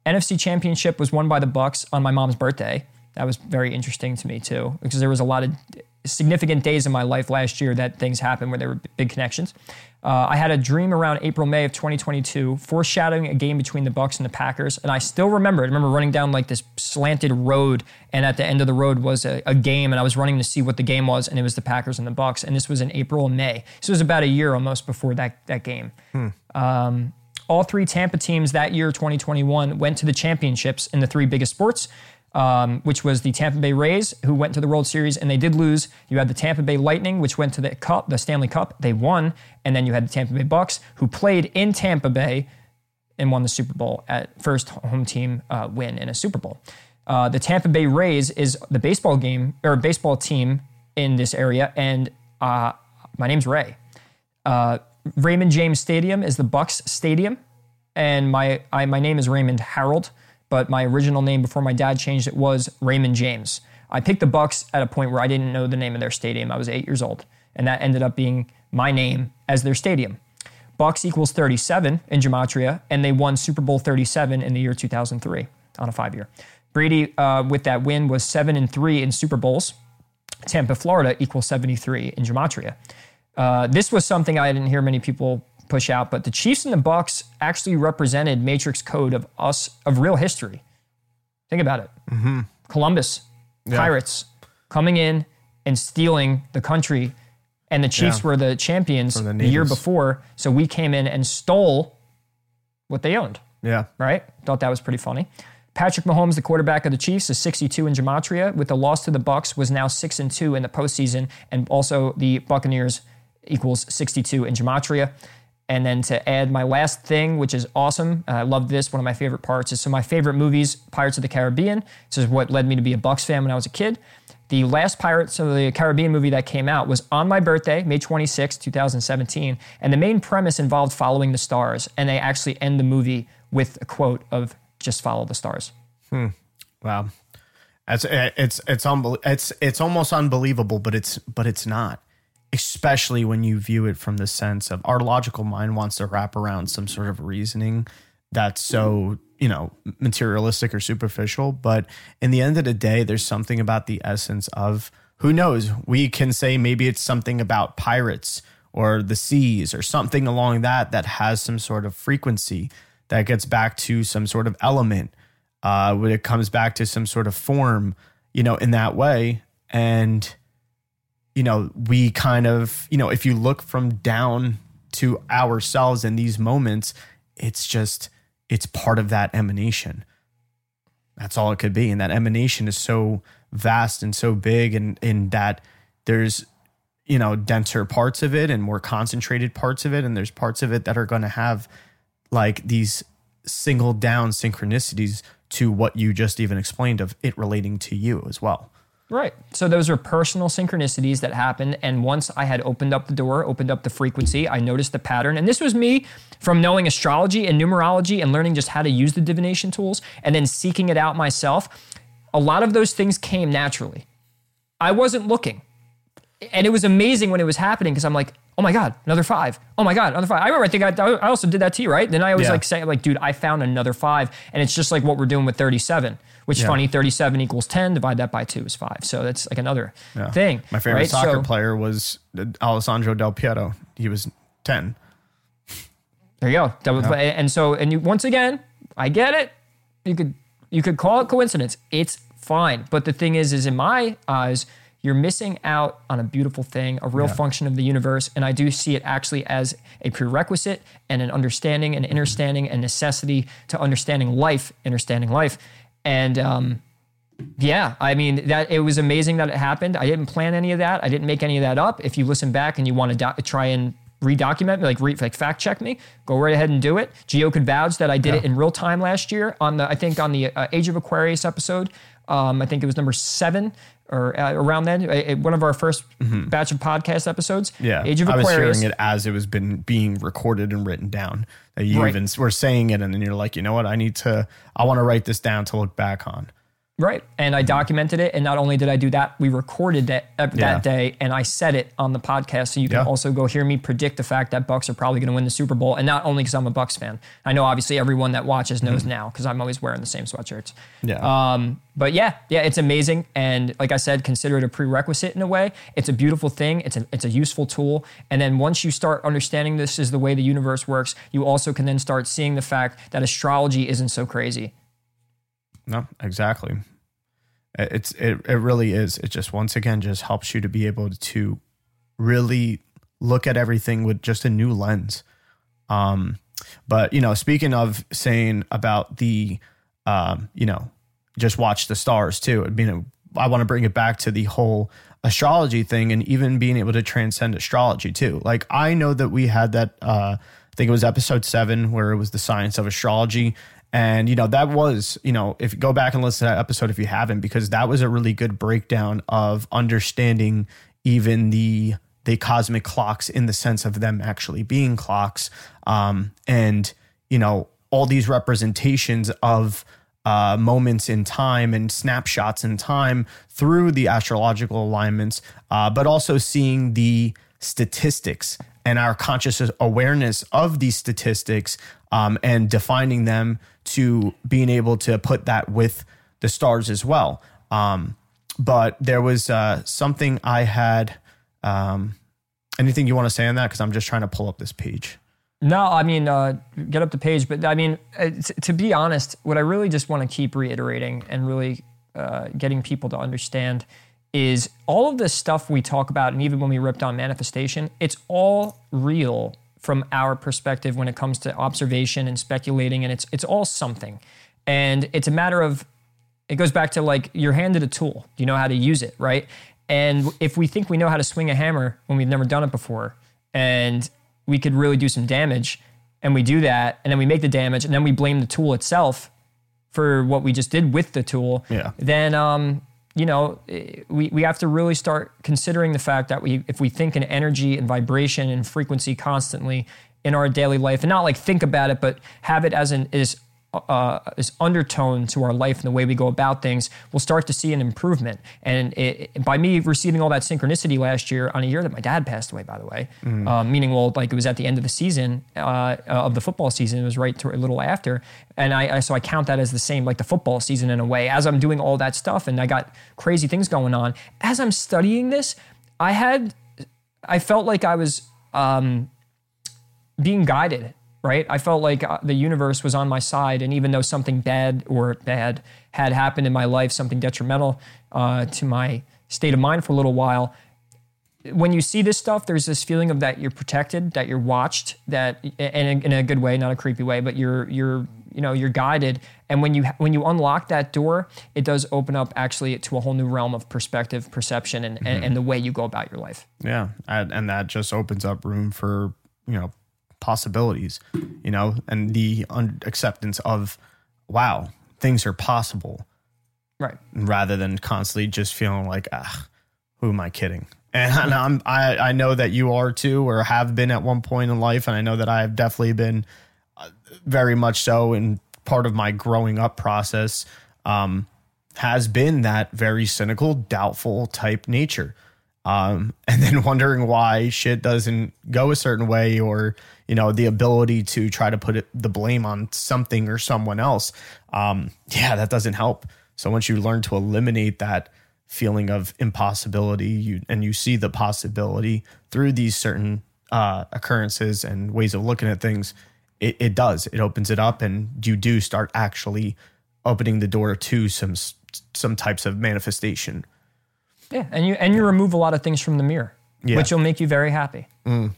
NFC Championship was won by the Bucks on my mom's birthday. That was very interesting to me too, because there was a lot of significant days in my life last year that things happened where there were big connections. Uh, I had a dream around April, May of 2022, foreshadowing a game between the Bucks and the Packers, and I still remember. It. I remember running down like this slanted road, and at the end of the road was a, a game, and I was running to see what the game was, and it was the Packers and the Bucks, and this was in April and May. it was about a year almost before that that game. Um, all three Tampa teams that year, 2021, went to the championships in the three biggest sports, um, which was the Tampa Bay Rays, who went to the World Series, and they did lose. You had the Tampa Bay Lightning, which went to the Cup, the Stanley Cup. They won, and then you had the Tampa Bay Bucks, who played in Tampa Bay and won the Super Bowl at first home team uh, win in a Super Bowl. Uh, the Tampa Bay Rays is the baseball game or baseball team in this area, and uh, my name's Ray. Uh, Raymond James Stadium is the Bucks Stadium, and my I, my name is Raymond Harold, but my original name before my dad changed it was Raymond James. I picked the Bucks at a point where I didn't know the name of their stadium. I was eight years old, and that ended up being my name as their stadium. Bucks equals 37 in gematria, and they won Super Bowl 37 in the year 2003 on a five-year. Brady, uh, with that win, was seven and three in Super Bowls. Tampa, Florida equals 73 in gematria. Uh, this was something I didn't hear many people push out, but the Chiefs and the Bucks actually represented matrix code of us of real history. Think about it. Mm-hmm. Columbus, pirates coming in and stealing the country, and the Chiefs Yeah. were the champions the the, year before. So we came in and stole what they owned Yeah. right? Thought that was pretty funny. Patrick Mahomes, the quarterback of the Chiefs, is 62 in gematria. With the loss to the Bucks, was now six and two in the postseason, and also the Buccaneers equals 62 in gematria. And then to add my last thing, which is awesome, uh, I love this. One of my favorite parts is so my favorite movies, Pirates of the Caribbean. This is what led me to be a Bucks fan when I was a kid. The last Pirates of the Caribbean movie that came out was on my birthday, May 26, 2017. And the main premise involved following the stars. And they actually end the movie with a quote of just follow the stars. Hmm. Wow. It's it's it's unbel- it's it's almost unbelievable, but it's but it's not. Especially when you view it from the sense of our logical mind wants to wrap around some sort of reasoning that's so, you know, materialistic or superficial, but in the end of the day there's something about the essence of who knows, we can say maybe it's something about pirates or the seas or something along that that has some sort of frequency that gets back to some sort of element uh, when it comes back to some sort of form, you know, in that way. And, you know, we kind of, you know, if you look from down to ourselves in these moments, it's just, it's part of that emanation. That's all it could be. And that emanation is so vast and so big, and in that there's, you know, denser parts of it and more concentrated parts of it. And there's parts of it that are going to have like these single down synchronicities to what you just even explained of it relating to you as well. Right. So those are personal synchronicities that happened. And once I had opened up the door, opened up the frequency, I noticed the pattern. And this was me from knowing astrology and numerology and learning just how to use the divination tools and then seeking it out myself. A lot of those things came naturally. I wasn't looking. And it was amazing when it was happening because I'm like, oh my God, another five. Oh my God, another five. I remember, I think I, I also did that to you, right? Then I was Yeah. like saying, like, dude, I found another five. And it's just like what we're doing with 37, which is Yeah. funny. 37 equals 10, divide that by two is five. So that's like another Yeah. thing. My favorite right? soccer So- player was uh, Alessandro Del Piero. He was 10. There you go. That was- And so, and you once again, I get it. You could you could call it coincidence. It's fine. But the thing is, is in my eyes, you're missing out on a beautiful thing, a real function of the universe. And I do see it actually as a prerequisite and an understanding, an understanding, and necessity to understanding life, understanding life. And um, yeah, I mean that it was amazing that it happened. I didn't plan any of that. I didn't make any of that up. If you listen back and you want to do- try and redocument me, like re- like fact check me, go right ahead and do it. Geo could vouch that I did it in real time last year on the I think on the uh, Age of Aquarius episode. Um, I think it was number seven or uh, around then, uh, one of our 1st batch of podcast episodes. Mm-hmm. Yeah. Age of I was Aquarius. hearing it as it was been being recorded and written down. That you Right. even were saying it and then you're like, you know what? I need to, I want to write this down to look back on. Right. And I documented it. And not only did I do that, we recorded that uh, that Yeah. day and I said it on the podcast. So you can Yeah. also go hear me predict the fact that Bucs are probably going to win the Super Bowl. And not only because I'm a Bucs fan. I know obviously everyone that watches knows now because I'm always wearing the same sweatshirts. Yeah. Um, but yeah, yeah, it's amazing. And like I said, consider it a prerequisite in a way. It's a beautiful thing. It's a, it's a useful tool. And then once you start understanding this is the way the universe works, you also can then start seeing the fact that astrology isn't so crazy. No, exactly. It's it, it really is. It just once again just helps you to be able to really look at everything with just a new lens. Um, but you know, speaking of saying about the, um, you know, just watch the stars too. I mean, I want to bring it back to the whole astrology thing and even being able to transcend astrology too. Like I know that we had that. Uh, I think it was episode seven where it was the science of astrology. And you know that was you know if you go back and listen to that episode if you haven't because that was a really good breakdown of understanding even the the cosmic clocks in the sense of them actually being clocks. Um, and you know all these representations of uh, moments in time and snapshots in time through the astrological alignments, uh, but also seeing the statistics and our conscious awareness of these statistics um, and defining them to being able to put that with the stars as well. Um, but there was uh, something I had. Um, anything you want to say on that? Because I'm just trying to pull up this page. No, I mean, uh, get up the page. But I mean, uh, to be honest, what I really just want to keep reiterating and really uh, getting people to understand is all of this stuff we talk about, and even when we ripped on manifestation, it's all real from our perspective when it comes to observation and speculating, and it's it's all something, and it's a matter of. It goes back to like you're handed a tool. Do you know how to use it, right? And if we think we know how to swing a hammer when we've never done it before, and we could really do some damage, and we do that, and then we make the damage, and then we blame the tool itself for what we just did with the tool, yeah. then um, you know, eh, we, we have to really start considering the fact that we, if we think in energy and vibration and frequency constantly in our daily life, and not like think about it, but have it as an is uh, this undertone to our life and the way we go about things, we'll start to see an improvement. And it, it, by me receiving all that synchronicity last year on a year that my dad passed away, by the way, mm. um, meaning, well, like it was at the end of the season uh, uh, of the football season, it was right to a little after. And I, I, so I count that as the same, like the football season in a way, as I'm doing all that stuff and I got crazy things going on. As I'm studying this, I had, I felt like I was um, being guided right? I felt like uh, the universe was on my side, and even though something bad or bad had happened in my life, something detrimental uh, to my state of mind for a little while, when you see this stuff, there's this feeling of that you're protected, that you're watched, that and in a good way, not a creepy way, but you're you're you know you're guided. And when you when you unlock that door, it does open up actually to a whole new realm of perspective, perception, and mm-hmm. and, and, the way you go about your life. Yeah, and that just opens up room for you know possibilities, you know, and the un- acceptance of, wow, things are possible. Right. Rather than constantly just feeling like, ah, who am I kidding? And, I'm, I, I know that you are too, or have been at one point in life. And I know that I have definitely been uh, very much so in part of my growing up process um, has been that very cynical, doubtful type nature. Um, and then wondering why shit doesn't go a certain way or you know the ability to try to put it, the blame on something or someone else um, yeah that doesn't help. So once you learn to eliminate that feeling of impossibility you and you see the possibility through these certain uh, occurrences and ways of looking at things it, it does. It opens it up and you do start actually opening the door to some some types of manifestation. Yeah and you and you remove a lot of things from the mirror yeah. which will make you very happy. Mm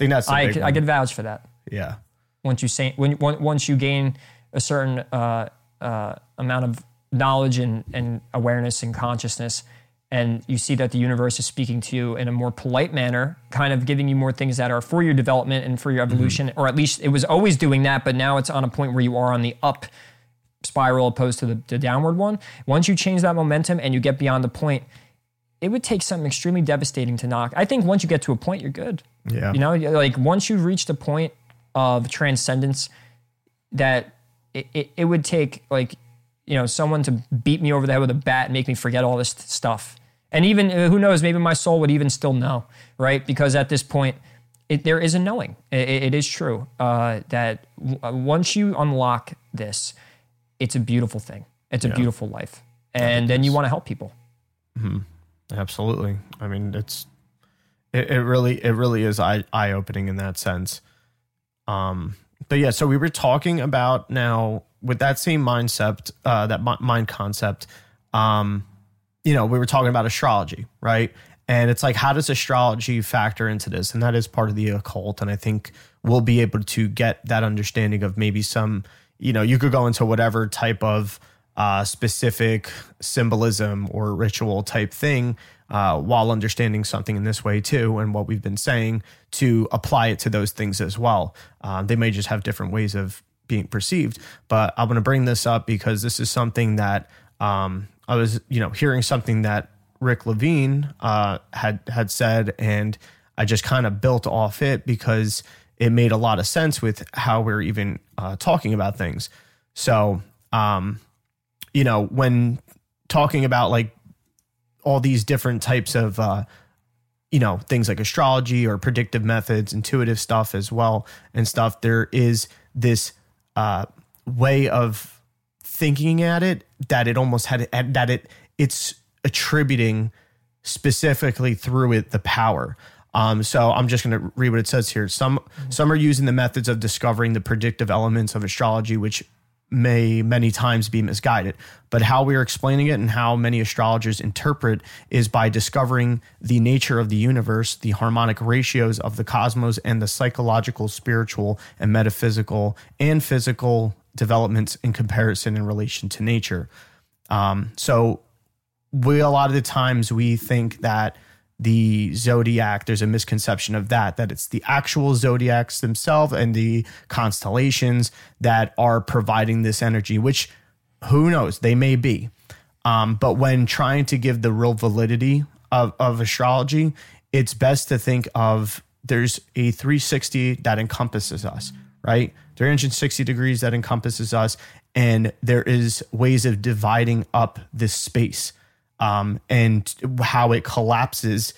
think that's I could, I could vouch for that. Yeah. Once you say when once you gain a certain uh, uh, amount of knowledge and, and awareness and consciousness, and you see that the universe is speaking to you in a more polite manner, kind of giving you more things that are for your development and for your mm-hmm. evolution, mm-hmm. or at least it was always doing that, but now it's on a point where you are on the up spiral opposed to the, the downward one. Once you change that momentum and you get beyond the point, it would take something extremely devastating to knock. I think once you get to a point, you're good. Yeah. You know, like once you've reached a point of transcendence that it, it, it, would take like, you know, someone to beat me over the head with a bat and make me forget all this stuff. And even, uh, who knows, maybe my soul would even still know, right? Because at this point, it, there is a knowing. it, it is true uh, that w- uh, once you unlock this, it's a beautiful thing. It's a yeah. beautiful life. And then you want to help people. Mm-hmm. Absolutely. I mean, it's it, it really it really is eye eye opening in that sense. Um, but yeah, so we were talking about now with that same mindset, uh, that mind concept. Um, you know, we were talking about astrology, right? And it's like, how does astrology factor into this? And that is part of the occult. And I think we'll be able to get that understanding of maybe some, you know, you could go into whatever type of uh, specific symbolism or ritual type thing uh, while understanding something in this way too, and what we've been saying to apply it to those things as well. Uh, they may just have different ways of being perceived, but I'm going to bring this up because this is something that um, I was, you know, hearing something that Rick Levine uh, had had said, and I just kind of built off it because it made a lot of sense with how we're even uh, talking about things. So um, you know, when talking about like all these different types of, uh, you know, things like astrology or predictive methods, intuitive stuff as well, and stuff, there is this uh, way of thinking at it that it almost had that it it's attributing specifically through it the power. Um, so I'm just going to read what it says here. Some some are using the methods of discovering the predictive elements of astrology, which may many times be misguided. But how we are explaining it and how many astrologers interpret is by discovering the nature of the universe, the harmonic ratios of the cosmos, and the psychological, spiritual, and metaphysical and physical developments in comparison in relation to nature. Um, so we a lot of the times we think that the zodiac there's a misconception of that that it's the actual zodiacs themselves and the constellations that are providing this energy which who knows? They may be. Um, but when trying to give the real validity of, of astrology it's best to think of there's a 360 that encompasses us right? 360 degrees that encompasses us and there is ways of dividing up this space um, and how it collapses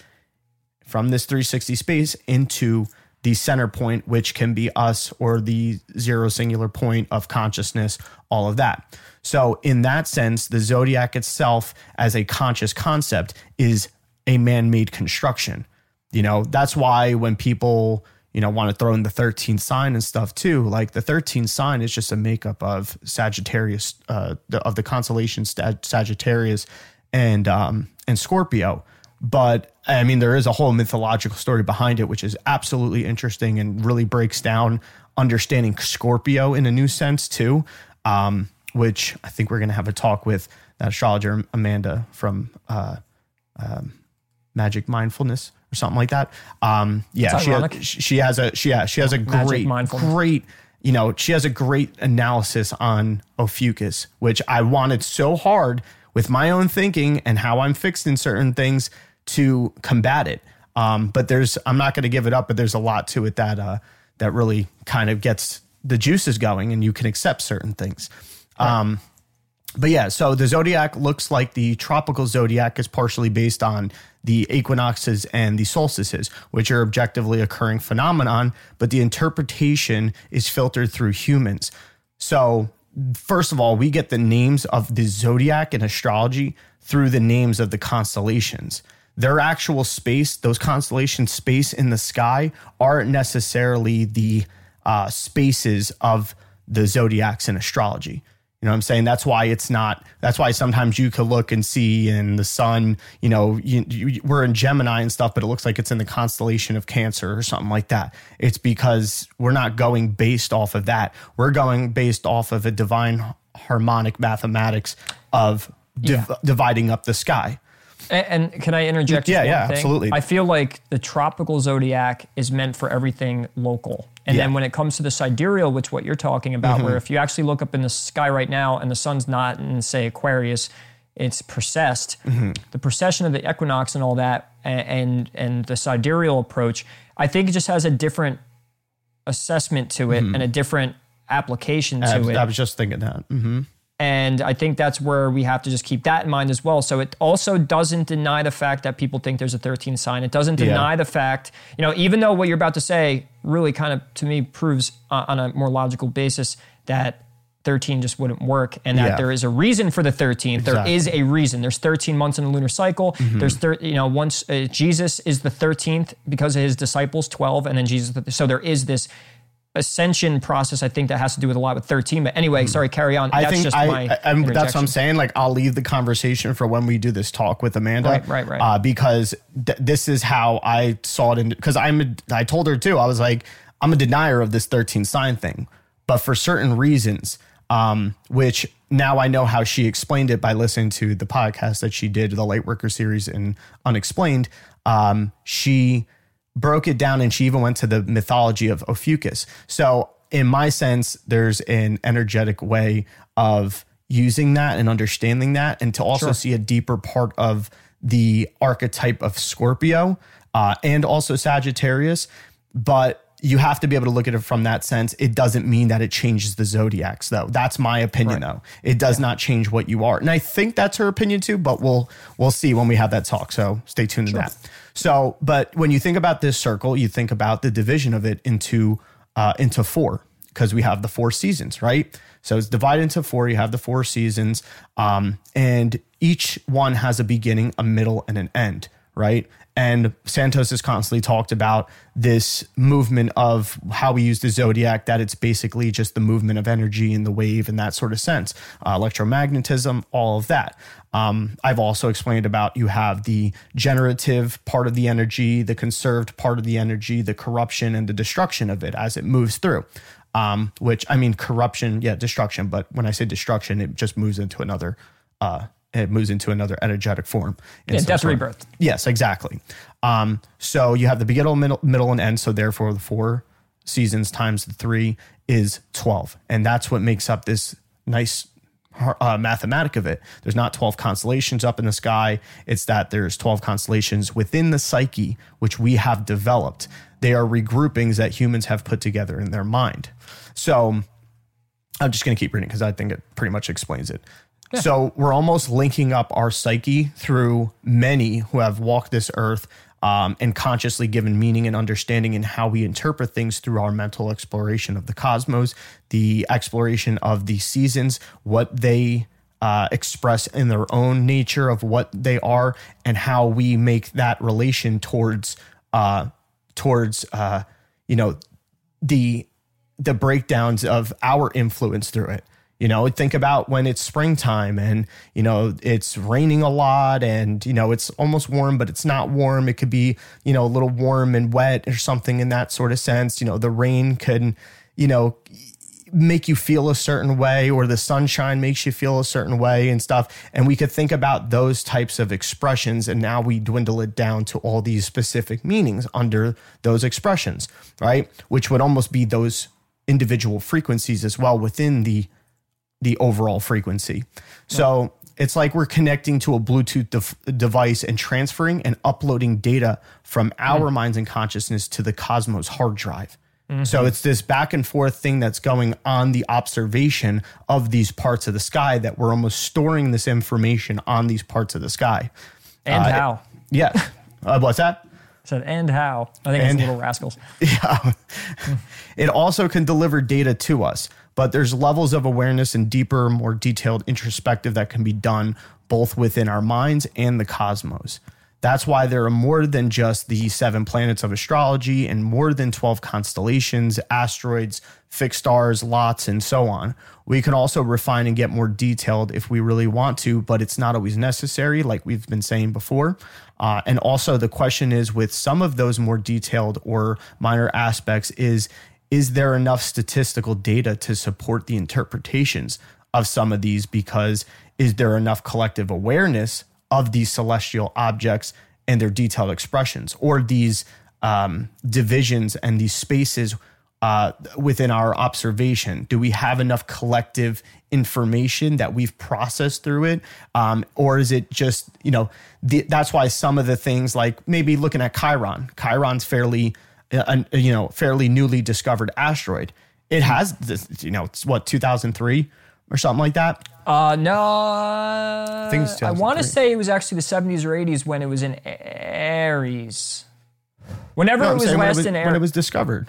from this 360 space into the center point, which can be us or the zero singular point of consciousness, all of that. So, in that sense, the zodiac itself as a conscious concept is a man made construction. You know, that's why when people, you know, want to throw in the 13th sign and stuff too, like the 13th sign is just a makeup of Sagittarius, uh, the, of the constellation Sagittarius and um, and Scorpio. But I mean, there is a whole mythological story behind it, which is absolutely interesting and really breaks down understanding Scorpio in a new sense too. Um, which I think we're going to have a talk with that astrologer Amanda from uh, um, Magic Mindfulness or something like that. Um, yeah, she has, she has a she yeah she has a great great you know she has a great analysis on Ophiuchus, which I wanted so hard with my own thinking and how I'm fixed in certain things to combat it. Um, but there's, I'm not going to give it up, but there's a lot to it that, uh, that really kind of gets the juices going and you can accept certain things. Right. Um, but yeah, so the zodiac looks like the tropical zodiac is partially based on the equinoxes and the solstices, which are objectively occurring phenomenon, but the interpretation is filtered through humans. So first of all, we get the names of the zodiac in astrology through the names of the constellations. Their actual space, those constellations' space in the sky, aren't necessarily the uh, spaces of the zodiacs in astrology. You know what I'm saying? That's why it's not, that's why sometimes you could look and see in the sun, you know, you, you, we're in Gemini and stuff, but it looks like it's in the constellation of Cancer or something like that. It's because we're not going based off of that. We're going based off of a divine harmonic mathematics of div- yeah. dividing up the sky. And, and can I interject? Yeah, yeah, thing? absolutely. I feel like the tropical zodiac is meant for everything local. And yeah. then when it comes to the sidereal, which what you're talking about, mm-hmm. where if you actually look up in the sky right now and the sun's not in say Aquarius, it's precessed. Mm-hmm. The precession of the equinox and all that, and and the sidereal approach, I think it just has a different assessment to it mm-hmm. and a different application to I was, it. I was just thinking that. Mm-hmm. And I think that's where we have to just keep that in mind as well. So it also doesn't deny the fact that people think there's a 13 sign. It doesn't deny yeah. the fact, you know, even though what you're about to say really kind of to me proves uh, on a more logical basis that 13 just wouldn't work and that yeah. there is a reason for the 13th exactly. there is a reason there's 13 months in the lunar cycle mm-hmm. there's thir- you know once uh, jesus is the 13th because of his disciples 12 and then jesus so there is this ascension process, I think that has to do with a lot with 13. But anyway, sorry, carry on. I that's think just I, my I, that's what I'm saying. Like, I'll leave the conversation for when we do this talk with Amanda. Right, right, right. Uh, because th- this is how I saw it. In because I'm, a, I told her too. I was like, I'm a denier of this 13 sign thing, but for certain reasons, um, which now I know how she explained it by listening to the podcast that she did, the Lightworker series in Unexplained. Um, she broke it down and she even went to the mythology of Ophiuchus. So, in my sense, there's an energetic way of using that and understanding that, and to also sure. see a deeper part of the archetype of Scorpio uh, and also Sagittarius. But you have to be able to look at it from that sense. It doesn't mean that it changes the zodiacs, though. That's my opinion, Right. though. It does not change what you are, and I think that's her opinion too. But we'll we'll see when we have that talk. So stay tuned to that. So, but when you think about this circle, you think about the division of it into uh, into four because we have the four seasons, right? So it's divided into four. You have the four seasons, um, and each one has a beginning, a middle, and an end, right? And Santos has constantly talked about this movement of how we use the zodiac, that it's basically just the movement of energy in the wave in that sort of sense, uh, electromagnetism, all of that. Um, I've also explained about you have the generative part of the energy, the conserved part of the energy, the corruption and the destruction of it as it moves through. Um, which I mean, corruption, yeah, destruction. But when I say destruction, it just moves into another, uh, it moves into another energetic form. Yeah, death, rebirth. Yes, exactly. Um, so you have the beginning, middle, middle, and end. So therefore, the four seasons times the three is twelve, and that's what makes up this nice uh, mathematic of it. There's not twelve constellations up in the sky. It's that there's twelve constellations within the psyche, which we have developed. They are regroupings that humans have put together in their mind. So I'm just going to keep reading because I think it pretty much explains it. So we're almost linking up our psyche through many who have walked this earth um, and consciously given meaning and understanding in how we interpret things through our mental exploration of the cosmos, the exploration of the seasons, what they uh, express in their own nature of what they are, and how we make that relation towards uh, towards uh, you know the the breakdowns of our influence through it. You know, think about when it's springtime and, you know, it's raining a lot and, you know, it's almost warm, but it's not warm. It could be, you know, a little warm and wet or something in that sort of sense. You know, the rain can, you know, make you feel a certain way or the sunshine makes you feel a certain way and stuff and we could think about those types of expressions and now we dwindle it down to all these specific meanings under those expressions right which would almost be those individual frequencies as well within the the overall frequency so it's like we're connecting to a bluetooth def- device and transferring and uploading data from our minds and consciousness to the cosmos hard drive so it's this back and forth thing that's going on the observation of these parts of the sky that we're almost storing this information on these parts of the sky. And Uh, how? Yeah. Uh, what's that? Said, and how? I think And- it's Little Rascals. Yeah. It also can deliver data to us, but there's levels of awareness and deeper, more detailed introspective that can be done both within our minds and the cosmos. That's why there are more than just the seven planets of astrology and more than 12 constellations, asteroids, fixed stars, lots, and so on. We can also refine and get more detailed if we really want to, but it's not always necessary, like we've been saying before. Uh, and also, the question is with some of those more detailed or minor aspects, is is there enough statistical data to support the interpretations of some of these? Because is there enough collective awareness of these celestial objects and their detailed expressions, or these um, divisions and these spaces uh, within our observation? Do we have enough collective information that we've processed through it, um, or is it just you know the, that's why some of the things like maybe looking at Chiron, Chiron's fairly uh, you know fairly newly discovered asteroid. It has this, you know it's what 2003 or something like that. Uh, no. think it's I want to 2003. say it was actually the 70s or 80s when it was in Aries. Whenever No, it I'm was saying when last was, in when Aries. it was discovered.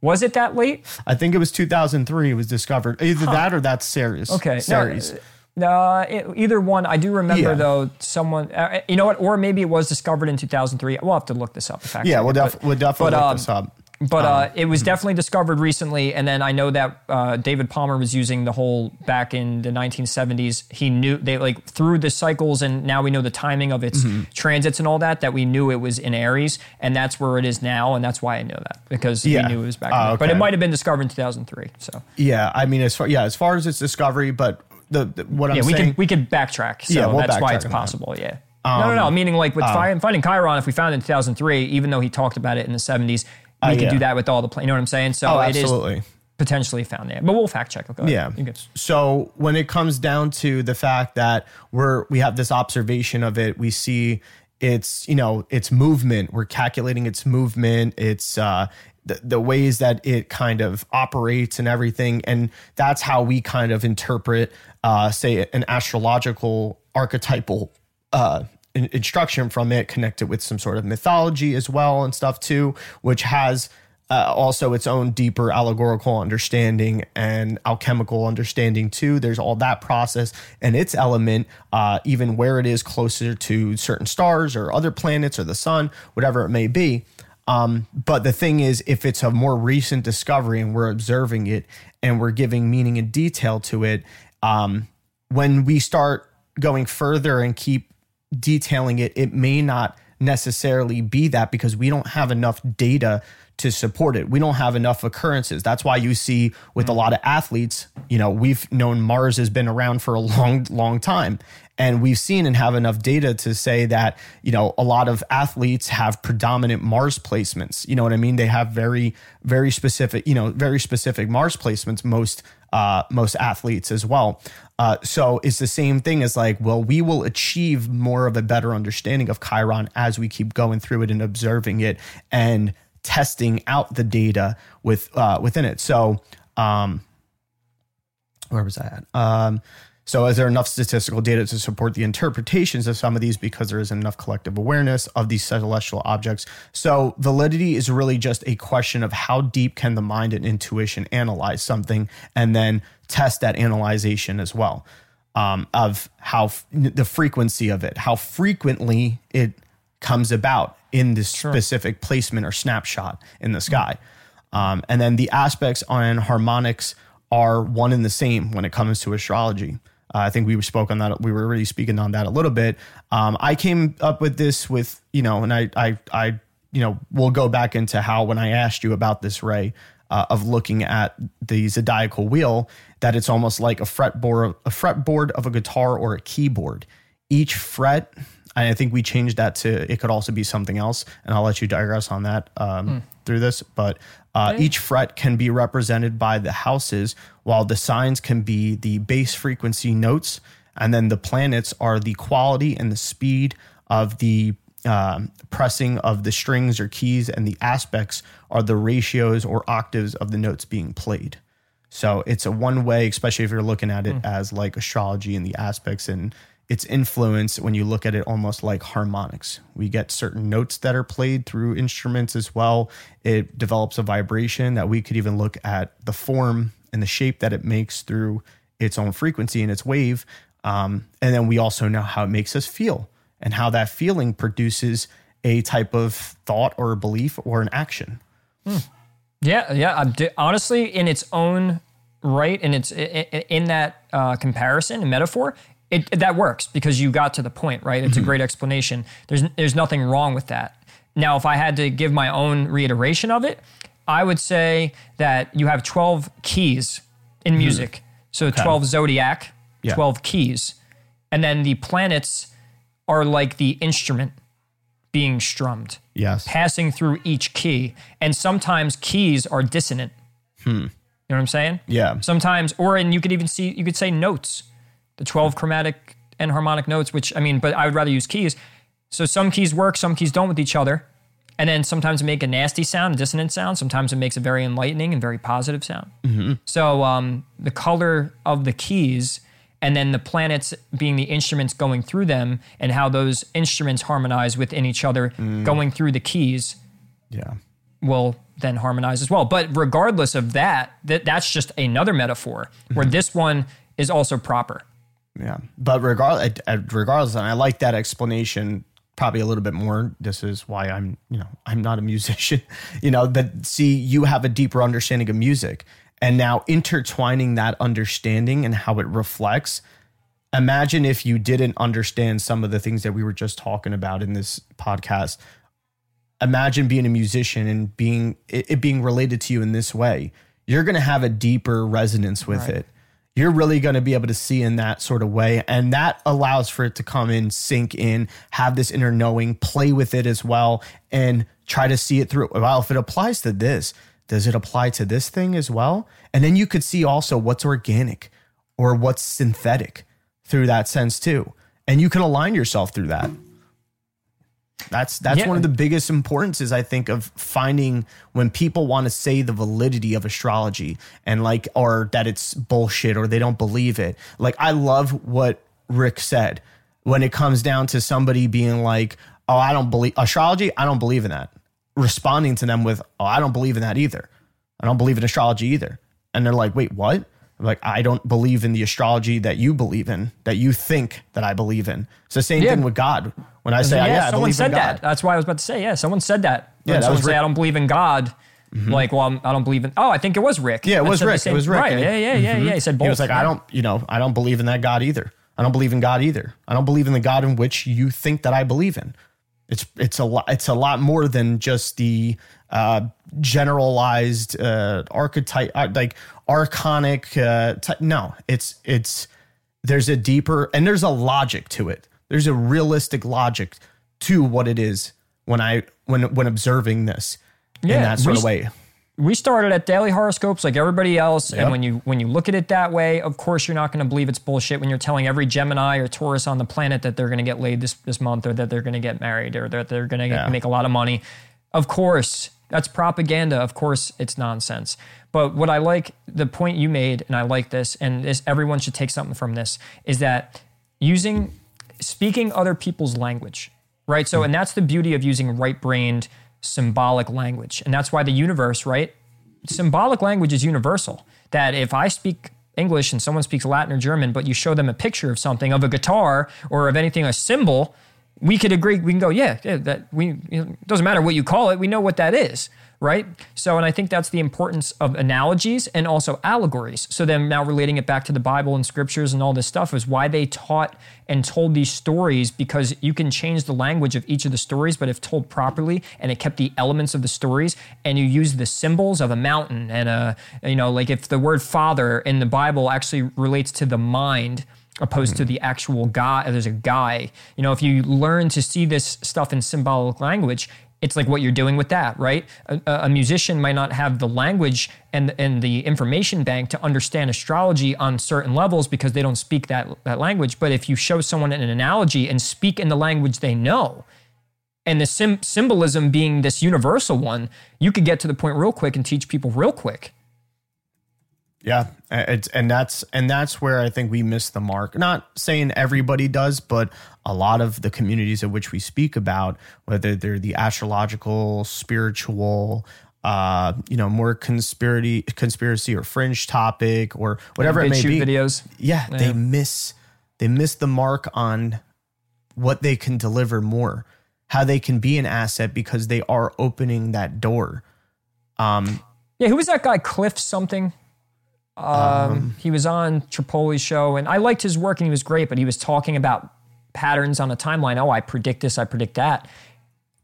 was it that late? I think it was 2003. It was discovered. Either that or that's Ceres. Okay. Ceres. No, uh, it- either one. I do remember Yeah. though. Someone, uh, you know what? Or maybe it was discovered in 2003. We'll have to look this up. fact yeah, check we'll, it, def- but- we'll definitely but, look um, this up. But Um, uh, it hmm. was definitely discovered recently, and then I know that uh, David Palmer was using the whole back in the 1970s. He knew they like through the cycles, and now we know the timing of its Mm-hmm. transits and all that. That we knew it was in Aries, and that's where it is now, and that's why I know that because Yeah. we knew it was back. Oh, then. But it might have been discovered in 2003. So Yeah, I mean, as far yeah, as far as its discovery, but the, the what I'm yeah, we saying, could we could backtrack. So Yeah, we'll that's why it's on that. possible. Yeah. no, no, no. Meaning like with fi- finding Chiron, if we found it in 2003, even though he talked about it in the 70s, we could yeah. do that with all the pla You know what I'm saying? So oh, it is absolutely. potentially found there. But we'll fact check. Ahead. Yeah. So when it comes down to the fact that we're we have this observation of it, we see its you know its movement. We're calculating its movement. It's uh, the, the ways that it kind of operates and everything. And that's how we kind of interpret, uh, say, an astrological archetypal uh, instruction from it, connected with some sort of mythology as well and stuff too, which has uh, also its own deeper allegorical understanding and alchemical understanding too. There's all that process and its element, uh, even where it is closer to certain stars or other planets or the sun, whatever it may be. Um, but the thing is, if it's a more recent discovery and we're observing it and we're giving meaning and detail to it, um, when we start going further and keep detailing it, it may not necessarily be that because we don't have enough data to support it. We don't have enough occurrences. That's why you see with a mm. lot of athletes, you know, we've known Mars has been around for a long, long time. And we've seen and have enough data to say that, you know, a lot of athletes have predominant Mars placements. You know what I mean? They have very, very specific, you know, very specific Mars placements, most uh, most athletes as well. Uh, so it's the same thing as like, well, we will achieve more of a better understanding of Chiron as we keep going through it and observing it and testing out the data with uh, within it. So, um, where was I at? Um, so, is there enough statistical data to support the interpretations of some of these because there isn't enough collective awareness of these celestial objects? So, validity is really just a question of how deep can the mind and intuition analyze something and then test that analyzation as well um, of how f- the frequency of it, how frequently it comes about in this sure. specific placement or snapshot in the sky. Um, and then the aspects on harmonics are one and the same when it comes to astrology. Uh, I think we spoke on that. We were already speaking on that a little bit. Um, I came up with this with you know, and I, I, I, you know, we'll go back into how when I asked you about this Ray uh, of looking at the zodiacal wheel, that it's almost like a fretboard, a fretboard of a guitar or a keyboard. Each fret, and I think we changed that to it could also be something else, and I'll let you digress on that um, mm. through this. But uh, okay. Each fret can be represented by the houses, while the signs can be the base frequency notes, and then the planets are the quality and the speed of the uh, pressing of the strings or keys, and the aspects are the ratios or octaves of the notes being played. So it's a one way, especially if you're looking at it mm. as like astrology and the aspects and its influence when you look at it almost like harmonics. We get certain notes that are played through instruments as well. It develops a vibration that we could even look at the form and the shape that it makes through its own frequency and its wave. Um, and then we also know how it makes us feel and how that feeling produces a type of thought or a belief or an action. Hmm. Yeah, yeah. Honestly, in its own right, and it's in that uh, comparison and metaphor, it, that works because you got to the point, right? It's mm-hmm. a great explanation. There's there's nothing wrong with that. Now, if I had to give my own reiteration of it, I would say that you have 12 keys in mm-hmm. music. So okay. 12 zodiac, yeah. 12 keys. And then the planets are like the instrument being strummed. Yes. Passing through each key. And sometimes keys are dissonant. Hmm. You know what I'm saying? Yeah. Sometimes, or and you could even see, you could say notes the 12 chromatic and harmonic notes, which I mean, but I would rather use keys. So some keys work, some keys don't with each other. And then sometimes make a nasty sound, a dissonant sound. Sometimes it makes a very enlightening and very positive sound. Mm-hmm. So um, the color of the keys and then the planets being the instruments going through them and how those instruments harmonize within each other mm. going through the keys yeah will then harmonize as well but regardless of that, that that's just another metaphor where mm-hmm. this one is also proper yeah, but regardless, regardless, and I like that explanation probably a little bit more. This is why I'm, you know, I'm not a musician, you know, that see, you have a deeper understanding of music, and now intertwining that understanding and how it reflects. Imagine if you didn't understand some of the things that we were just talking about in this podcast. Imagine being a musician and being it, it being related to you in this way. You're going to have a deeper resonance with right. it you're really going to be able to see in that sort of way. And that allows for it to come in, sink in, have this inner knowing, play with it as well, and try to see it through. Well, if it applies to this, does it apply to this thing as well? And then you could see also what's organic or what's synthetic through that sense too. And you can align yourself through that. That's that's Yeah. one of the biggest importances I think of finding when people want to say the validity of astrology and like or that it's bullshit or they don't believe it. Like I love what Rick said when it comes down to somebody being like, "Oh, I don't believe astrology. I don't believe in that." Responding to them with, "Oh, I don't believe in that either. I don't believe in astrology either." And they're like, "Wait, what?" I'm like, "I don't believe in the astrology that you believe in, that you think that I believe in." It's the same Yeah. thing with God. When I say, "Yeah, I someone believe said in God." that. That's why I was about to say, yeah, someone said that. Yeah, that someone was say, Mm-hmm. I don't believe in God. Like, well, I'm, I don't believe in. Oh, I think it was Rick. Yeah, it was Rick. It was Rick. Right. And Yeah, yeah, yeah, yeah. He said both. He was like, I don't, you know, I don't believe in that God either. I don't believe in God either. I don't believe in the God in which you think that I believe in. It's it's a lot. It's a lot more than just the uh, generalized uh, archetype, uh, like archonic. Uh, ty- no, it's it's there's a deeper and there's a logic to it. There's a realistic logic to what it is when I when when observing this in Yeah, that sort we of way. we started at daily horoscopes like everybody else Yep. and when you when you look at it that way of course you're not going to believe it's bullshit when you're telling every gemini or taurus on the planet that they're going to get laid this this month or that they're going to get married or that they're going to Yeah. make a lot of money of course that's propaganda of course it's nonsense but what i like the point you made and i like this and this everyone should take something from this is that using speaking other people's language, right? So, and that's the beauty of using right brained symbolic language. And that's why the universe, right? Symbolic language is universal. That if I speak English and someone speaks Latin or German, but you show them a picture of something, of a guitar or of anything, a symbol, we could agree, we can go, yeah, yeah that we, you know, doesn't matter what you call it, we know what that is, right? So, and I think that's the importance of analogies and also allegories. So then now relating it back to the Bible and scriptures and all this stuff is why they taught and told these stories because you can change the language of each of the stories, but if told properly and it kept the elements of the stories and you use the symbols of a mountain and a, you know, like if the word father in the Bible actually relates to the mind, opposed to hmm. the actual guy. There's a guy. You know, if you learn to see this stuff in symbolic language, it's like what you're doing with that, right? A, a musician might not have the language and and the information bank to understand astrology on certain levels because they don't speak that that language. But if you show someone an analogy and speak in the language they know, and the sim- symbolism being this universal one, you could get to the point real quick and teach people real quick. Yeah, it's and that's and that's where I think we miss the mark. Not saying everybody does, but a lot of the communities of which we speak about, whether they're the astrological, spiritual, uh, you know, more conspiracy, conspiracy or fringe topic or whatever it may be. videos. Yeah, they miss they miss the mark on what they can deliver more, how they can be an asset because they are opening that door. Um, Yeah, who was that guy? Cliff something. Um, he was on Tripoli's show, and I liked his work, and he was great. But he was talking about patterns on a timeline. Oh, I predict this, I predict that,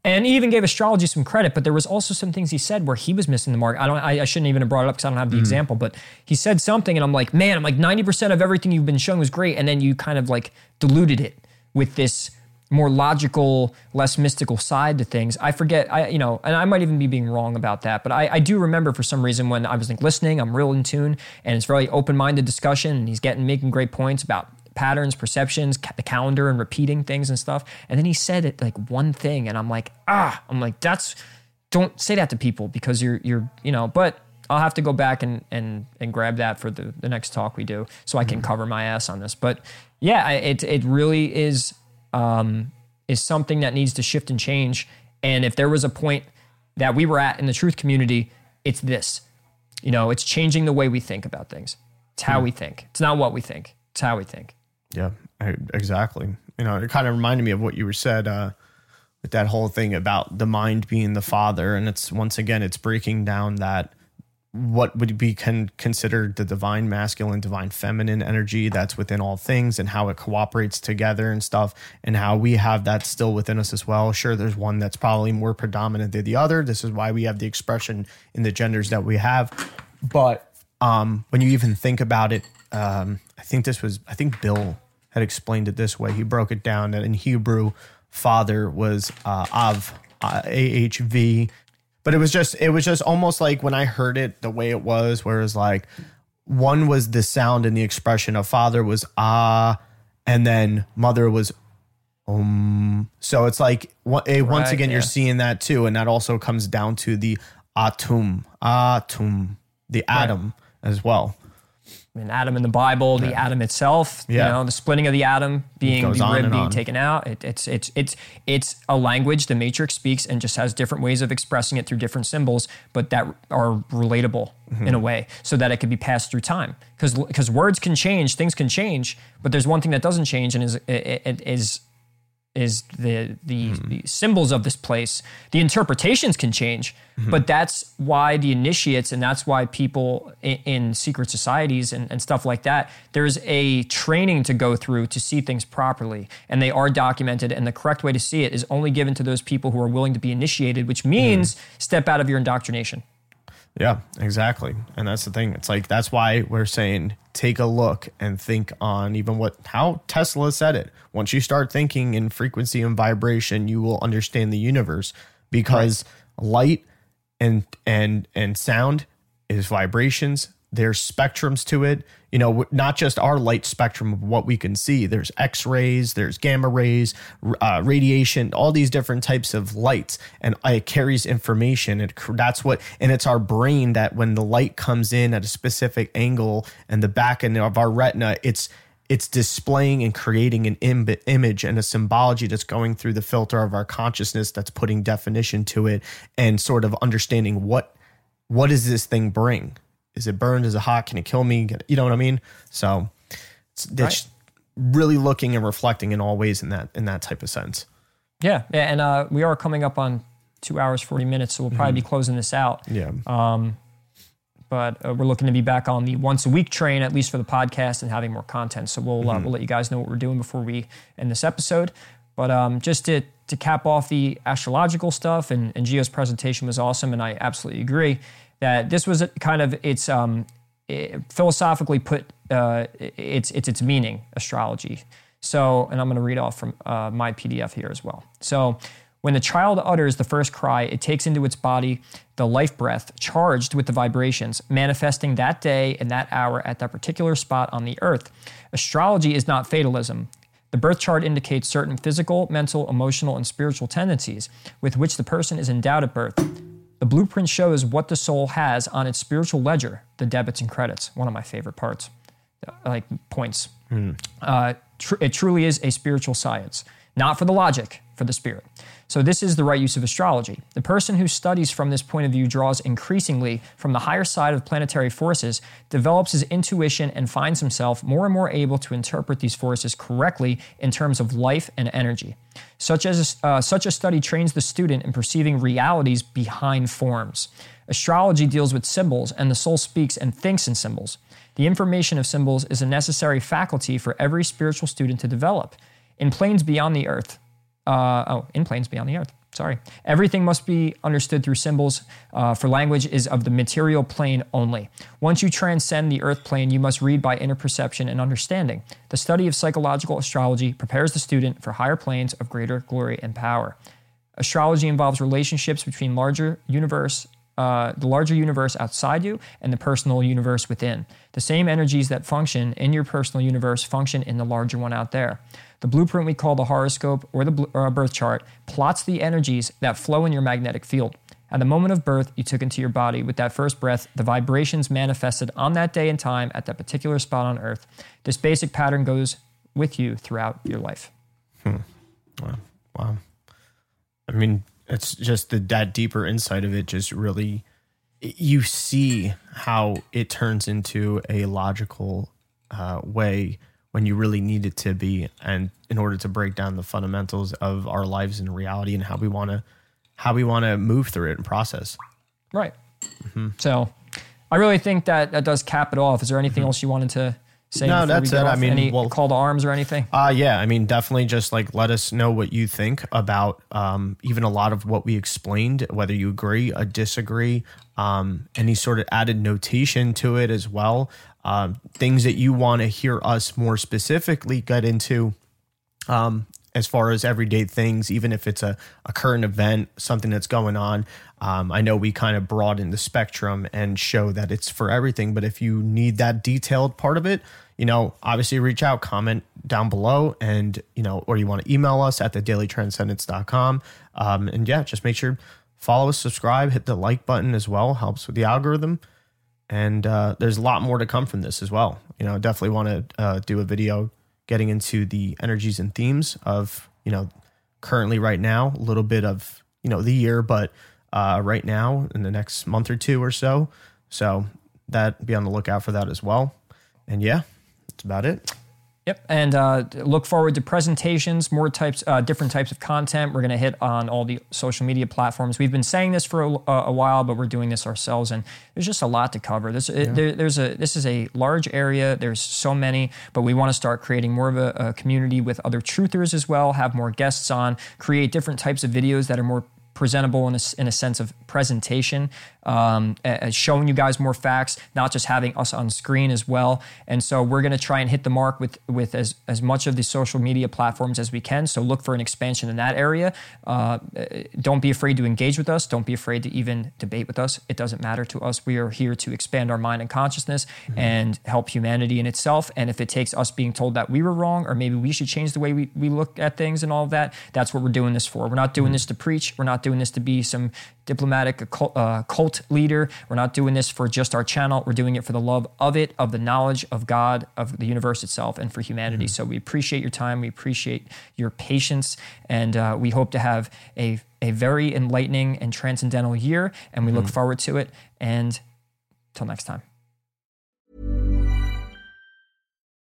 and he even gave astrology some credit. But there was also some things he said where he was missing the mark. I don't. I, I shouldn't even have brought it up because I don't have the example. But he said something, and I'm like, man, I'm like ninety percent of everything you've been showing was great, and then you kind of like diluted it with this more logical, less mystical side to things. I forget, I you know, and I might even be being wrong about that, but I, I do remember for some reason when I was like listening, I'm real in tune, and it's very open-minded discussion, and he's getting making great points about patterns, perceptions, ca- the calendar, and repeating things and stuff. And then he said it like one thing, and I'm like, ah, I'm like, that's don't say that to people because you're you're you know, but. I'll have to go back and and and grab that for the, the next talk we do, so I can cover my ass on this. But yeah, I- it it really is um, is something that needs to shift and change. And if there was a point that we were at in the truth community, it's this. You know, it's changing the way we think about things. It's how we think. It's not what we think. It's how we think. Yeah, exactly. You know, it kind of reminded me of what you were said uh, with that whole thing about the mind being the father, and it's once again, it's breaking down that what would be con- considered the divine masculine, divine feminine energy that's within all things, and how it cooperates together and stuff, and how we have that still within us as well. Sure, there's one that's probably more predominant than the other. This is why we have the expression in the genders that we have, but um, when you even think about it, um, I think this was, I think Bill had explained it this way. He broke it down that in Hebrew, father was uh, Av, uh, A H V. But it was just, it was just almost like when I heard it the way it was, where it was like one was the sound and the expression of father was ah, and then mother was Um, so it's like eh, once Right, again you're seeing that too, and that also comes down to the atum, atum, the atom as well. Mean, atom in the Bible, the atom itself, you Yeah. know, the splitting of the atom, being goes the on rib and being on. taken out. It, it's it's it's it's a language the Matrix speaks and just has different ways of expressing it through different symbols, but that are relatable Mm-hmm. in a way, so that it could be passed through time. Because because words can change, things can change, but there's one thing that doesn't change, and is it, it is is the the, Mm-hmm. the symbols of this place. The interpretations can change, Mm-hmm. but that's why the initiates and that's why people in, in secret societies and, and stuff like that. There's a training to go through to see things properly, and they are documented. And the correct way to see it is only given to those people who are willing to be initiated, which means step out of your indoctrination. Yeah, exactly. And that's the thing. It's like that's why we're saying take a look and think on even what how Tesla said it. Once you start thinking in frequency and vibration, you will understand the universe because light and and and sound is vibrations. There's spectrums to it. You know, not just our light spectrum of what we can see. There's X rays, there's gamma rays, uh, radiation, all these different types of lights, and it carries information. And that's what, and it's our brain that when the light comes in at a specific angle and the back end of our retina, it's it's displaying and creating an Im- image and a symbology that's going through the filter of our consciousness that's putting definition to it and sort of understanding what what does this thing bring is it burned? Is it hot? Can it kill me? You know what i mean? So it's, it's really looking and reflecting in all ways in that in that type of sense. Yeah, yeah, and uh, we are coming up on two hours forty minutes, so we'll probably be closing this out. yeah. Um, but uh, we're looking to be back on the once a week train, at least for the podcast, and having more content. So we'll uh, we'll let you guys know what we're doing before we end this episode. But um, just to to cap off the astrological stuff, and, and Gio's presentation was awesome, and I absolutely agree that this was kind of its um, it, philosophically put uh, it's it's its meaning astrology. So, and I'm going to read off from uh, my PDF here as well. So. When the child utters the first cry, it takes into its body the life breath charged with the vibrations, manifesting that day and that hour at that particular spot on the earth. Astrology is not fatalism. The birth chart indicates certain physical, mental, emotional, and spiritual tendencies with which the person is endowed at birth. The blueprint shows what the soul has on its spiritual ledger, the debits and credits, one of my favorite parts, uh, like points. Uh, tr- it truly is a spiritual science, not for the logic, for the spirit. So, this is the right use of astrology. The person who studies from this point of view draws increasingly from the higher side of planetary forces, develops his intuition, and finds himself more and more able to interpret these forces correctly in terms of life and energy. Such, as, uh, such a study trains the student in perceiving realities behind forms. Astrology deals with symbols, and the soul speaks and thinks in symbols. The information of symbols is a necessary faculty for every spiritual student to develop. In planes beyond the earth, uh, oh, in planes beyond the earth. Sorry. Everything must be understood through symbols, uh, for language is of the material plane only. Once you transcend the earth plane, you must read by inner perception and understanding. The study of psychological astrology prepares the student for higher planes of greater glory and power. Astrology involves relationships between larger universe, uh, the larger universe outside you and the personal universe within. The same energies that function in your personal universe function in the larger one out there. The blueprint we call the horoscope or the bl- or birth chart plots the energies that flow in your magnetic field. At the moment of birth, you took into your body with that first breath the vibrations manifested on that day and time at that particular spot on earth. This basic pattern goes with you throughout your life. wow i mean it's just the that deeper insight of it just really you see how it turns into a logical uh, way when you really need it to be and in order to break down the fundamentals of our lives in reality and how we want to how we want to move through it and process Right. So I really think that that does cap it off. Is there anything else you wanted to say? No, that's it. I mean, any well- call to arms or anything? Uh yeah, I mean definitely just like let us know what you think about um even a lot of what we explained, whether you agree or disagree, um any sort of added notation to it as well. Um things that you want to hear us more specifically get into um as far as everyday things, even if it's a, a current event, something that's going on. Um, I know we kind of broaden the spectrum and show that it's for everything, but if you need that detailed part of it, you know, obviously reach out, comment down below, and, you know, or you want to email us at the dailytranscendence.com. Um, and yeah, just make sure follow us, subscribe, hit the like button as well, helps with the algorithm. And uh, there's a lot more to come from this as well. You know, definitely want to uh, do a video getting into the energies and themes of, you know, currently right now, a little bit of, you know, the year, but uh, right now in the next month or two or so. So that be on the lookout for that as well. And yeah, that's about it. Yep, and uh, look forward to presentations, more types, uh, different types of content. We're going to hit on all the social media platforms. We've been saying this for a, a, while, but we're doing this ourselves, and there's just a lot to cover. This, yeah. there, there's a, this is a large area. There's so many, but we want to start creating more of a, a community with other truthers as well. Have more guests on, create different types of videos that are more presentable in a, in a sense of presentation, um, showing you guys more facts, not just having us on screen as well. And so we're going to try and hit the mark with with as as much of the social media platforms as we can. So look for an expansion in that area. Uh, don't be afraid to engage with us. Don't be afraid to even debate with us. It doesn't matter to us. We are here to expand our mind and consciousness mm-hmm. and help humanity in itself. And if it takes us being told that we were wrong or maybe we should change the way we, we look at things and all of that, that's what we're doing this for. We're not doing mm-hmm. this to preach. We're not doing this to be some diplomatic uh, cult leader. We're not doing this for just our channel. We're doing it for the love of it, of the knowledge of God, of the universe itself, and for humanity. Mm-hmm. So we appreciate your time. We appreciate your patience. And uh, we hope to have a, a very enlightening and transcendental year. And we mm-hmm. look forward to it. And till next time.